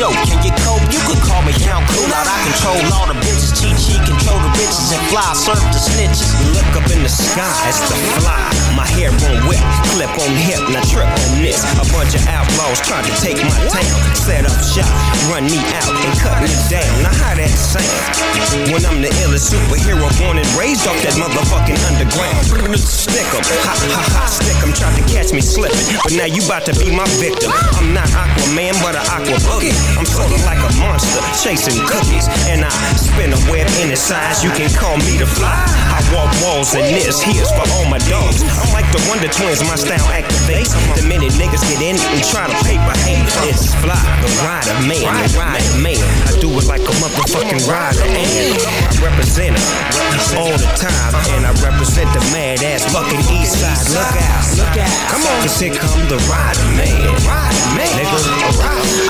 Dope. Can get cold? You could call me Count Cool Out. I control all the bitches. Cheat sheet, control the bitches and fly. Surf the snitches. Look up in the sky, it's the fly. My hair on whip, clip on hip, now trip on this. A bunch of outlaws trying to take my town. Set up shop, run me out and cut me down. Now how that sound? When I'm the illest superhero born and raised off that motherfucking underground. Stick 'em, ha ha ha, stick 'em. Tried to catch me slipping, but now you about to be my victim. I'm not Aquaman, but an Aqua Boogie. I'm sorta like a monster, chasing cookies. And I spin a web in its size, you can call me the fly. Walk walls and this here's for all my dogs. I'm like the Wonder Twins, my style activates. The minute niggas get in and try to paper hate, it's fly, the rider man, the rider man. I do it like a motherfucking rider, and I represent it all the time, and I represent the mad ass fucking East Side. Look out, look out, come on, 'cause here come the rider man, rider man, nigga,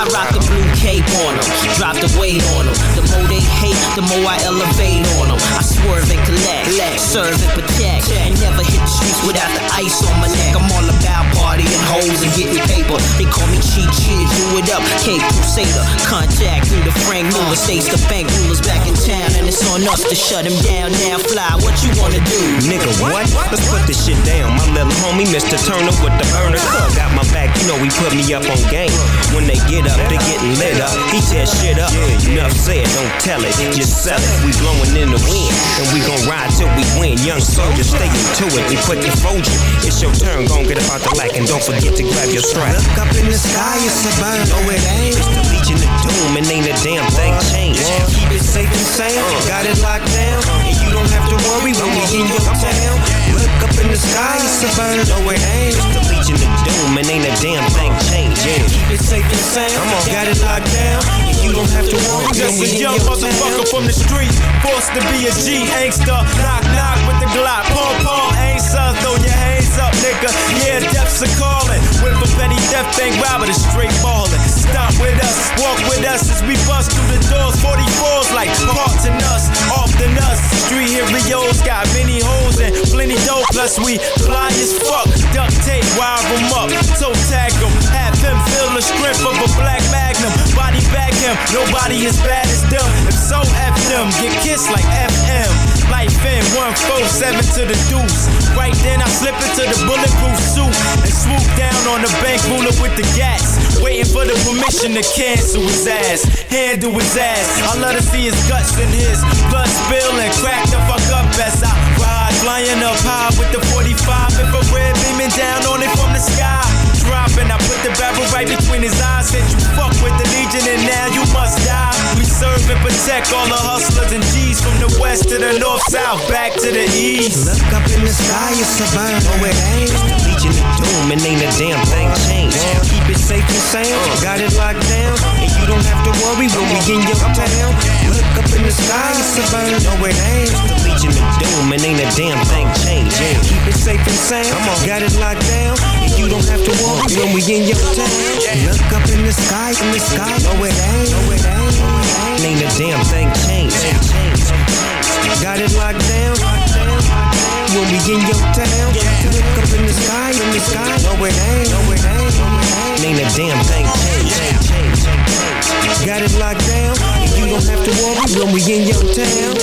I rock the blue cape on them, drop the weight on them. The more they hate, the more I elevate on them. I swerve and collect, serve and protect, and never hit the streets without the ice on my neck. I'm all about partying, hoes and getting paper. They call me cheat shit, do it up, Cape Crusader. Contact through the Frank Miller states, the bank rulers back in town, and it's on us to shut him down. Now fly, what you wanna do? Nigga, what? Let's put this shit down. My little homie, Mr. Turner with the burner cut. Got my back, you know he put me up on game. When they get up, they getting lit up. He tear shit up. Enough said, don't tell it, just sell it. We blowing in the wind, and we gon' ride till we win. Young soldiers, stay into it and put your Trojan. It's your turn, gon' get about the lack, and don't forget to grab your strap. Look up in the sky, it's a bird. No, it ain't. It's the Legion of Doom, and ain't a damn thing changed. Keep it safe and sound, uh. got it locked down, and you don't have to worry when we in your town. Look up in the sky, it's a bird. No, it ain't. It's the Legion of Doom, and ain't a damn thing changed. Yeah, keep it safe and sound, come on, got it locked down, and you don't have to worry when Just a young your motherfucker from the street, forced to be a G gangster. Knock knock with the Glock, pom pom, ain't sus, throw your hands up, nigga. Yeah, death's a calling. With a petty death bank robber, the straight ballin'. Stop with us, walk with us as we bust through the doors. 44s like parts in us, off often us. Street heroes got many holes and plenty dope. Plus we fly as fuck, duct tape, wire 'em up, toe tag 'em. Have him feel the strength of a black magnum. Body back him, nobody as bad as them. If so, F them, get kissed like FM. Life in 147 to the deuce. Right then I slip into the bulletproof suit and swoop down on the bank ruler with the gas. Waiting for the permission to cancel his ass. Handle his ass. I love to see his guts and his blood spill and crack the fuck up as I ride. Flying up high with the 45 if infrared beaming down on it from the sky. Dropping, I put the barrel right between his eyes. Said you fuck with the Legion and now you must die. We serve and protect all the hustlers and G's from the west to the north, south, back to the east. Look up in the sky, it's a bird. Oh, it ain't. The Legion of Doom, and ain't a damn thing changed. Keep it safe and sound, uh. got it locked down. And you don't have to worry when we in your town. Look up in the sky, it's a bird. No, it ain't. The Legion of Doom, and ain't a damn thing changed. Keep it safe and sound, got it locked down. You don't have to worry when we in your town. Look up in the sky, in the sky. No, it ain't. No, it ain't. Ain't a damn thing changed. Got it locked down. When we in your town, look up in the sky, in the sky. No, it ain't. No, it ain't. Ain't a damn thing changed. Got it locked down. You don't have to worry when we in your town.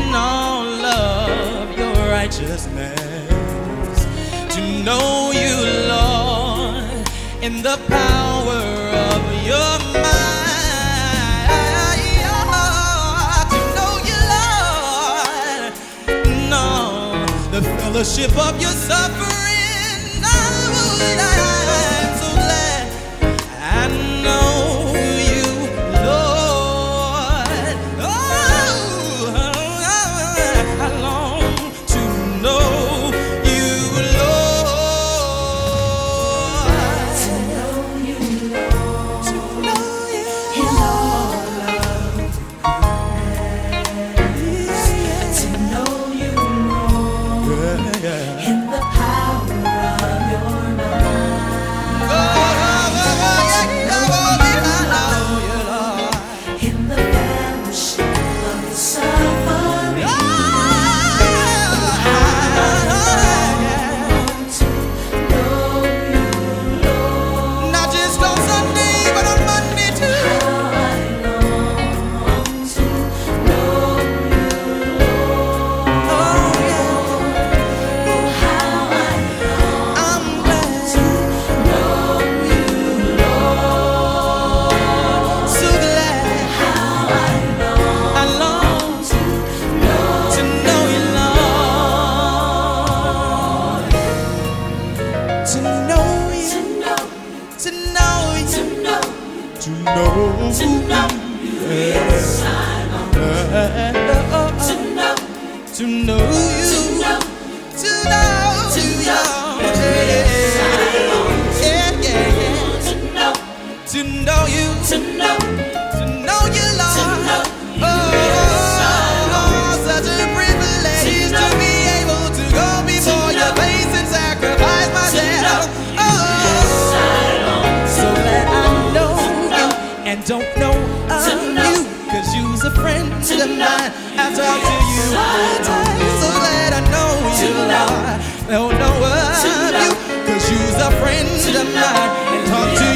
depend on love, your righteousness, to know you, Lord, in the power of your mind. To know you, Lord, in all the fellowship of your suffering. Oh, Lord. friend tonight. After I to you, I'm so glad I know you are. Don't know what you, cause you're a friend of mine. And talk to